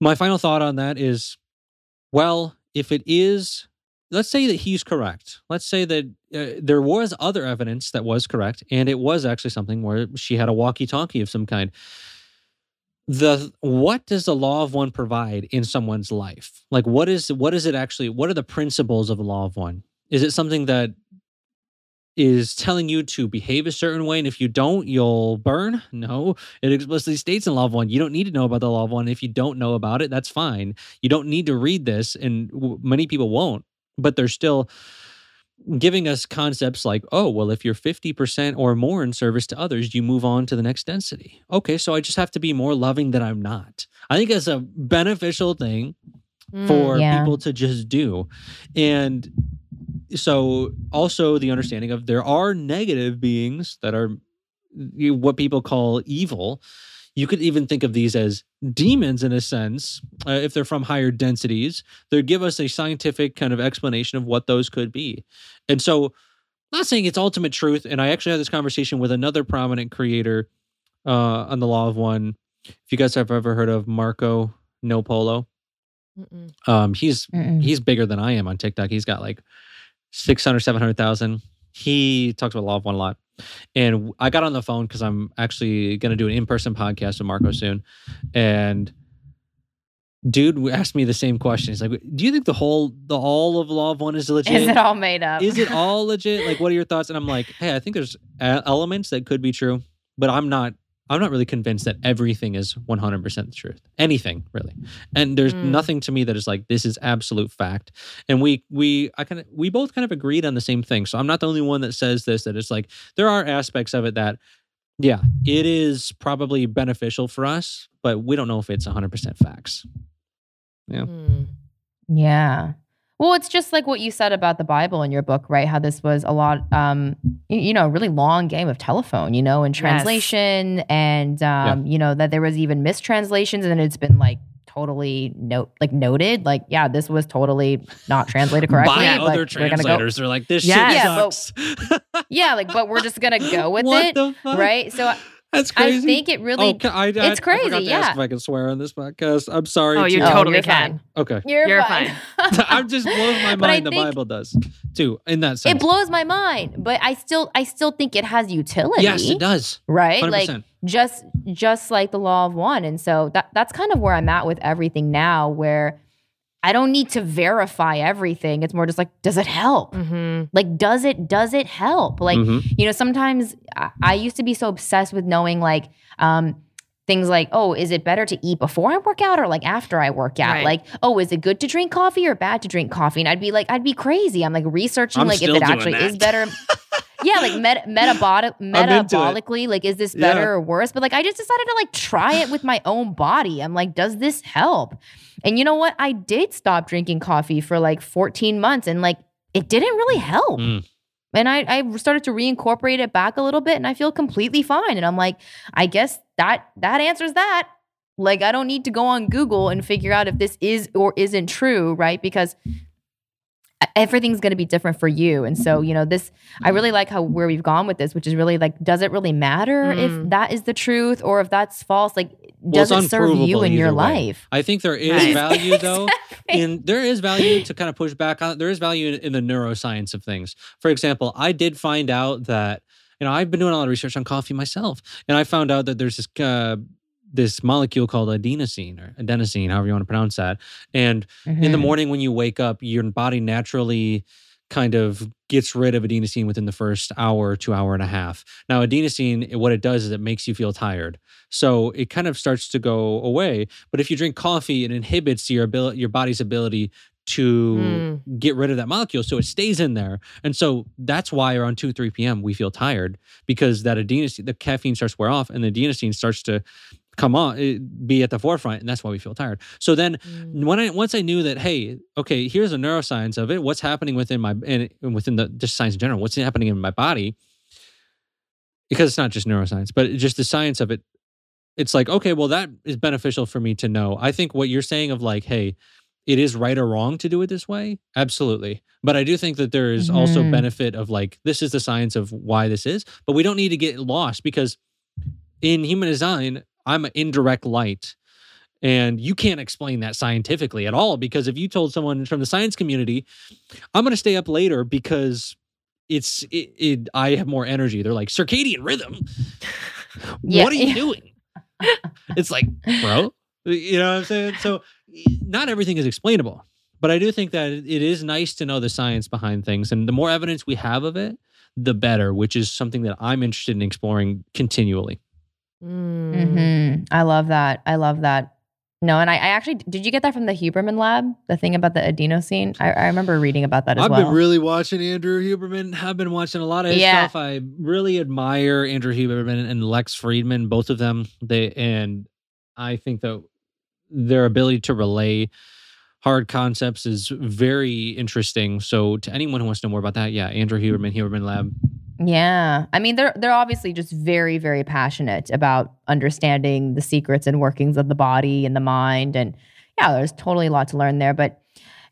my final thought on that is well, if it is let's say that he's correct. Let's say that uh, there was other evidence that was correct and it was actually something where she had a walkie-talkie of some kind. The what does the law of one provide in someone's life? Like what is what is it actually what are the principles of the law of one? Is it something that is telling you to behave a certain way and if you don't you'll burn no it explicitly states in law of one you don't need to know about the law of one if you don't know about it that's fine you don't need to read this and w- many people won't but they're still giving us concepts like oh well if you're 50% or more in service to others you move on to the next density okay so i just have to be more loving than i'm not i think that's a beneficial thing Mm. for Yeah. people to just do. And so also the understanding of there are negative beings that are what people call evil. You could even think of these as demons in a sense, uh, if they're from higher densities. They give us a scientific kind of explanation of what those could be. And so, not saying it's ultimate truth. And I actually had this conversation with another prominent creator uh, on the Law of One. If you guys have ever heard of Marco No Polo, um, he's Mm-mm. he's bigger than I am on TikTok. He's got like 600, 700,000. He talks about Law of One a lot. And I got on the phone because I'm actually going to do an in person podcast with Marco soon. And dude asked me the same question. He's like, Do you think the whole, the all of Law of One is legit? Is it all made up? Is it all legit? Like, what are your thoughts? And I'm like, Hey, I think there's uh, elements that could be true, but I'm not. I'm not really convinced that everything is 100% the truth. Anything really, and there's Mm. nothing to me that is like this is absolute fact. And we we I kind of we both kind of agreed on the same thing. So I'm not the only one that says this. That it's like there are aspects of it that yeah, it is probably beneficial for us, but we don't know if it's 100% facts. Mm. Yeah. Well, it's just like what you said about the Bible in your book, right? How this was a lot, um, you know, a really long game of telephone, you know, in Yes. translation, and um, you know that there was even mistranslations, and it's been like totally note, like noted, like yeah, this was totally not translated correctly. By but other we're go, translators, they're like, this Yes. shit Yeah, but- sucks. yeah, like, but we're just gonna go with what it, the fuck? right? So I- That's I crazy. think it really, oh, ca- I, I, it's I forgot crazy, to yeah. ask if I can swear on this podcast. I'm sorry. Oh, you to- totally you're can. okay. you're, You're fine. I'm just blows my mind. The Bible does too. In that sense, It blows my mind, but I still, I still think it has utility. yes, it does. right? 100%. Like just just like the law of one. And so that that's kind of where I'm at with everything now where I don't need to verify everything. It's more just like does it help? hmm Like does it does it help? Like Mhm. you know sometimes I, I used to be so obsessed with knowing like um things like oh is it better to eat before I work out or like after I work out? Right. Like oh is it good to drink coffee or bad to drink coffee? And I'd be like I'd be crazy. I'm like researching I'm like if it actually that. is better. yeah, like met- metabolic metabolically, like is this better Yeah. or worse? But like I just decided to like try it with my own body. I'm like, does this help? And you know what? I did stop drinking coffee for like 14 months and like it didn't really help. Mm. And I, I started to reincorporate it back a little bit and I feel completely fine. And I'm like, I guess that that answers that. Like I don't need to go on Google and figure out if this is or isn't true, right? Because everything's going to be different for you. And so, you know, this I really like how where we've gone with this, which is really like does it really matter Mm. if that is the truth or if that's false? Like does it's it serve you unprovable in your way. life? I think there is Right. value though. in there is value to kind of push back on. There is value in, in the neuroscience of things. For example, I did find out that you know I've been doing a lot of research on coffee myself, and I found out that there's this uh, this molecule called adenosine or adenosine, however you want to pronounce that. And in the Mhm. morning when you wake up, your body naturally kind of gets rid of adenosine within the first hour to hour and a half. Now, adenosine, what it does is it makes you feel tired. So it kind of starts to go away. But if you drink coffee, it inhibits your ability, your body's ability to get rid of that molecule. So it stays in there. And so that's why around 2, 3 p.m. we feel tired because that adenosine, the caffeine starts to wear off and the adenosine starts to come on, eh, be at the forefront. And that's why we feel tired. So then Mm. when I once I knew that, hey, okay, here's a neuroscience of it. What's happening within my and within the just science in general? What's happening in my body? Because it's not just neuroscience, but just the science of it. It's like, okay, well, that is beneficial for me to know. I think what you're saying of like, hey, it is right or wrong to do it this way, absolutely. But I do think that there is also Mhm. benefit of like, this is the science of why this is. But we don't need to get lost because in human design, I'm an indirect light. And you can't explain that scientifically at all because if you told someone from the science community, I'm going to stay up later because it's it, it I have more energy. They're like circadian rhythm. Yeah, what are you yeah. doing? it's like, bro, you know what I'm saying? So not everything is explainable, but I do think that it is nice to know the science behind things and the more evidence we have of it, the better, which is something that I'm interested in exploring continually. Mm. hmm I love that. I love that. No, and I, I actually did you get that from the Huberman lab? The thing about the adenosine? I, I remember reading about that as well. I've been really watching Andrew Huberman. I've been watching a lot of his Yeah. stuff. I really admire Andrew Huberman and Lex Fridman, both of them. They and I think that their ability to relay hard concepts is very interesting. So to anyone who wants to know more about that, yeah, Andrew Huberman, Huberman Lab. Yeah. I mean, they're they're obviously just very, very passionate about understanding the secrets and workings of the body and the mind. And yeah, there's totally a lot to learn there. But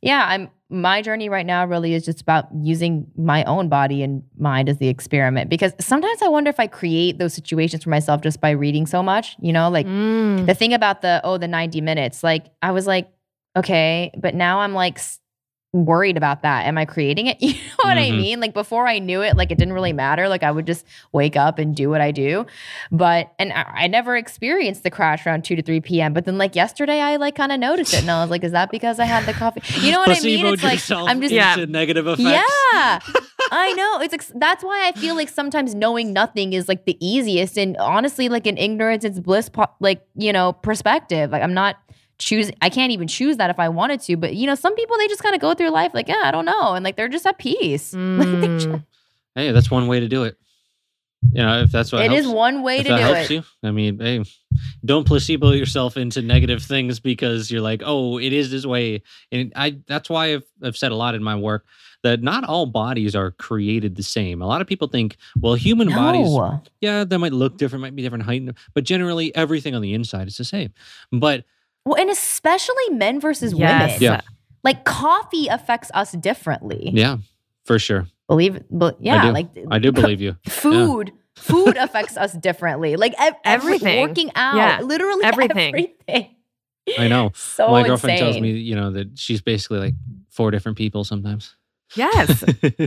yeah, I'm my journey right now really is just about using my own body and mind as the experiment. Because sometimes I wonder if I create those situations for myself just by reading so much, you know, like Mm. the thing about the oh the 90 minutes like i was like okay but now i'm like worried about that am i creating it you know what i Mhm. mean like before i knew it like it didn't really matter like i would just wake up and do what i do but and i, I never experienced the crash around 2 to 3 p.m but then like yesterday i like kind of noticed it and i was like is that because i had the coffee you know what i mean it's like i'm just Yeah. negative effects. yeah. I know. It's like, that's why I feel like sometimes knowing nothing is like the easiest and honestly like an ignorance it's bliss po- like, you know, perspective. Like I'm not choosing I can't even choose that if I wanted to, but you know, some people they just kind of go through life like, yeah, I don't know, and like they're just at peace. They're just- Mm. Hey, that's one way to do it. You know, if that's what it is helps. one way to do helps it. you i mean hey don't placebo yourself into negative things because you're like oh it is this way and i that's why i've, I've said a lot in my work that not all bodies are created the same a lot of people think well human bodies yeah they might look different might be different height but generally everything on the inside is the same but Well, and especially men versus Yes. women. Yeah. Like coffee affects us differently. yeah for sure Believe but yeah, do. like i do believe you food food affects us differently like ev- Everything. working out Yeah. literally Everything. everything, i know so my girlfriend tells me you know that she's basically like four different people sometimes Yes.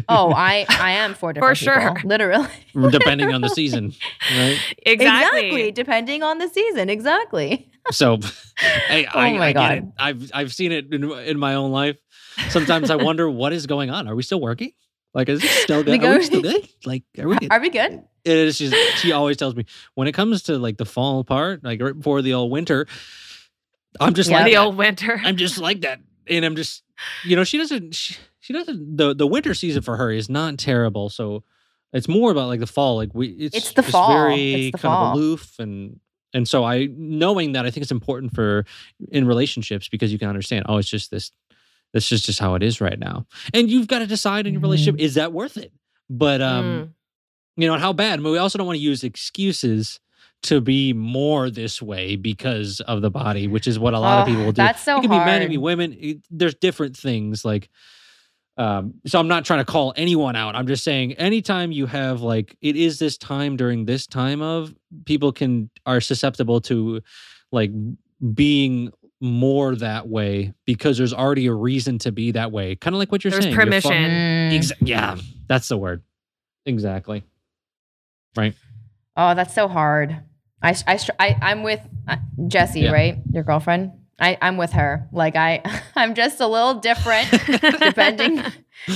oh i i am four different sure. people, literally depending on the season right Exactly. depending on the season exactly So, hey, oh I, Oh my I God. get it. I've I've seen it in, in my own life. Sometimes I wonder what is going on. Are we still working? Like, is it still good? We Are we still good? Like, are we? are we good It is. She's, she always tells me when it comes to like the fall part, like right before the old winter. I'm just Yeah. like the that. old winter. I'm just like that, and I'm just, you know, she doesn't. She, she doesn't. The the winter season for her is not terrible. So it's more about like the fall. Like we, it's, It's the just fall. very It's the kind fall. of aloof and. And so I knowing that I think it's important for in relationships because you can understand, oh, it's just this this is just how it is right now. And you've got to decide in your relationship, is that worth it? But um, Mm. you know, and how bad. But we also don't want to use excuses to be more this way because of the body, which is what a lot of Oh, people will do. that's so it can be men, it can be women. It- there's different things like. Um, so I'm not trying to call anyone out. I'm just saying, anytime you have like, it is this time during this time of people can are susceptible to like being more that way because there's already a reason to be that way. Kind of like what you're There's saying. You're fu- permission. Mm. Exa- yeah, that's the word. Exactly. Right. Oh that's so hard i I I I'm with Jesse, Yeah. right your girlfriend I, I'm with her. Like I, I'm just a little different depending,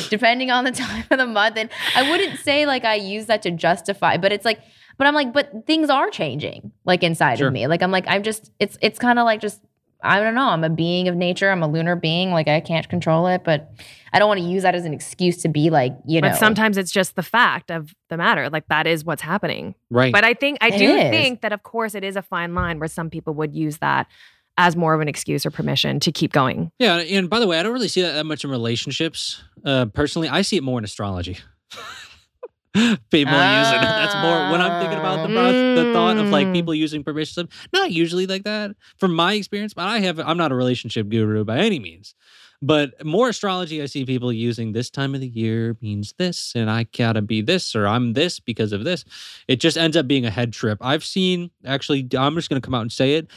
depending on the time of the month. And I wouldn't say like I use that to justify, but it's like, but I'm like, but things are changing like inside Sure. of me. Like I'm like, I'm just, it's, it's kind of like just, I don't know. I'm a being of nature. I'm a lunar being. Like I can't control it, but I don't want to use that as an excuse to be like, you know. But sometimes it's just the fact of the matter. Like that is what's happening. Right. But I think I It do is. think that of course it is a fine line where some people would use that as more of an excuse or permission to keep going. yeah. And by the way, I don't really see that, that much in relationships. Uh, personally, I see it more in astrology. people using it. That's more when I'm thinking about the, proc- the thought of like Mm. people using permission. Not usually like that from my experience, but I have, I'm not a relationship guru by any means. But more astrology, I see people using this time of the year means this, and I gotta be this, or I'm this because of this. It just ends up being a head trip. I've seen, actually, I'm just gonna come out and say it.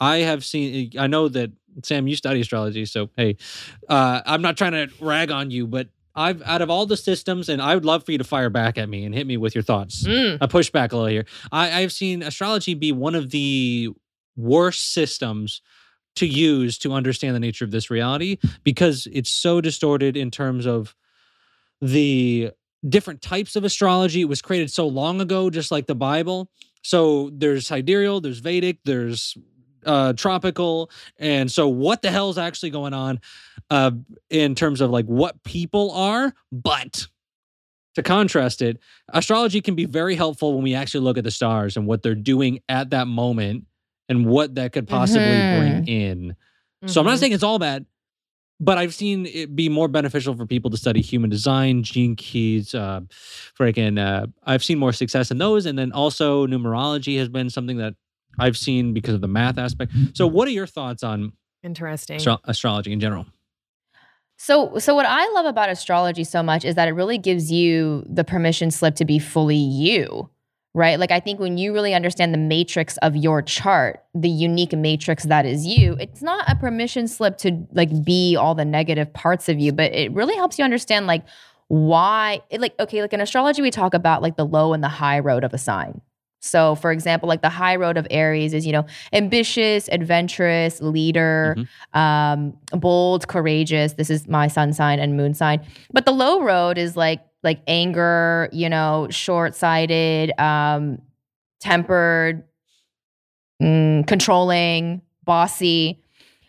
I have seen, I know that Sam, you study astrology, so hey, uh, I'm not trying to rag on you, but I've out of all the systems, and I would love for you to fire back at me and hit me with your thoughts. Mm. A pushback a little here. I, I've seen astrology be one of the worst systems to use to understand the nature of this reality because it's so distorted in terms of the different types of astrology. It was created so long ago, just like the Bible. So there's sidereal, there's Vedic, there's uh, tropical, and so what the hell is actually going on uh, in terms of like what people are? But to contrast it, astrology can be very helpful when we actually look at the stars and what they're doing at that moment and what that could possibly Mhm. bring in. So I'm not Mhm. saying it's all bad, but I've seen it be more beneficial for people to study human design, gene keys, uh, freaking. Uh, I've seen more success in those, and then also numerology has been something that I've seen because of the math aspect. So, what are your thoughts on Interesting. astro- astrology in general? So, so what I love about astrology so much is that it really gives you the permission slip to be fully you, right? Like I think when you really understand the matrix of your chart, the unique matrix that is you, it's not a permission slip to like be all the negative parts of you, but it really helps you understand like why it, like okay, like in astrology we talk about like the low and the high road of a sign. So, for example, like the high road of Aries is, you know, ambitious, adventurous, leader, um, bold, courageous. This is my sun sign and moon sign. But the low road is like like anger, you know, short sighted, um, tempered, mm, controlling, bossy.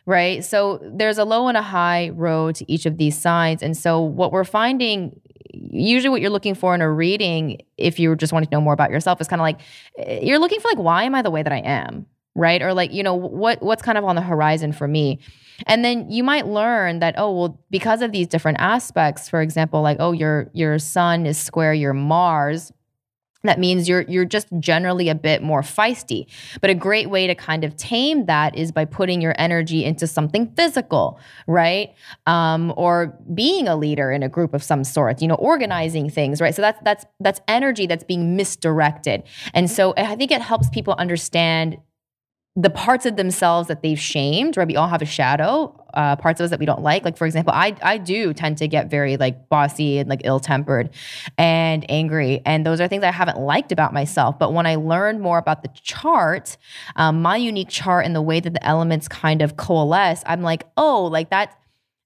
Right. So there's a low and a high road to each of these signs. And so what we're finding, usually what you're looking for in a reading, if you just want to know more about yourself, is kind of like eh, you're looking for like, why am I the way that I am? Right. Or like, you know, what what's kind of on the horizon for me? And then you might learn that, oh, well, because of these different aspects, for example, like, oh, your your sun is square your Mars. That means you're you're just generally a bit more feisty. But a great way to kind of tame that is by putting your energy into something physical, right? Um, or being a leader in a group of some sort, you know, organizing things, right? So that's that's that's energy that's being misdirected. And so I think it helps people understand the parts of themselves that they've shamed, right? We all have a shadow, uh, parts of us that we don't like. Like for example, I I do tend to get very like bossy and like ill tempered and angry, and those are things I haven't liked about myself. But when I learned more about the chart, um, my unique chart and the way that the elements kind of coalesce, I'm like, oh, like that.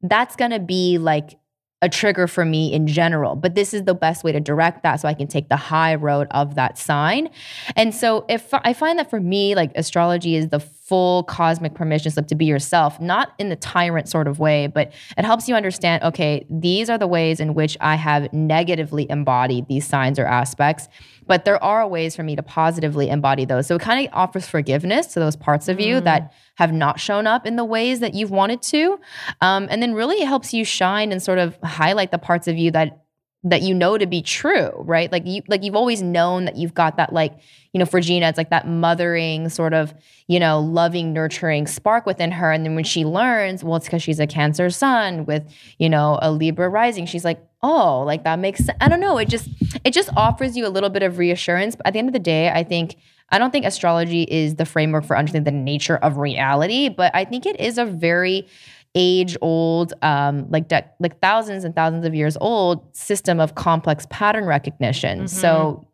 That's gonna be like a trigger for me in general. But this is the best way to direct that so I can take the high road of that sign. And so if I find that for me, like astrology is the full cosmic permission slip to be yourself, not in the tyrant sort of way, but it helps you understand, okay, these are the ways in which I have negatively embodied these signs or aspects. But there are ways for me to positively embody those. So it kind of offers forgiveness to those parts of you that have not shown up in the ways that you've wanted to. Um, and then really it helps you shine and sort of highlight the parts of you that that you know to be true, right? Like you like you've always known that you've got that like, you know, for Gina, it's like that mothering sort of, you know, loving, nurturing spark within her. And then when she learns, well, it's because she's a cancer sun with, you know, a Libra rising, she's like, oh, like that makes sense. I don't know. It just it just offers you a little bit of reassurance. But at the end of the day, I think I don't think astrology is the framework for understanding the nature of reality, but I think it is a very age old um like de- like thousands and thousands of years old system of complex pattern recognition. So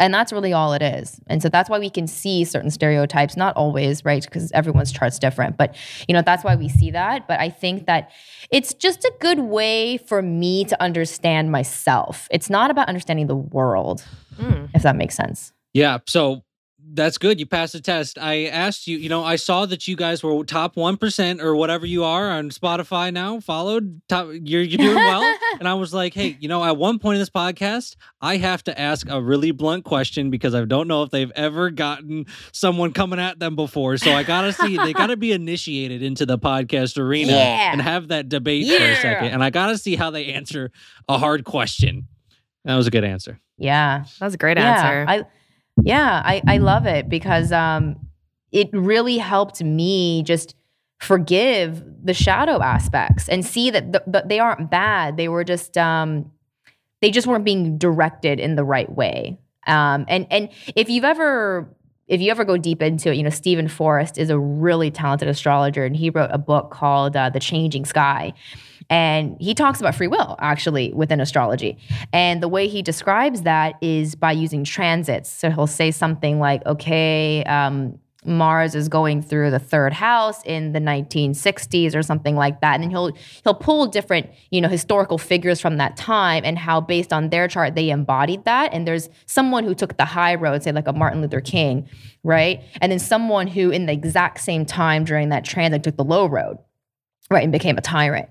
and that's really all it is. And so that's why we can see certain stereotypes not always right because everyone's chart's different but you know that's why we see that. But i think that it's just a good way for me to understand myself. It's not about understanding the world Mm. if that makes sense. Yeah. So that's good. You passed the test. I asked you, you know, I saw that you guys were top 1% or whatever you are on Spotify now, followed. Top, you're, you're doing well. and I was like, hey, you know, at one point in this podcast, I have to ask a really blunt question because I don't know if they've ever gotten someone coming at them before. So I got to see, they got to be initiated into the podcast arena Yeah. and have that debate for a second. And I got to see how they answer a hard question. That was a good answer. yeah That was a great yeah, answer. I yeah, I I love it because um it really helped me just forgive the shadow aspects and see that th- th- they aren't bad. They were just um they just weren't being directed in the right way. Um and and if you've ever if you ever go deep into it, you know, Steven Forrest is a really talented astrologer and he wrote a book called uh, The Changing Sky. And he talks about free will actually within astrology. And the way he describes that is by using transits. So he'll say something like, okay, um, Mars is going through the third house in the 1960s or something like that. And he'll he'll pull different, you know, historical figures from that time and how based on their chart they embodied that. And there's someone who took the high road, say like a Martin Luther King, right? And then someone who in the exact same time during that transit took the low road right and became a tyrant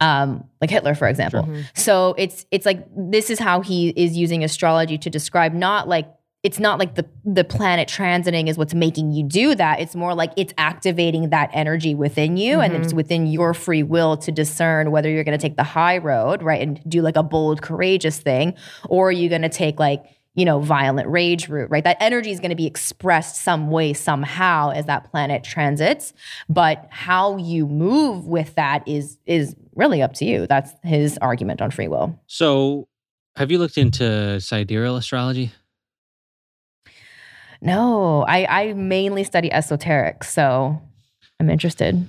um, like hitler for example sure. so it's it's like this is how he is using astrology to describe not like it's not like the the planet transiting is what's making you do that. It's more like it's activating that energy within you, mm-hmm. and it's within your free will to discern whether you're going to take the high road, right, and do like a bold, courageous thing, or are you going to take like you know violent rage route, right? That energy is going to be expressed some way, somehow, as that planet transits. But how you move with that is is really up to you. That's his argument on free will. So, have you looked into sidereal astrology? No, I, I mainly study esoteric, so I'm interested.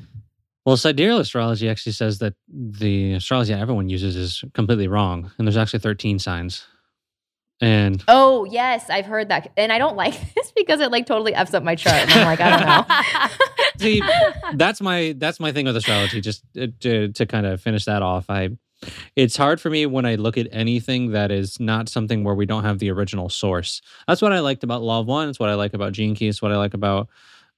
Well, sidereal astrology actually says that the astrology that everyone uses is completely wrong, and there's actually 13 signs. And oh yes, I've heard that, and I don't like this because it like totally f's up my chart. And I'm like, I don't know. See, that's my that's my thing with astrology. Just uh, to to kind of finish that off, I it's hard for me when I look at anything that is not something where we don't have the original source. That's what I liked about Law of One. It's what I like about Gene Keys. It's what I like about.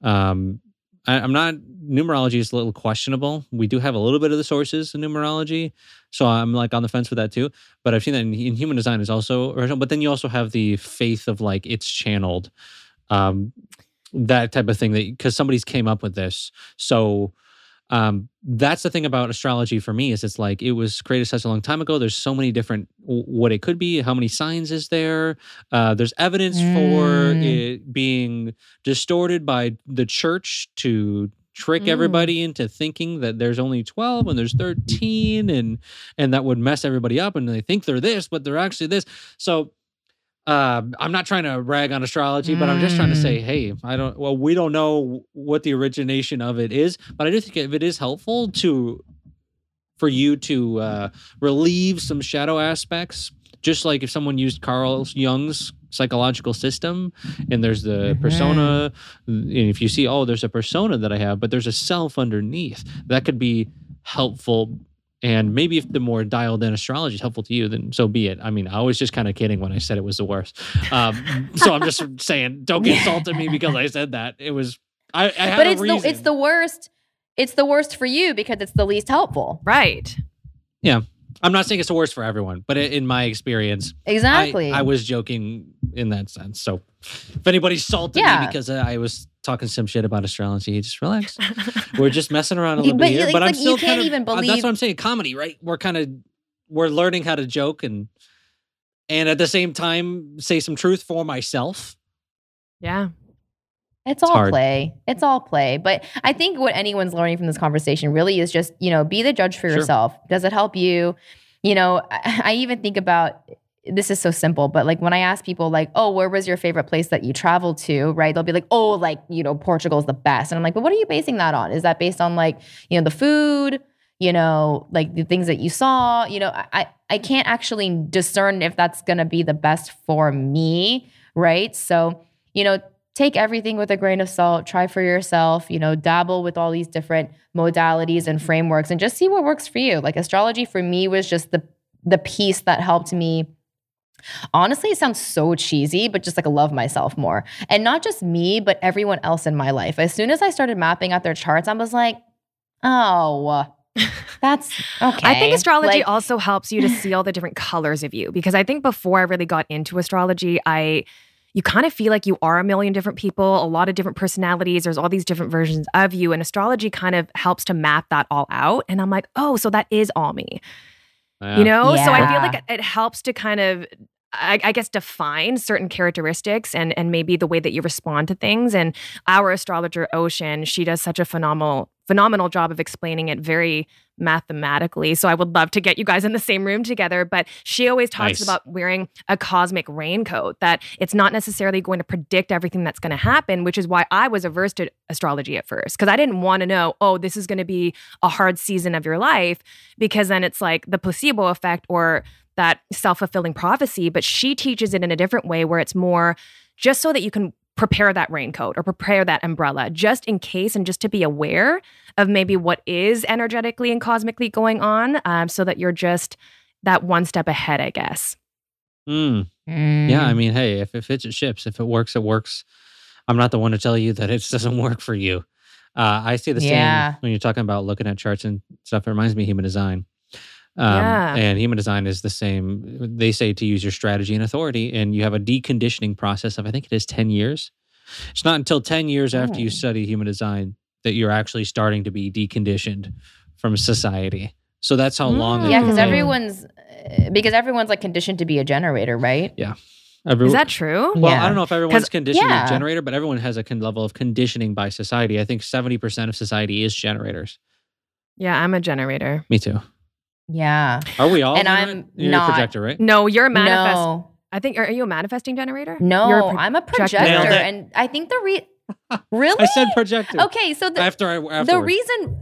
Um, I, am not numerology is a little questionable. We do have a little bit of the sources in numerology, so I'm like on the fence with that too. But I've seen that in, in human design is also original. But then you also have the faith of like it's channeled, um, that type of thing that because somebody's came up with this. So um, that's the thing about astrology for me is it's like it was created such a long time ago there's so many different what it could be how many signs is there uh, there's evidence mm. for it being distorted by the church to trick mm. everybody into thinking that there's only 12 and there's 13 and and that would mess everybody up and they think they're this but they're actually this so uh, I'm not trying to rag on astrology, but I'm just trying to say, mm. hey, I don't. Well, we don't know what the origination of it is, but I do think if it is helpful to for you to uh, relieve some shadow aspects, just like if someone used Carl Jung's psychological system, and there's the mm-hmm. persona, and if you see, oh, there's a persona that I have, but there's a self underneath, that could be helpful and maybe if the more dialed in astrology is helpful to you, then so be it. I mean, I was just kind of kidding when I said it was the worst. Um, so I'm just saying, don't get insulted me because I said that. It was, I, I but it's the it's the worst. It's the worst for you because it's the least helpful, right? Yeah, I'm not saying it's the worst for everyone, but in my experience, exactly, I, I was joking in that sense. So if anybody's salted yeah. me because I was talking some shit about astrology, just relax. we're just messing around a little but, bit here, but like I'm still you can't kind of, even believe. That's what I'm saying. Comedy, right? We're kind of we're learning how to joke and and at the same time say some truth for myself. Yeah. It's all it's play. It's all play. But I think what anyone's learning from this conversation really is just, you know, be the judge for sure. yourself. Does it help you? You know, I, I even think about this is so simple, but like when I ask people, like, oh, where was your favorite place that you traveled to, right? They'll be like, oh, like, you know, Portugal's the best. And I'm like, but what are you basing that on? Is that based on like, you know, the food, you know, like the things that you saw? You know, I, I can't actually discern if that's going to be the best for me, right? So, you know, take everything with a grain of salt, try for yourself, you know, dabble with all these different modalities and frameworks and just see what works for you. Like astrology for me was just the the piece that helped me Honestly, it sounds so cheesy, but just like love myself more. And not just me, but everyone else in my life. As soon as I started mapping out their charts, I was like, oh, that's okay. I think astrology like, also helps you to see all the different colors of you because I think before I really got into astrology, I you kind of feel like you are a million different people, a lot of different personalities. There's all these different versions of you. And astrology kind of helps to map that all out. And I'm like, oh, so that is all me. Yeah. You know, yeah. so I feel like it, it helps to kind of I, I, guess define certain characteristics and and maybe the way that you respond to things. And our astrologer Ocean, she does such a phenomenal phenomenal job of explaining it very mathematically. So I would love to get you guys in the same room together. But she always talks nice. about wearing a cosmic raincoat, that it's not necessarily going to predict everything that's going to happen, which is why I was averse to astrology at first. Because I didn't want to know, oh, this is going to be a hard season of your life, because then it's like the placebo effect or that self fulfilling prophecy. But she teaches it in a different way where it's more just so that you can prepare that raincoat or prepare that umbrella just in case and just to be aware of maybe what is energetically and cosmically going on um, so that you're just that one step ahead, I guess. Mm. Yeah, I mean, hey, if it fits, it ships. If it works, it works. I'm not the one to tell you that it doesn't work for you. Uh, I see the Yeah. same when you're talking about looking at charts and stuff. It reminds me of human design. Um, Yeah. And human design is the same. They say to use your strategy and authority, and you have a deconditioning process of, I think it is 10 years. It's not until 10 years after you Oh. study human design that you're actually starting to be deconditioned from society. So that's how long. it yeah, because everyone's uh, because everyone's like conditioned to be a generator, right? Yeah. Every- Is that true? Well, Yeah. I don't know if everyone's conditioned to yeah. be a generator, but everyone has a con- level of conditioning by society. I think 70% of society is generators. Yeah, I'm a generator. Me too. Yeah. Are we all? And I'm You're not. a projector, right? No, you're a manifest. No, I think, are, are you a manifesting generator? no, You're a pro- I'm a projector. projector, Nailed it. and I think the re really I said projector. okay. So the After I the reason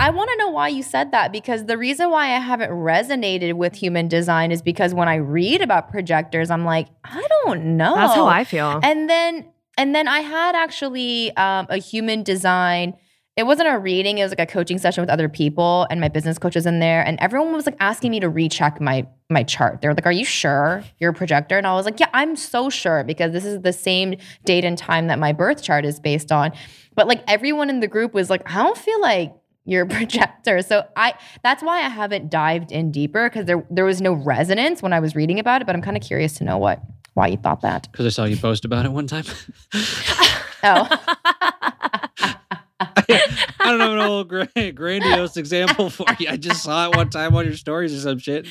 I want to know why you said that because the reason why I haven't resonated with human design is because when I read about projectors, I'm like, I don't know. That's how I feel. And then and then I had actually um, a human design. It wasn't a reading; it was like a coaching session with other people, and my business coach was in there, and everyone was like asking me to recheck my my chart. They were like, "Are you sure you're a projector?" And I was like, "Yeah, I'm so sure because this is the same date and time that my birth chart is based on." But like everyone in the group was like, "I don't feel like." You're a projector. So I that's why I haven't dived in deeper because there there was no resonance when I was reading about it, but I'm kind of curious to know what why you thought that. Because I saw you post about it one time. Oh. I don't have an old gra- grandiose example for you. I just saw it one time on your stories or some shit.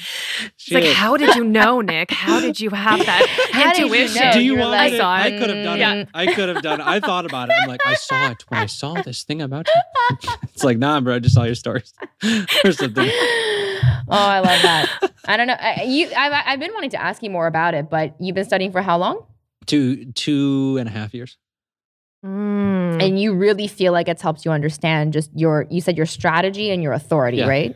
It's like, how did you know, Nick? How did you have that How did you intuition? know? Do you you were want like, me to? saw I could have done Yeah. it. I could have done it. I thought about it. I'm like, I saw it when I saw this thing about you. it's like, nah, bro. I just saw your stories or something. oh, I love that. I don't know. I, you, I've, I've been wanting to ask you more about it, but you've been studying for how long? Two, two and a half years. Mm. And you really feel like it's helped you understand just your. You said your strategy and your authority, Yeah. right?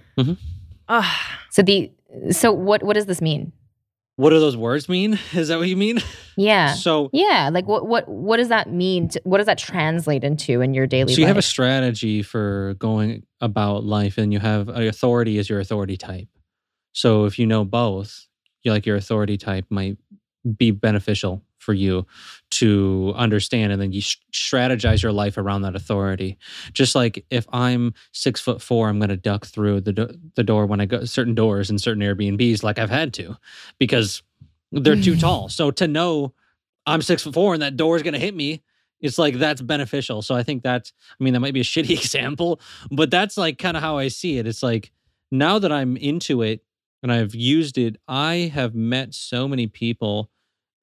Ugh. So the. So what? What does this mean? What do those words mean? Is that what you mean? Yeah. So, Yeah. Like what? What? What does that mean? To, what does that translate into in your daily? Life? So you have a strategy for going about life, and you have a authority as your authority type. So if you know both, you like your authority type might be beneficial for you to understand, and then you strategize your life around that authority. Just like if I'm six foot four, I'm going to duck through the do- the door when I go certain doors in certain Airbnbs, like I've had to, because they're too tall. So to know I'm six foot four and that door is going to hit me, it's like that's beneficial. So I think that's, I mean, that might be a shitty example, but that's like kind of how I see it. It's like now that I'm into it and I've used it, I have met so many people,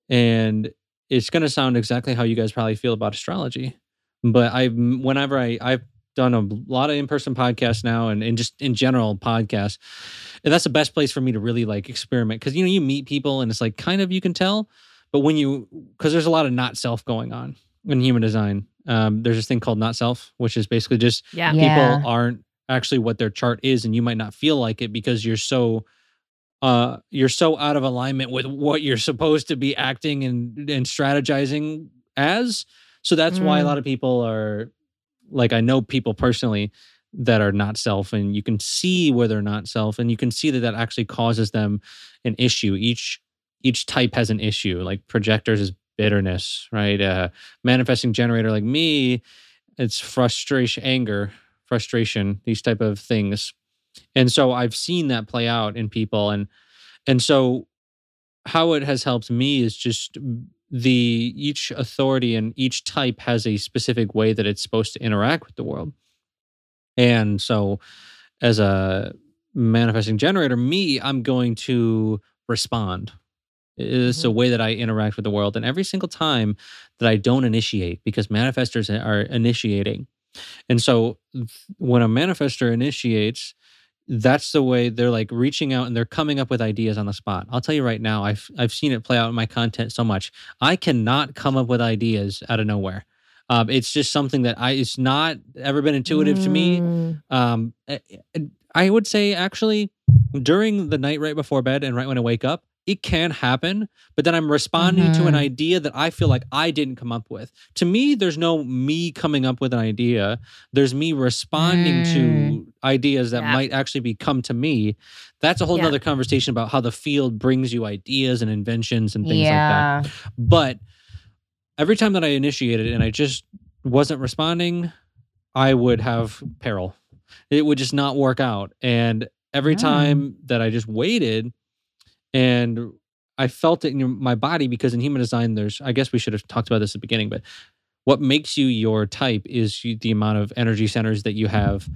and it's going to sound exactly how you guys probably feel about astrology. But I, whenever I, I've done a lot of in-person podcasts now and, and just in general podcasts and that's the best place for me to really like experiment because you know you meet people and it's like kind of you can tell but when you because there's a lot of not self going on in human design um, there's this thing called not self which is basically just Yeah. Yeah. people aren't actually what their chart is and you might not feel like it because you're so uh you're so out of alignment with what you're supposed to be acting and and strategizing as. So that's why a Mm. lot of people are like i know people personally that are not self and you can see where they're not self and you can see that that actually causes them an issue. Each each type has an issue like projectors is bitterness right? Uh manifesting generator like me it's frustration anger frustration these type of things and so i've seen that play out in people and and so how it has helped me is just the each authority and each type has a specific way that it's supposed to interact with the world. And so as a manifesting generator me i'm going to respond. It's a mm-hmm. way that i interact with the world and every single time that i don't initiate because manifestors are initiating. And so when a manifestor initiates, that's the way they're like reaching out and they're coming up with ideas on the spot. I'll tell you right now, I've I've seen it play out in my content so much. I cannot come up with ideas out of nowhere. Um, it's just something that I it's not ever been intuitive to me. Mm. Um, I- I would say actually during the night right before bed and right when I wake up, it can happen, but then I'm responding to an Mhm. idea that I feel like I didn't come up with. To me, there's no me coming up with an idea. There's me responding to Mm. ideas that Yeah. might actually be come to me. That's a whole Yeah. nother conversation about how the field brings you ideas and inventions and things like that. But every time that I initiated and I just wasn't responding, I would have peril. It would just not work out. And every Mm. time that I just waited and I felt it in my body because in human design, there's, I guess we should have talked about this at the beginning, but what makes you your type is the amount of energy centers that you have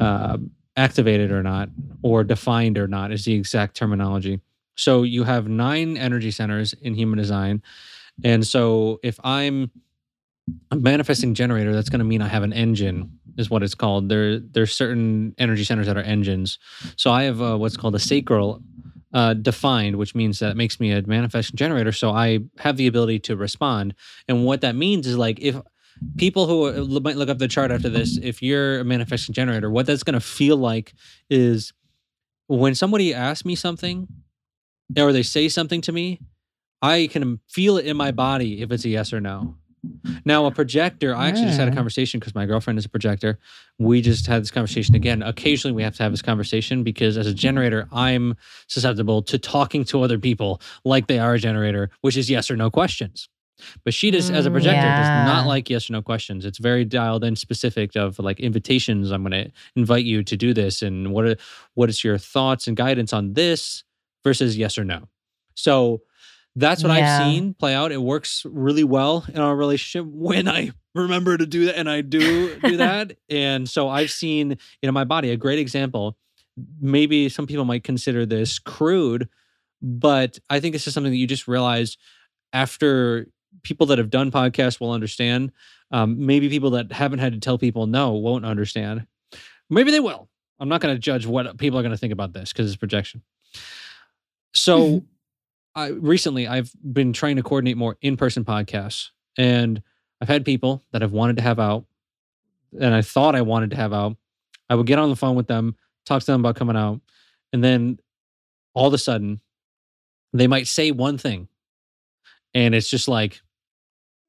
uh, activated or not, or defined or not, is the exact terminology. So you have nine energy centers in human design. And so if I'm a manifesting generator, that's going to mean I have an engine, is what it's called. There, there's certain energy centers that are engines. So I have uh, what's called a sacral uh, defined, which means that it makes me a manifesting generator. So I have the ability to respond. And what that means is like if people who might look up the chart after this, if you're a manifesting generator, what that's going to feel like is when somebody asks me something or they say something to me, I can feel it in my body if it's a yes or no. Now, a projector, I actually just had a Mm. conversation because my girlfriend is a projector. We just had this conversation again. Occasionally, we have to have this conversation because as a generator, I'm susceptible to talking to other people like they are a generator, which is yes or no questions. But she does, as a Mm, projector, yeah. does not like yes or no questions. It's very dialed in, specific of like invitations. I'm going to invite you to do this, and what are, what is your thoughts and guidance on this versus yes or no. So that's what Yeah. I've seen play out. It works really well in our relationship when I remember to do that, and I do do that. And so I've seen, you know, my body. A great example. Maybe some people might consider this crude, but I think this is something that you just realize after people that have done podcasts will understand. Um, maybe people that haven't had to tell people no won't understand. Maybe they will. I'm not going to judge what people are going to think about this because it's projection. So, I recently I've been trying to coordinate more in-person podcasts, and I've had people that I've wanted to have out, and I thought I wanted to have out. I would get on the phone with them, talk to them about coming out, and then all of a sudden, they might say one thing, and it's just like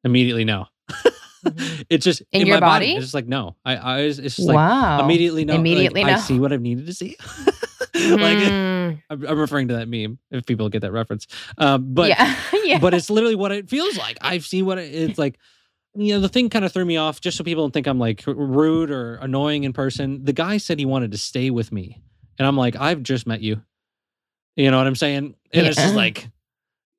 immediately no. Mm-hmm. it's just In in, your my body. body? It's just like no. I, I it's just like wow. immediately no. like, Immediately I see what I've needed to see. like Mm. I'm, I'm referring to that meme if people get that reference. Um, but yeah. yeah. but it's literally what it feels like. I've seen what it, it's like. You know, the thing kind of threw me off just so people don't think I'm like rude or annoying in person. The guy said he wanted to stay with me. And I'm like, I've just met you. You know what I'm saying? And it's just like,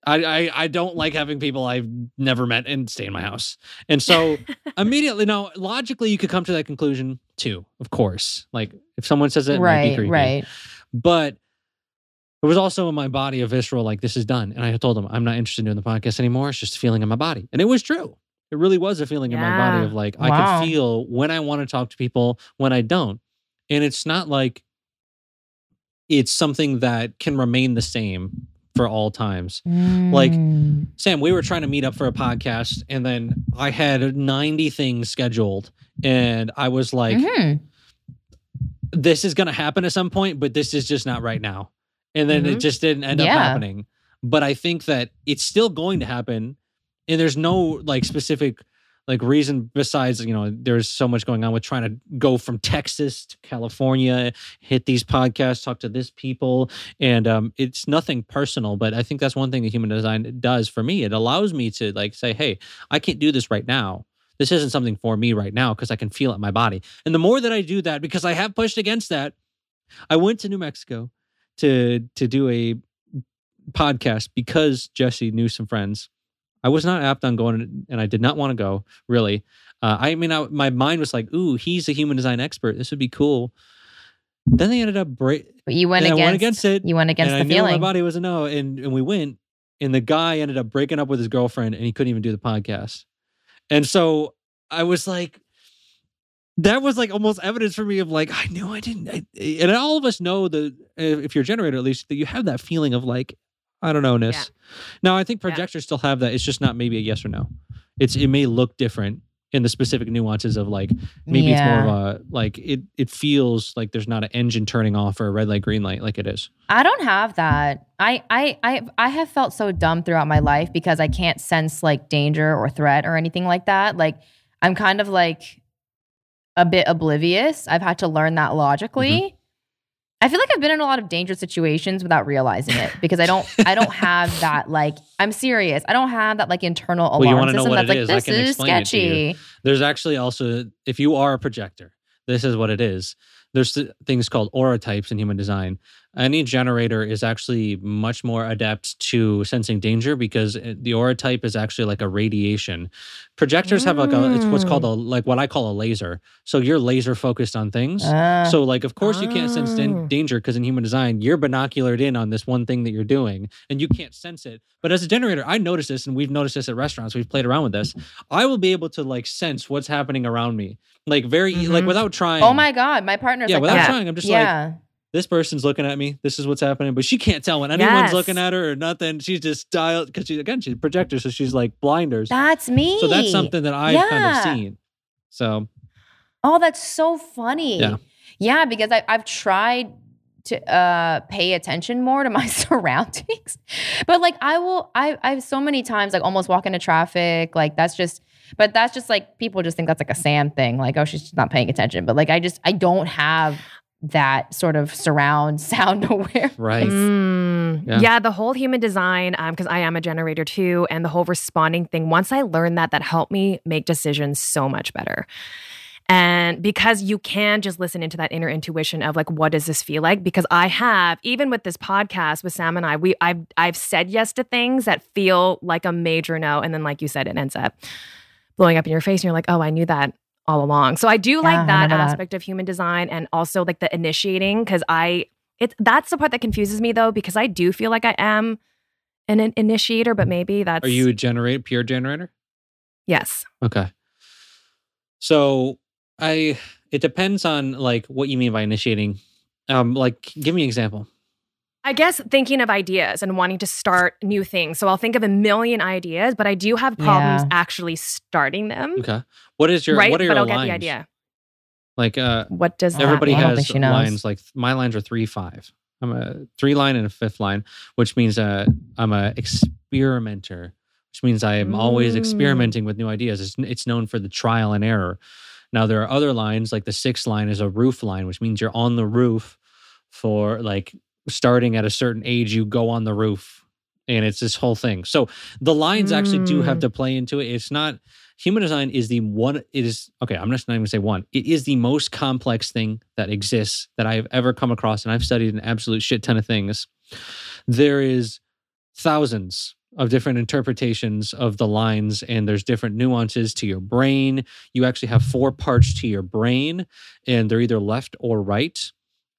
I, I I don't like having people I've never met and stay in my house. And so immediately, now logically, you could come to that conclusion too. Of course, like if someone says it, it right. creepy Right. But it was also in my body a visceral like this is done. And i told him i'm not interested in doing the podcast anymore. It's just a feeling in my body. And it was true. It really was a feeling in my body of like Wow. i could feel when i want to talk to people when i don't. And it's not like it's something that can remain the same for all times. Like, Mm. Sam, we were trying to meet up for a podcast, and then I had 90 things scheduled, and I was like, Mhm. This is going to happen at some point, but this is just not right now. And then it Mhm. just didn't end up happening. But I think that it's still going to happen. And there's no like specific like reason besides, you know, there's so much going on with trying to go from Texas to California, hit these podcasts, talk to this people. And um, it's nothing personal, but I think that's one thing that human design does for me. It allows me to like say, hey, I can't do this right now. This isn't something for me right now because I can feel it in my body. And the more that I do that, because I have pushed against that, I went to New Mexico to to do a podcast because Jesse knew some friends. I was not apt on going, and I did not want to go. Really, uh, I mean, I, my mind was like, "Ooh, he's a human design expert. This would be cool." Then they ended up break. You went against. Went against it. You went against and the I knew feeling. my body was a no, and and we went, and the guy ended up breaking up with his girlfriend, and he couldn't even do the podcast. And so I was like, that was like almost evidence for me of like I knew I didn't, I, eh, and all of us know that eh, if you're a generator at least that you have that feeling of like I don't know ness. Yeah. Now I think Yeah. projectors still have that. It's just not maybe a yes or no. It's it may look different, in the specific nuances of like maybe it's more of a like it it feels like there's not an engine turning off or a red light green light like it is I don't have that. I I I I have felt so dumb throughout my life because I can't sense like danger or threat or anything like that. Like I'm kind of like a bit oblivious. I've had to learn that logically. Mm-hmm. I feel like I've been in a lot of dangerous situations without realizing it because I don't I don't have that like I'm serious. I don't have that like internal Well, you alarm know system what that's it like is? This is explain it to you. sketchy. there's actually also if you are a projector this is what it is there's th- things called aura types in human design any generator is actually much more adept to sensing danger because eh, the aura type is actually like a radiation projectors have like a it's what's called a mm. like what i call a laser so you're laser focused on things Ah. so like of course you can't sense Oh. danger because in human design you're binoculared in on this one thing that you're doing and you can't sense it but as a generator i noticed this and we've noticed this at restaurants we've played around with this i will be able to like sense what's happening around me like very e like mm-hmm. without trying oh my god, my partner's yeah like without that. trying i'm just like yeah. This person's looking at me this is what's happening but she can't tell when anyone's Yes. looking at her or nothing she's just dialed because she again she's a projector so she's like blinders that's me. so that's something that i've kind of seen so Oh, that's so funny. Yeah. Yeah, because I, I've tried to uh, pay attention more to my surroundings, but like I will, I I've so many times like almost walk into traffic. Like that's just, but that's just like people just think that's like a Sam thing. Like oh, she's not paying attention. But like I just I don't have that sort of surround sound aware. right Mm, Yeah. yeah. the whole human design, because I am a generator too, and the whole responding thing. Once I learned that, that helped me make decisions so much better. And because you can just listen into that inner intuition of like, what does this feel like? Because I have, even with this podcast with Sam and I, we I've I've said yes to things that feel like a major no, and then like you said, it ends up blowing up in your face, and you're like, oh, I knew that all along. So I do Yeah, like that remember that. aspect of human design, and also like the initiating, because I it's that's the part that confuses me though, because I do feel like I am an, an initiator, but maybe that's are you a generator, pure generator yes. Okay. So I it depends on like what you mean by initiating. Um like give me an example. I guess thinking of ideas and wanting to start new things. So I'll think of a million ideas, but I do have problems Yeah. actually starting them. Okay. What is your right? what are your but I'll lines? get the idea. Like uh What does that everybody don't mean? has lines like my lines are 3 5. I'm a 3 line and a fifth line, which means uh I'm a experimenter, which means I am always Mm. experimenting with new ideas. It's it's known for the trial and error. Now there are other lines like the sixth line is a roof line, which means you're on the roof for like starting at a certain age, you go on the roof. And it's this whole thing. So the lines actually do have Mm. to play into it. It's not human design is the one it is okay, I'm just not even gonna say one. It is the most complex thing that exists that I have ever come across, and I've studied an absolute shit ton of things. There is thousands of different interpretations of the lines and there's different nuances to your brain you actually have four parts to your brain and they're either left or right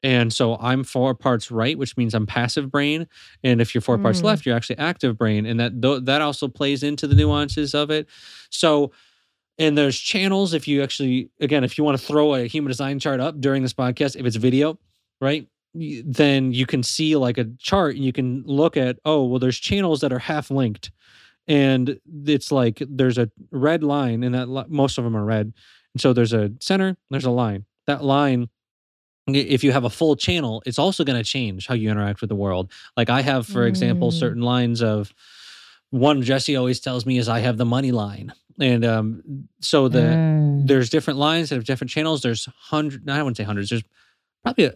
and so i'm four parts right which means i'm passive brain and if you're four parts Mm. left you're actually active brain and that tho- that also plays into the nuances of it. So and there's channels if you actually again if you want to throw a human design chart up during this podcast if it's video right then you can see like a chart and you can look at oh well there's channels that are half linked and it's like there's a red line and that most of them are red. And so there's a center there's a line. That line if you have a full channel it's also going to change how you interact with the world like i have for example Mm. certain lines of one jesse always tells me is i have the money line and um so the Mm. there's different lines that have different channels. There's hundred, I wouldn't say hundreds. There's probably a,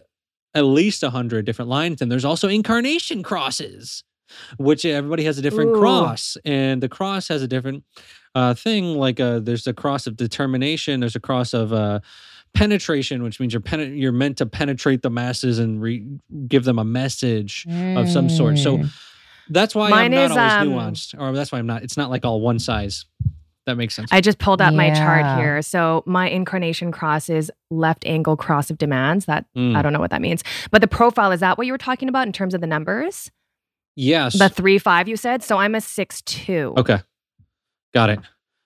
at least a hundred different lines, and there's also incarnation crosses, which everybody has a different Ooh. cross, and the cross has a different uh, thing. Like uh, there's a cross of determination. There's a cross of uh, penetration, which means you're pen- you're meant to penetrate the masses and re- give them a message of some sort. So Mm. that's why Mine I'm not is, always um, nuanced, or that's why I'm not. It's not like all one size. That makes sense. I just pulled up my chart here. So my incarnation cross is left angle cross of demands. That Mm. I don't know what that means. But the profile is that what you were talking about in terms of the numbers? yes. The three five you said. So I'm a six two. Okay. Got it.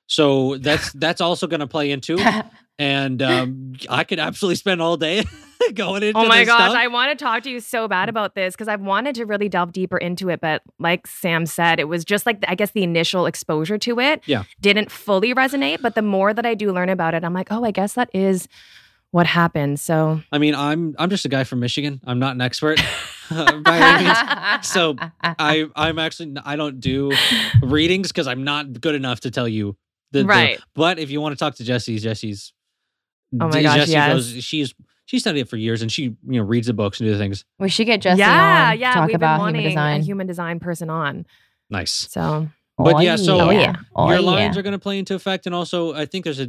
So that's that's also going to play into, and um, I could absolutely spend all day going into Oh my gosh, stuff. I want to talk to you so bad about this because I've wanted to really delve deeper into it. But like Sam said, it was just like, I guess the initial exposure to it Yeah. didn't fully resonate. But the more that I do learn about it, I'm like, oh, I guess that is what happened. So I mean, I'm I'm just a guy from Michigan. I'm not an expert by any means. So I I'm actually I don't do readings because I'm not good enough to tell you the, the- Right. but if you want to talk to Jessie, Jesse's Oh my gosh, Jessie yes. goes, she's she studied it for years and she you know reads the books and do the things. we should get Jesse yeah, on yeah, talk we've about been wanting human design. a human design person on. Nice. So But Oh, yeah, so- yeah. Oh, yeah. Oh, Your yeah. lines are going to play into effect, and also I think there's a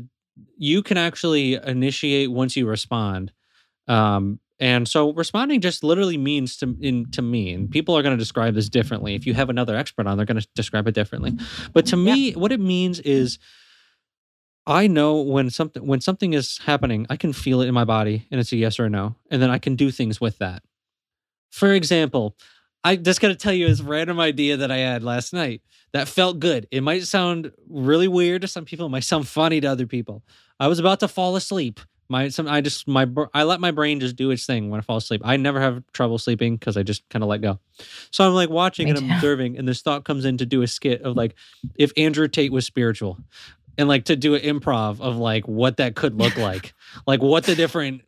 you can actually initiate once you respond. Um, and so responding just literally means to in to me, and people are going to describe this differently. If you have another expert on, they're going to describe it differently. But to me, what it means is I know when something when something is happening, I can feel it in my body, and it's a yes or a no, and then I can do things with that. For example, I just got to tell you this random idea that I had last night that felt good. It might sound really weird to some people. It might sound funny to other people. I was about to fall asleep. My some I just my I let my brain just do its thing when I fall asleep. I never have trouble sleeping because I just kind of let go. So I'm like watching Me and I'm observing, and this thought comes in to do a skit of like if Andrew Tate was spiritual, and like to do an improv of like what that could look like, like what the different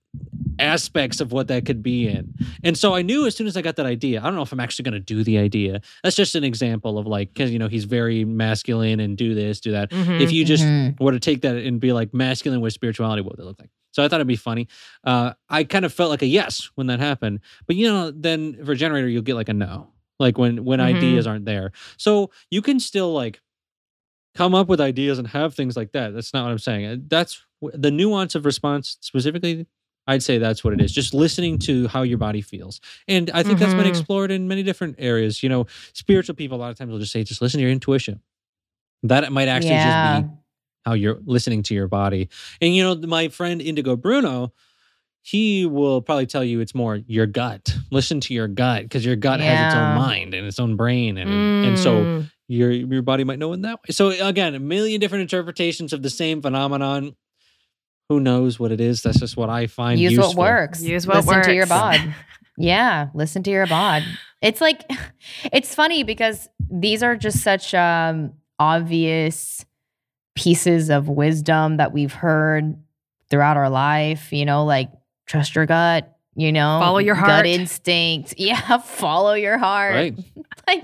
aspects of what that could be in. And so I knew as soon as I got that idea, I don't know if I'm actually going to do the idea. That's just an example of like, because, you know, he's very masculine and do this, do that. mhm. If you just Mhm. were to take that and be like masculine with spirituality, what would it look like? So I thought it'd be funny. Uh, I kind of felt like a yes when that happened. But, you know, then for generator, you'll get like a no, like when, when Mhm. ideas aren't there. So you can still like, come up with ideas and have things like that. That's not what I'm saying. Uh, That's the nuance of response specifically. I'd say that's what it is. Just listening to how your body feels. And I think that's been Mhm. explored in many different areas. You know, spiritual people a lot of times will just say, just listen to your intuition. That might actually yeah. just be how you're listening to your body. And you know, my friend Indigo Bruno, he will probably tell you it's more your gut. Listen to your gut because your gut has its own mind and its own brain, and and so Mm. your your body might know in that way. So again, a million different interpretations of the same phenomenon. Who knows what it is? That's just what I find Use useful. what works. Use what listen to your works. bod. Yeah, listen to your bod. It's like it's funny because these are just such um obvious pieces of wisdom that we've heard throughout our life, you know, like trust your gut, you know, Follow your gut heart. instinct. Yeah, follow your heart. Right. like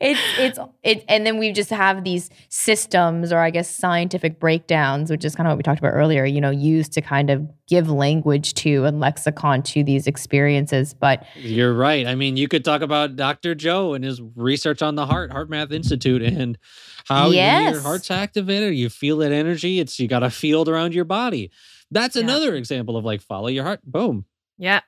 it's it's it and then we just have these systems or i guess scientific breakdowns which is kind of what we talked about earlier you know used to kind of give language to and lexicon to these experiences but You're right. I mean, you could talk about Dr. Joe and his research on the heart, HeartMath Institute, and how Yes. your heart's activated, you feel that energy. It's you got a field around your body. That's Yeah. another example of like follow your heart. Boom. Yeah.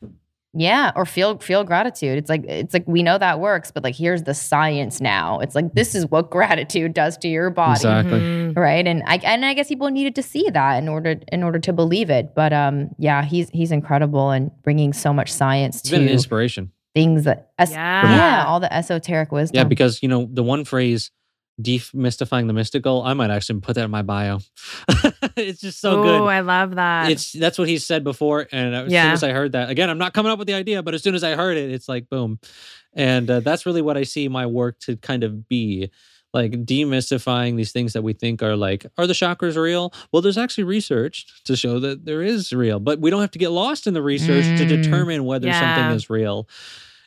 yeah or feel feel gratitude it's like it's like we know that works but like here's the science now it's like this is what gratitude does to your body Exactly. Mhm. right and i and i guess people needed to see that in order in order to believe it but um yeah he's he's incredible and bringing so much science It's been an to inspiration. things that es- Yeah. yeah all the esoteric wisdom Yeah, because you know the one phrase demystifying the mystical, I might actually put that in my bio. it's just so oh, good. I love that. it's that's what he said before and as soon as i heard that again i'm not coming up with the idea but as soon as i heard it it's like boom and uh, that's really what i see my work to kind of be like demystifying these things that we think are like are the chakras real well there's actually research to show that there is real but we don't have to get lost in the research to Mm. determine whether Yeah. something is real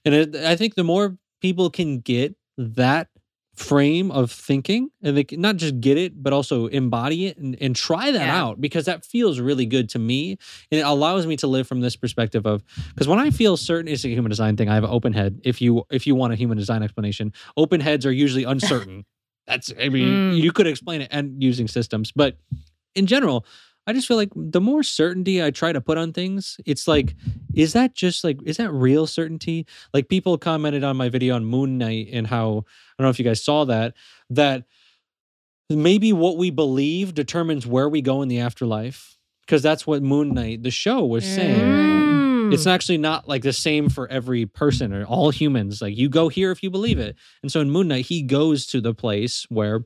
and it, i think the more people can get that frame of thinking and they can not just get it but also embody it and, and try that Yeah. out because that feels really good to me and it allows me to live from this perspective of because when i feel certain it's a human design thing i have an open head if you if you want a human design explanation open heads are usually uncertain that's i mean Mm. you could explain it and using systems but in general i just feel like the more certainty i try to put on things it's like is that just like is that real certainty? Like people commented on my video on moon knight and how i don't know if you guys saw that that maybe what we believe determines where we go in the afterlife because that's what moon knight the show was saying. Mm. it's actually not like the same for every person or all humans like you go here if you believe it. And so in moon knight he goes to the place where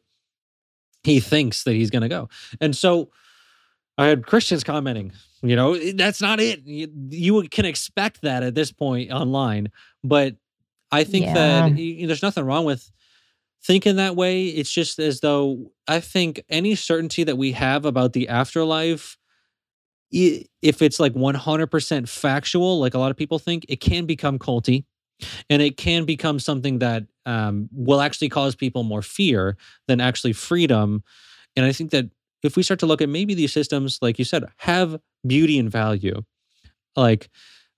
he thinks that he's going to go. And so I had Christians commenting. You know, that's not it. You, you can expect that at this point online, but I think Yeah. that y- there's nothing wrong with thinking that way. It's just as though I think any certainty that we have about the afterlife, if it's like 100% factual, like a lot of people think, it can become culty and it can become something that um, will actually cause people more fear than actually freedom. And I think that if we start to look at maybe these systems, like you said, have beauty and value, like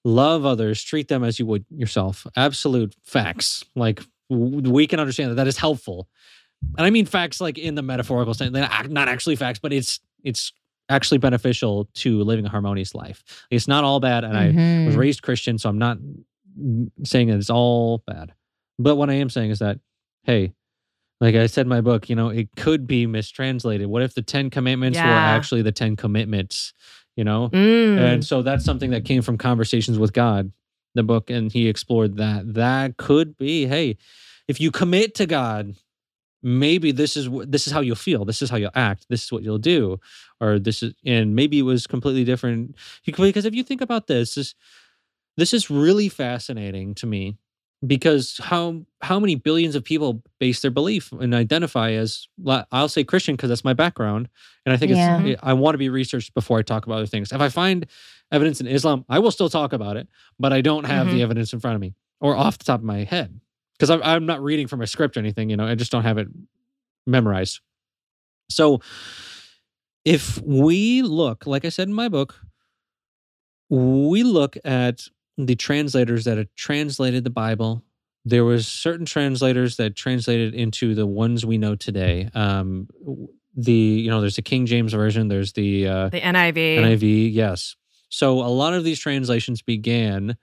love others, treat them as you would yourself, absolute facts. Like we can understand that that is helpful. And I mean facts like in the metaphorical sense, not actually facts, but it's it's actually beneficial to living a harmonious life. It's not all bad. And I was Mhm. raised Christian, so I'm not mm, saying that it's all bad. But what I am saying is that, hey, like I said in my book, you know, it could be mistranslated. What if the Ten Commandments were actually the Ten Commitments? You know, Mm. and so that's something that came from conversations with God, the book, and he explored that. That could be, hey, if you commit to God, maybe this is this is how you'll feel. This is how you'll act. This is what you'll do, or this is, and maybe it was completely different. Because if you think about this, this this is really fascinating to me because how how many billions of people base their belief and identify as I'll say Christian because that's my background and I think Yeah. it's I want to be researched before I talk about other things. If I find evidence in Islam, I will still talk about it, but I don't have the mm-hmm. evidence in front of me or off the top of my head because I'm, I'm not reading from a script or anything. You know, I just don't have it memorized. So if we look, like I said in my book, we look at the translators that had translated the Bible. There was certain translators that translated into the ones we know today. Um, the you know, there's the King James version. There's the uh, the NIV. NIV. Yes. So a lot of these translations began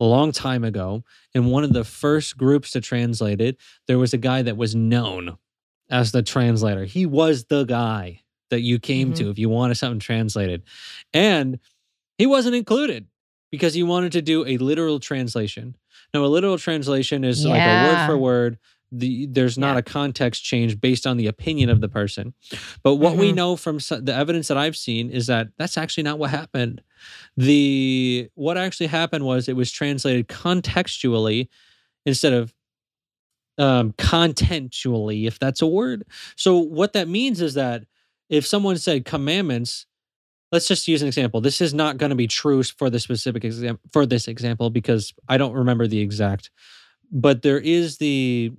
a long time ago, and one of the first groups to translate it, there was a guy that was known as the translator. He was the guy that you came to if you wanted something translated, and he wasn't included because he wanted to do a literal translation. Now, a literal translation is like a word for word. The, there's not Yeah. a context change based on the opinion of the person. But what we Mhm. know from so- the evidence that I've seen is that that's actually not what happened. The what actually happened was it was translated contextually instead of um, contentually, if that's a word. So what that means is that if someone said commandments, let's just use an example. This is not going to be true for the specific example for this example because I don't remember the exact. But there is the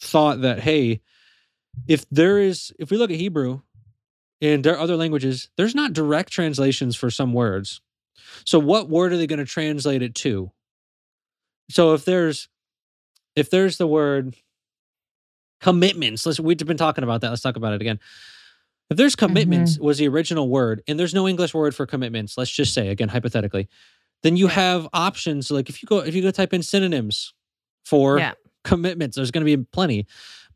thought that hey, if there is if we look at Hebrew and there are other languages, there's not direct translations for some words. So what word are they going to translate it to? So if there's if there's the word commitments, let's we've been talking about that. Let's talk about it again. If there's commitments was the original word and there's no English word for commitments, let's just say again hypothetically, then you have options like if you go if you go type in synonyms for Yeah. commitments, there's going to be plenty.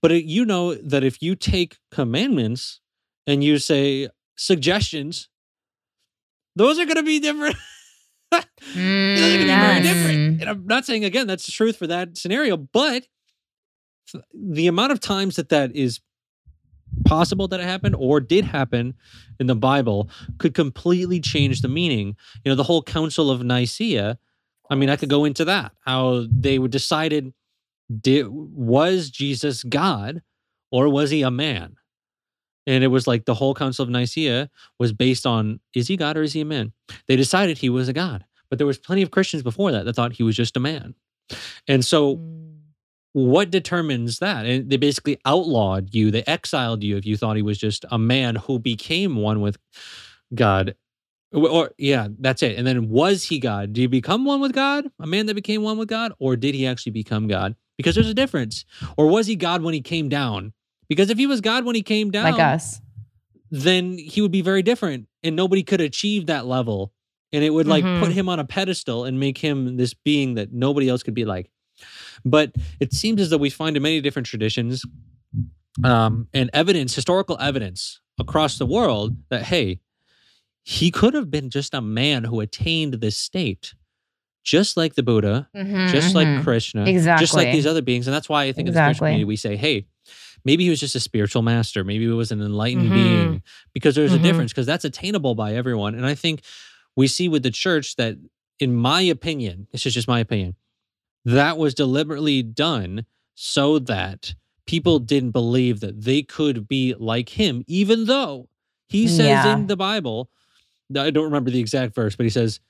But it, you know that if you take commandments and you say suggestions, those are going to be different. Those are going to be very Mm, different. And I'm not saying again that's the truth for that scenario, but the amount of times that that is possible that it happened or did happen in the Bible could completely change the meaning. You know, the whole Council of Nicaea. I mean, I could go into that how they decided did was Jesus God or was he a man? And it was like the whole Council of Nicaea was based on is he God or is he a man? They decided he was a God, but there was plenty of Christians before that that thought he was just a man. And so Mm. What determines that? And they basically outlawed you, they exiled you if you thought he was just a man who became one with God. Or, yeah, that's it. And then was he God? Did he become one with God? A man that became one with God? Or did he actually become God? Because there's a difference. Or was he God when he came down? Because if he was God when he came down, like us. then he would be very different and nobody could achieve that level and it would like Mhm. put him on a pedestal and make him this being that nobody else could be like but it seems as though we find in many different traditions um, and evidence historical evidence across the world that hey he could have been just a man who attained this state just like the buddha Mhm, just mhm. like krishna Exactly. just like these other beings and that's why i think in the Exactly. spiritual community we say hey maybe he was just a spiritual master. Maybe he was an enlightened Mhm. being because there's a difference because that's attainable by everyone. And I think we see with the church that, in my opinion, this is just my opinion, that was deliberately done so that people didn't believe that they could be like him, even though he says Yeah. in the Bible, I don't remember the exact verse, but he says,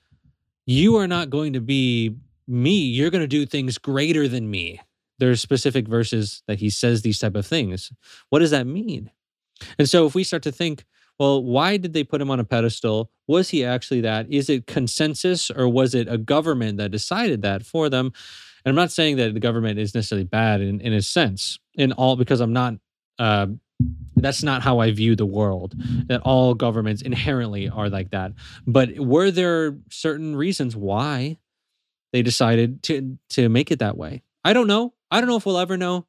You are not going to be me. You're going to do things greater than me. There's specific verses that he says these type of things. What does that mean? And so if we start to think, well, why did they put him on a pedestal? Was he actually that? Is it consensus or was it a government that decided that for them? And I'm not saying that the government is necessarily bad in, in a sense, in all because I'm not uh, that's not how I view the world. That all governments inherently are like that. But were there certain reasons why they decided to to make it that way? I don't know. I don't know if we'll ever know.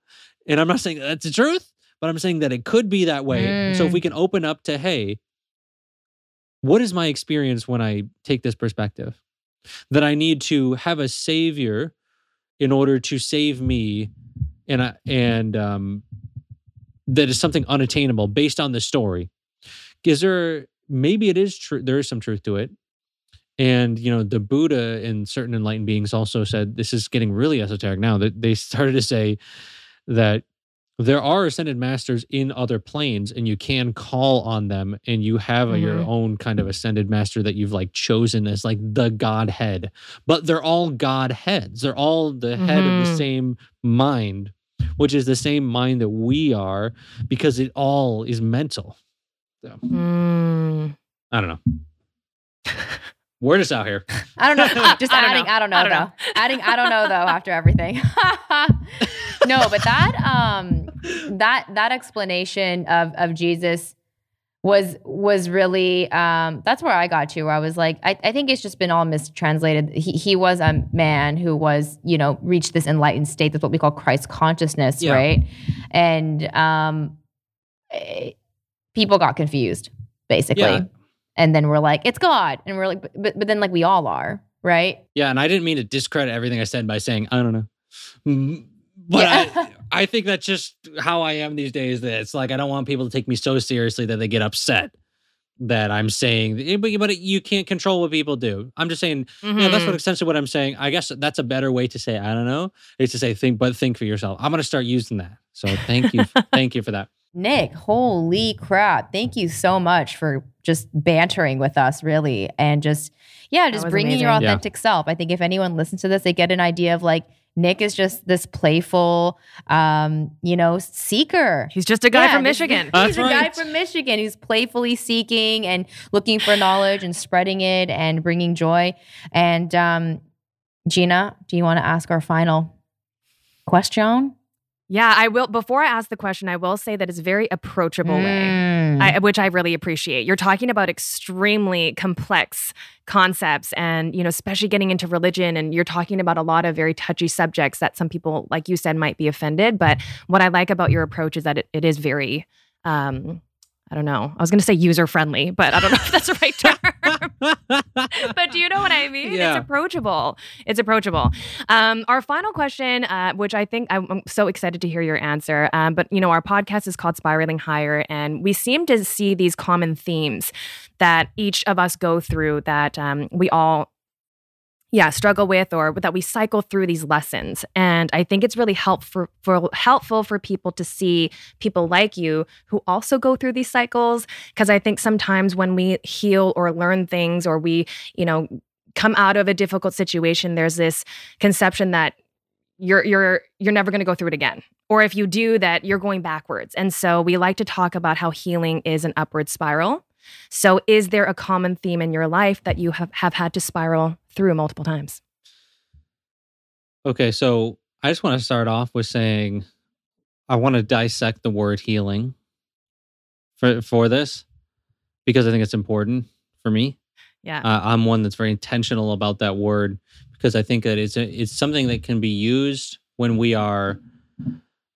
And I'm not saying that's the truth, but I'm saying that it could be that way. And So if Mm. we can open up to, hey, what is my experience when I take this perspective? That I need to have a savior in order to save me, and I, and um, that is something unattainable based on the story. Is there maybe it is true? There is some truth to it, and you know the Buddha and certain enlightened beings also said this is getting really esoteric now. That they started to say that there are ascended masters in other planes and you can call on them and you have a, your own kind of ascended master that you've like chosen as like the godhead. But they're all godheads. They're all the head of the Mhm. same mind which is the same mind that we are because it all is mental. Mm. i don't know word just out here I don't know. Just I don't adding, know. I don't know I don't though. know. Adding, I don't know though. After everything, no, but that um that that explanation of of Jesus was was really um that's where I got to where I was like I, I think it's just been all mistranslated. He he was a man who was you know reached this enlightened state. That's what we call Christ consciousness, Yeah. right? And um eh, people got confused basically. Yeah. And then we're like, it's God. And we're like, but, but, then like we all are, right? yeah and i didn't mean to discredit everything i said by saying i don't know Mm, but Yeah. I, I think that's just how i am these days that it's like i don't want people to take me so seriously that they get upset that i'm saying but, but you can't control what people do i'm just saying Yeah, that's what Mhm. essentially what I'm saying. I guess that's a better way to say I don't know is to say think, but think for yourself. I'm gonna start using that. So thank you, thank you for that. Nick, holy crap. Thank you so much for just bantering with us, really. And just, yeah, just was bringing your amazing. Yeah. authentic self. I think if anyone listens to this, they get an idea of like, Nick is just this playful, um, you know, seeker. He's just a guy Yeah, from this- Michigan. That's He's a guy from Michigan who's playfully seeking and looking for knowledge and spreading it and bringing joy. And um, Gina, do you want to ask our final question? Yeah, I will. Before I ask the question, I will say that it's a very approachable way. Mm. I, which I really appreciate. You're talking about extremely complex concepts, and you know, especially getting into religion, and you're talking about a lot of very touchy subjects that some people, like you said, might be offended. But what I like about your approach is that it, it is very, um, I don't know, I was going to say user friendly, but I don't know if that's the right term. but do you know what I mean? Yeah. It's approachable. It's approachable. Um, our final question, uh, which I think I'm, I'm so excited to hear your answer. Um, but you know, our podcast is called Spiraling Higher, and we seem to see these common themes that each of us go through that um, we all yeah struggle with or that we cycle through these lessons. And i think it's really helpful for, helpful for people to see people like you who also go through these cycles. Because i think sometimes when we heal or learn things or we you know come out of a difficult situation there's this conception that you're you're you're never going to go through it again. Or if you do that you're going backwards. And so we like to talk about how healing is an upward spiral so is there a common theme in your life that you have, have had to spiral through multiple times okay, so I just want to start off with saying I want to dissect the word healing for for this because I think it's important for me. yeah Uh, I'm one that's very intentional about that word because I think that it's a, it's something that can be used when we are,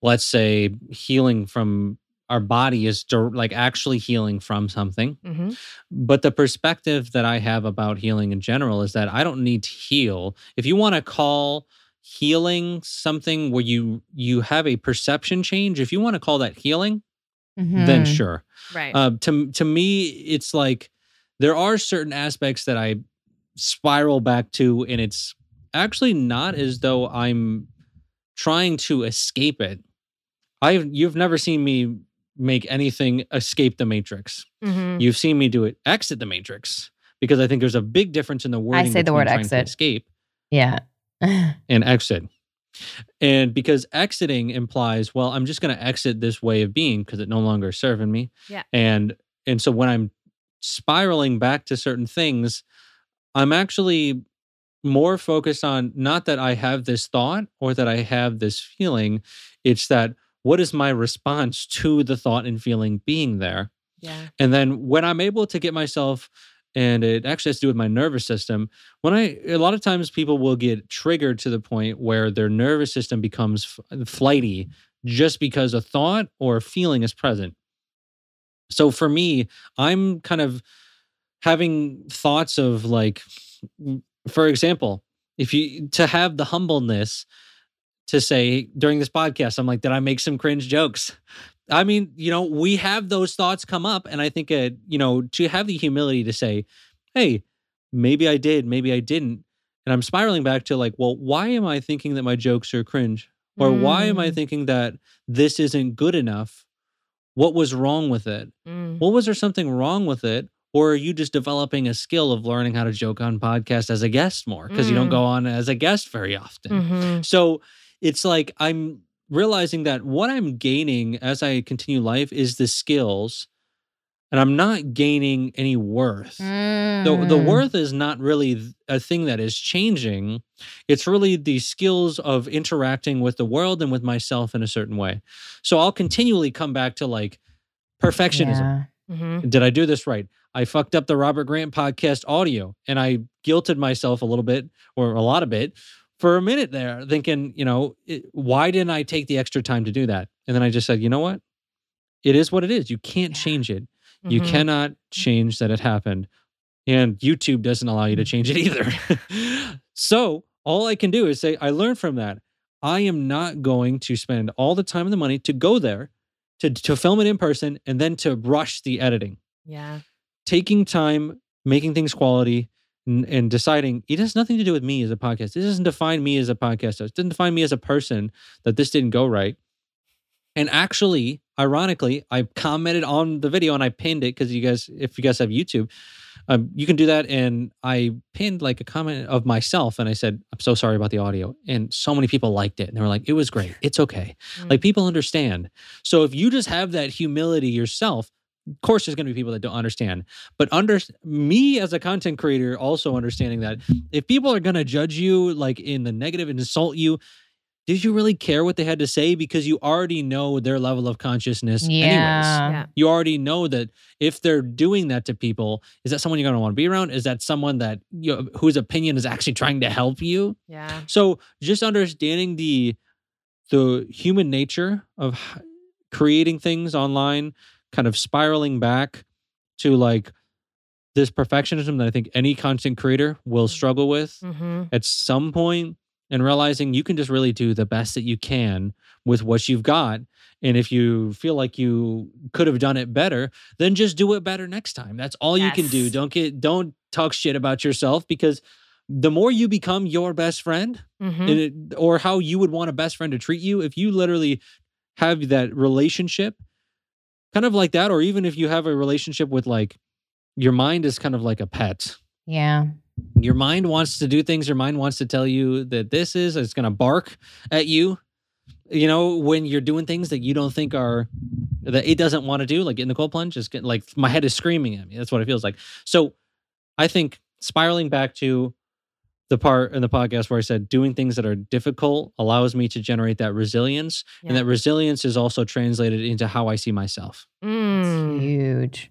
let's say, healing from our body is like actually healing from something. hmm But the perspective that I have about healing in general is that I don't need to heal. If you want to call healing something where you you have a perception change if you want to call that healing then Mhm. sure Right. uh, to to me, it's like there are certain aspects that I spiral back to, and it's actually not as though I'm trying to escape it. I've you've never seen me make anything escape the matrix. Mhm. You've seen me do it exit the matrix because I think there's a big difference in the wording. say the word exit. escape Yeah. and exit. And because exiting implies, well, I'm just going to exit this way of being because it no longer is serving me. Yeah. And and so when I'm spiraling back to certain things, I'm actually more focused on not that I have this thought or that I have this feeling, it's that what is my response to the thought and feeling being there? yeah. And then when I'm able to get myself, and it actually has to do with my nervous system, when I, a lot of times people will get triggered to the point where their nervous system becomes f- flighty just because a thought or a feeling is present. So for me, I'm kind of having thoughts of like, for example, if you, to have the humbleness to say during this podcast, I'm like, did I make some cringe jokes? I mean, you know, we have those thoughts come up, and I think, uh, you know, to have the humility to say, "Hey, maybe I did, maybe I didn't," and I'm spiraling back to like, well, why am I thinking that my jokes are cringe, or why am I Mm. thinking that this isn't good enough? What was wrong with it? Mm. Well, was there something wrong with it? Or are you just developing a skill of learning how to joke on podcast as a guest more because you don't Mm. go on as a guest very often? Mhm. So it's like I'm realizing that what I'm gaining as I continue life is the skills, and I'm not gaining any worth. The, the Mm. worth is not really a thing that is changing. It's really the skills of interacting with the world and with myself in a certain way. So I'll continually come back to like perfectionism. Yeah. Mhm. Did I do this right? I fucked up the Robert Grant podcast audio and I guilted myself a little bit or a lot of bit for a minute there, thinking, you know, it, why didn't I take the extra time to do that? And then I just said, you know what? It is what it is. You can't change it. You Mhm. cannot change that it happened. And YouTube doesn't allow you to change it either. so all I can do is say, I learned from that. I am not going to spend all the time and the money to go there, to, to film it in person, and then to rush the editing Yeah. taking time, making things quality, and, and deciding it has nothing to do with me as a podcast. It doesn't define me as a podcaster. It doesn't define me as a person that this didn't go right. And actually, ironically, I commented on the video and I pinned it because you guys, if you guys have YouTube, um, you can do that. And I pinned like a comment of myself and I said, I'm so sorry about the audio. And so many people liked it. And they were like, it was great. It's okay. Mm. Like people understand. So if you just have that humility yourself, of course there's going to be people that don't understand. But under me as a content creator also understanding that if people are going to judge you like in the negative and insult you, did you really care what they had to say because you already know their level of consciousness anyways. Yeah. Yeah. You already know that if they're doing that to people, is that someone you're going to want to be around? Is that someone that you know, whose opinion is actually trying to help you? Yeah. So just understanding the the human nature of creating things online, kind of spiraling back to like this perfectionism that I think any content creator will struggle with Mhm. at some point, and realizing you can just really do the best that you can with what you've got. And if you feel like you could have done it better, then just do it better next time. That's all you can do. Don't get don't talk shit about yourself because the more you become your best friend, Mhm. it, or how you would want a best friend to treat you if you literally have that relationship kind of like that or even if you have a relationship with like your mind is kind of like a pet. Yeah. your mind wants to do things your mind wants to tell you that this is it's going to bark at you you know when you're doing things that you don't think are that it doesn't want to do like in the cold plunge is get like my head is screaming at me. That's what it feels like. So i think spiraling back to the part in the podcast where i said doing things that are difficult allows me to generate that resilience and that resilience is also translated into how i see myself Mm. Huge.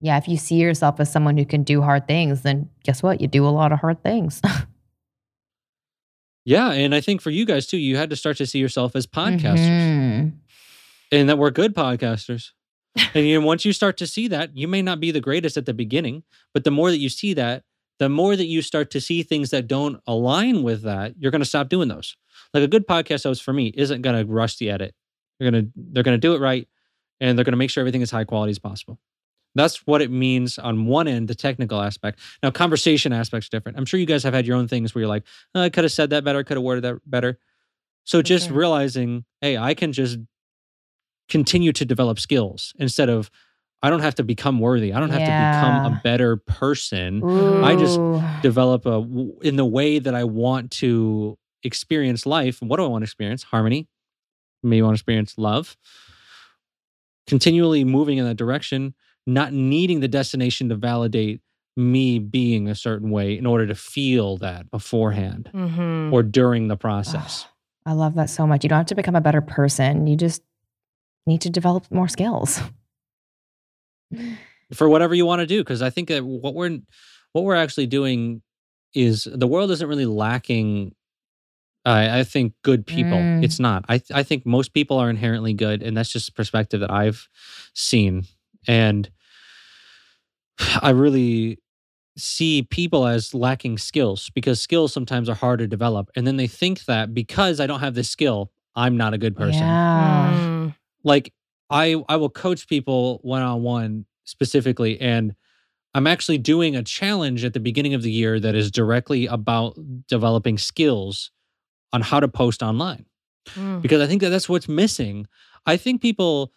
Yeah. If you see yourself as someone who can do hard things, then guess what? You do a lot of hard things. yeah and i think for you guys too you had to start to see yourself as podcasters Mhm. and that we're good podcasters. and you know, once you start to see that, you may not be the greatest at the beginning, but the more that you see that, the more that you start to see things that don't align with that, you're going to stop doing those. Like a good podcast host for me isn't going to rush the edit. They're going to they're going to do it right and they're going to make sure everything is high quality as possible. That's what it means on one end, the technical aspect. Now, conversation aspect's different. I'm sure you guys have had your own things where you're like, oh, I could have said that better, I could have worded that better. So For just realizing, hey, I can just continue to develop skills instead of I don't have to become worthy. I don't have to become a better person. I just Develop a in the way that I want to experience life. What do I want to experience? Harmony. Maybe I want to experience love. Continually moving in that direction, not needing the destination to validate me being a certain way in order to feel that beforehand Mhm. or during the process. I love that so much. You don't have to become a better person. You just need to develop more skills. For whatever you want to do because i think that what we're what we're actually doing is the world isn't really lacking I i think good people Mm. it's not I, I think most people are inherently good and that's just a perspective that i've seen and i really see people as lacking skills because skills sometimes are hard to develop and then they think that because i don't have this skill i'm not a good person Yeah. Mm. like I I will coach people one on one specifically and I'm actually doing a challenge at the beginning of the year that is directly about developing skills on how to post online Mm. because I think that that's what's missing. I think people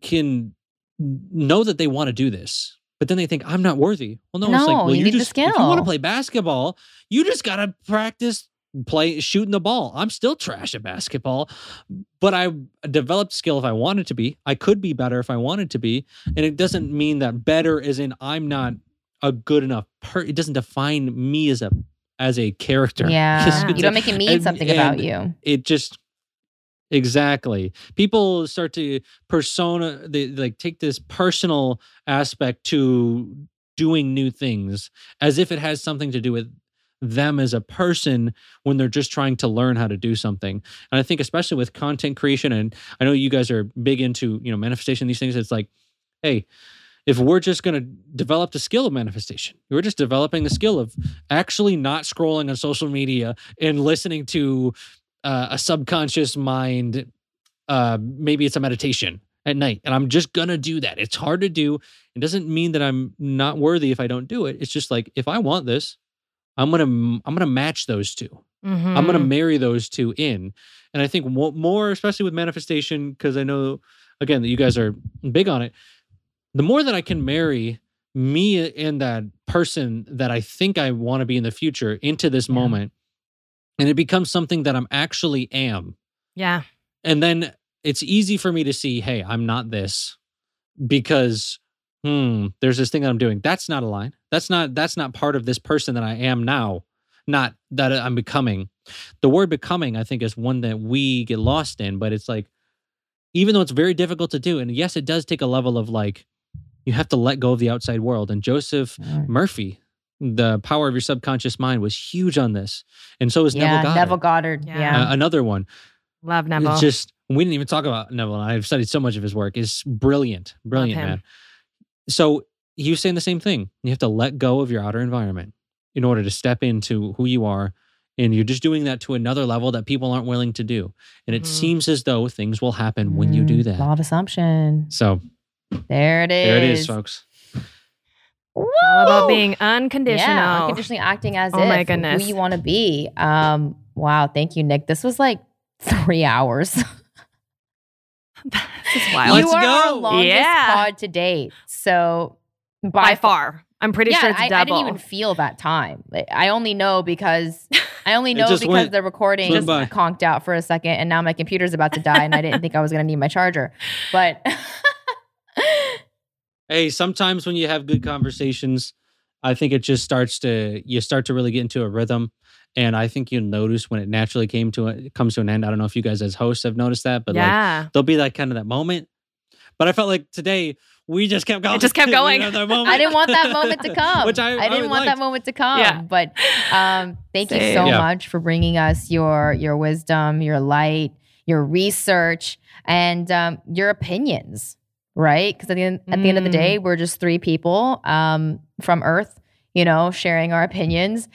can know that they want to do this, but then they think I'm not worthy. Well, no, it's like No, well, you you, just if you want to play basketball, you just got to practice play shooting the ball. I'm still trash at basketball, but I developed skill if I wanted to be. I could be better if I wanted to be, and it doesn't mean that better is in I'm not a good enough per it doesn't define me as a as a character. Yeah. You don't make it mean and- something about you. it just exactly people start to persona they like take this personal aspect to doing new things as if it has something to do with them as a person when they're just trying to learn how to do something. And i think especially with content creation and i know you guys are big into you know manifestation these things it's like hey if we're just going to develop the skill of manifestation we're just developing the skill of actually not scrolling on social media and listening to uh, a subconscious mind uh maybe it's a meditation at night and i'm just gonna do that. It's hard to do. It doesn't mean that i'm not worthy if i don't do it. It's just like if i want this i'm gonna i'm gonna match those 2 i'm gonna Mhm. marry those two in and i think more especially with manifestation because i know again that you guys are big on it the more that i can marry me and that person that i think i want to be in the future into this Yeah. moment and it becomes something that i'm actually am Yeah. and then it's easy for me to see hey i'm not this because hmm there's this thing that i'm doing that's not a line that's not that's not part of this person that i am now not that i'm becoming the word becoming i think is one that we get lost in but it's like even though it's very difficult to do and yes it does take a level of like you have to let go of the outside world and joseph Mm. murphy the power of your subconscious mind was huge on this and so is Yeah, neville goddard Neville Goddard. Yeah. Yeah. Uh, another one Love Neville. it's just we didn't even talk about Neville. And I've studied so much of his work. Is brilliant, brilliant him. man. So he was saying the same thing. You have to let go of your outer environment in order to step into who you are, and you're just doing that to another level that people aren't willing to do. And it Mhm. seems as though things will happen when you do Mm, that. Law of assumption. So There it is. there it is, folks. all about being unconditional. Yeah, unconditionally acting as Oh if my goodness. who you want to be. Um, wow, thank you, Nick. This was like three hours. this is wild. Let's you are our go. longest Yeah. pod to date. So by, By far. I'm pretty yeah, sure it's I, I double. didn't even feel that time. I only know because I only know because went- the recording went by. just conked out for a second, and now my computer's about to die, and I didn't think I was going to need my charger. But Hey, sometimes when you have good conversations, I think it just starts to you start to really get into a rhythm. And I think you'll notice when it naturally came to a, it comes to an end. I don't know if you guys as hosts have noticed that, but like yeah. there'll be that kind of that moment. But I felt like today we just kept going. just kept going. had that moment. I didn't want that moment to come. Which I- I didn't would want that moment to come. Yeah. But um, thank you so Yeah. much for bringing us your your wisdom, your light, your research, and um, your opinions. Right? Because at the end, at the end of the Mm. day, we're just three people um, from Earth you know, sharing our opinions.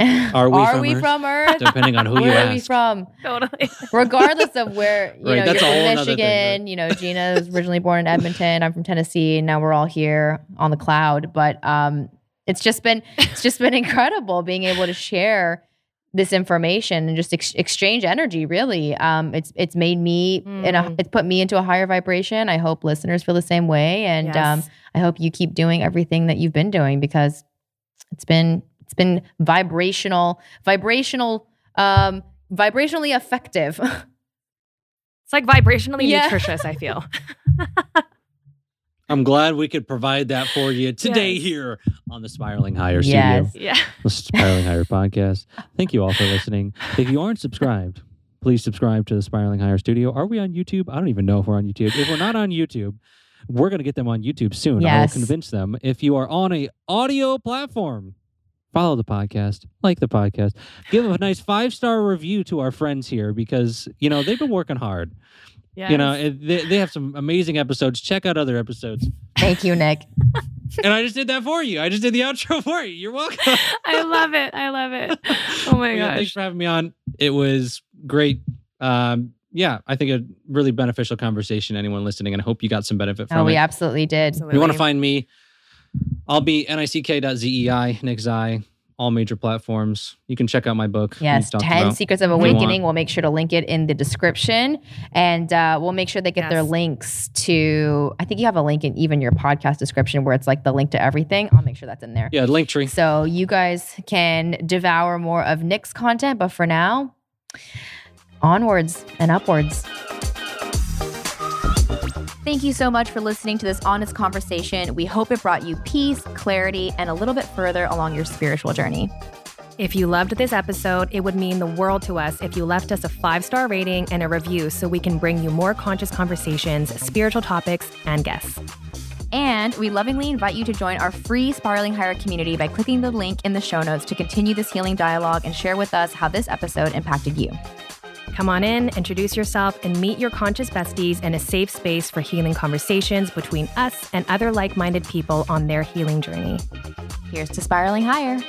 Are we are from we Earth? from Earth? Depending on who you Where are we from? Totally. Regardless of where, you Right, know, you're a from nother thing, Michigan, right? you know, Gina was originally born in Edmonton. I'm from Tennessee. And now we're all here on the cloud. But um, it's just been it's just been incredible being able to share this information and just ex- exchange energy really um it's it's made me in a Mm. it's put me into a higher vibration i hope listeners feel the same way and Yes. um i hope you keep doing everything that you've been doing because it's been it's been vibrational vibrational um vibrationally effective It's like vibrationally Yeah. nutritious, I feel. I'm glad we could provide that for you today Yes. here on the Spiraling Higher Yes. Studio. Yeah. The Spiraling Higher podcast. Thank you all for listening. If you aren't subscribed, please subscribe to the Spiraling Higher Studio. Are we on YouTube? I don't even know if we're on YouTube. If we're not on YouTube, we're going to get them on YouTube soon. I will convince them. If you are on a audio platform, follow the podcast, like the podcast, give a nice five star review to our friends here because you know they've been working hard. Yes. You know, they, they have some amazing episodes. Check out other episodes. thank you nick and I just did that for you. I just did the outro for you. You're welcome. I love it. I love it. Oh my Yeah, thanks for having me on. It was great. Um, yeah, I think a really beneficial conversation. Anyone listening, and I hope you got some benefit from oh we it. absolutely did If you want to find me, I'll be nick.zei, Nick Zei, all major platforms. You can check out my book. Yes, 10. Secrets of If you want. Awakening. We'll make sure to link it in the description. And uh, we'll make sure they get their links to, I think you have a link in even your podcast description where it's like the link to everything. I'll make sure that's in there. Yeah, Linktree. So you guys can devour more of Nick's content. But for now, onwards and upwards. Thank you so much for listening to this honest conversation. We hope it brought you peace, clarity, and a little bit further along your spiritual journey. If you loved this episode, it would mean the world to us if you left us a five star rating and a review so we can bring you more conscious conversations, spiritual topics, and guests. And we lovingly invite you to join our free Spiraling Higher community by clicking the link in the show notes to continue this healing dialogue and share with us how this episode impacted you. Come on in, introduce yourself, and meet your conscious besties in a safe space for healing conversations between us and other like minded people on their healing journey. Here's to Spiraling Higher.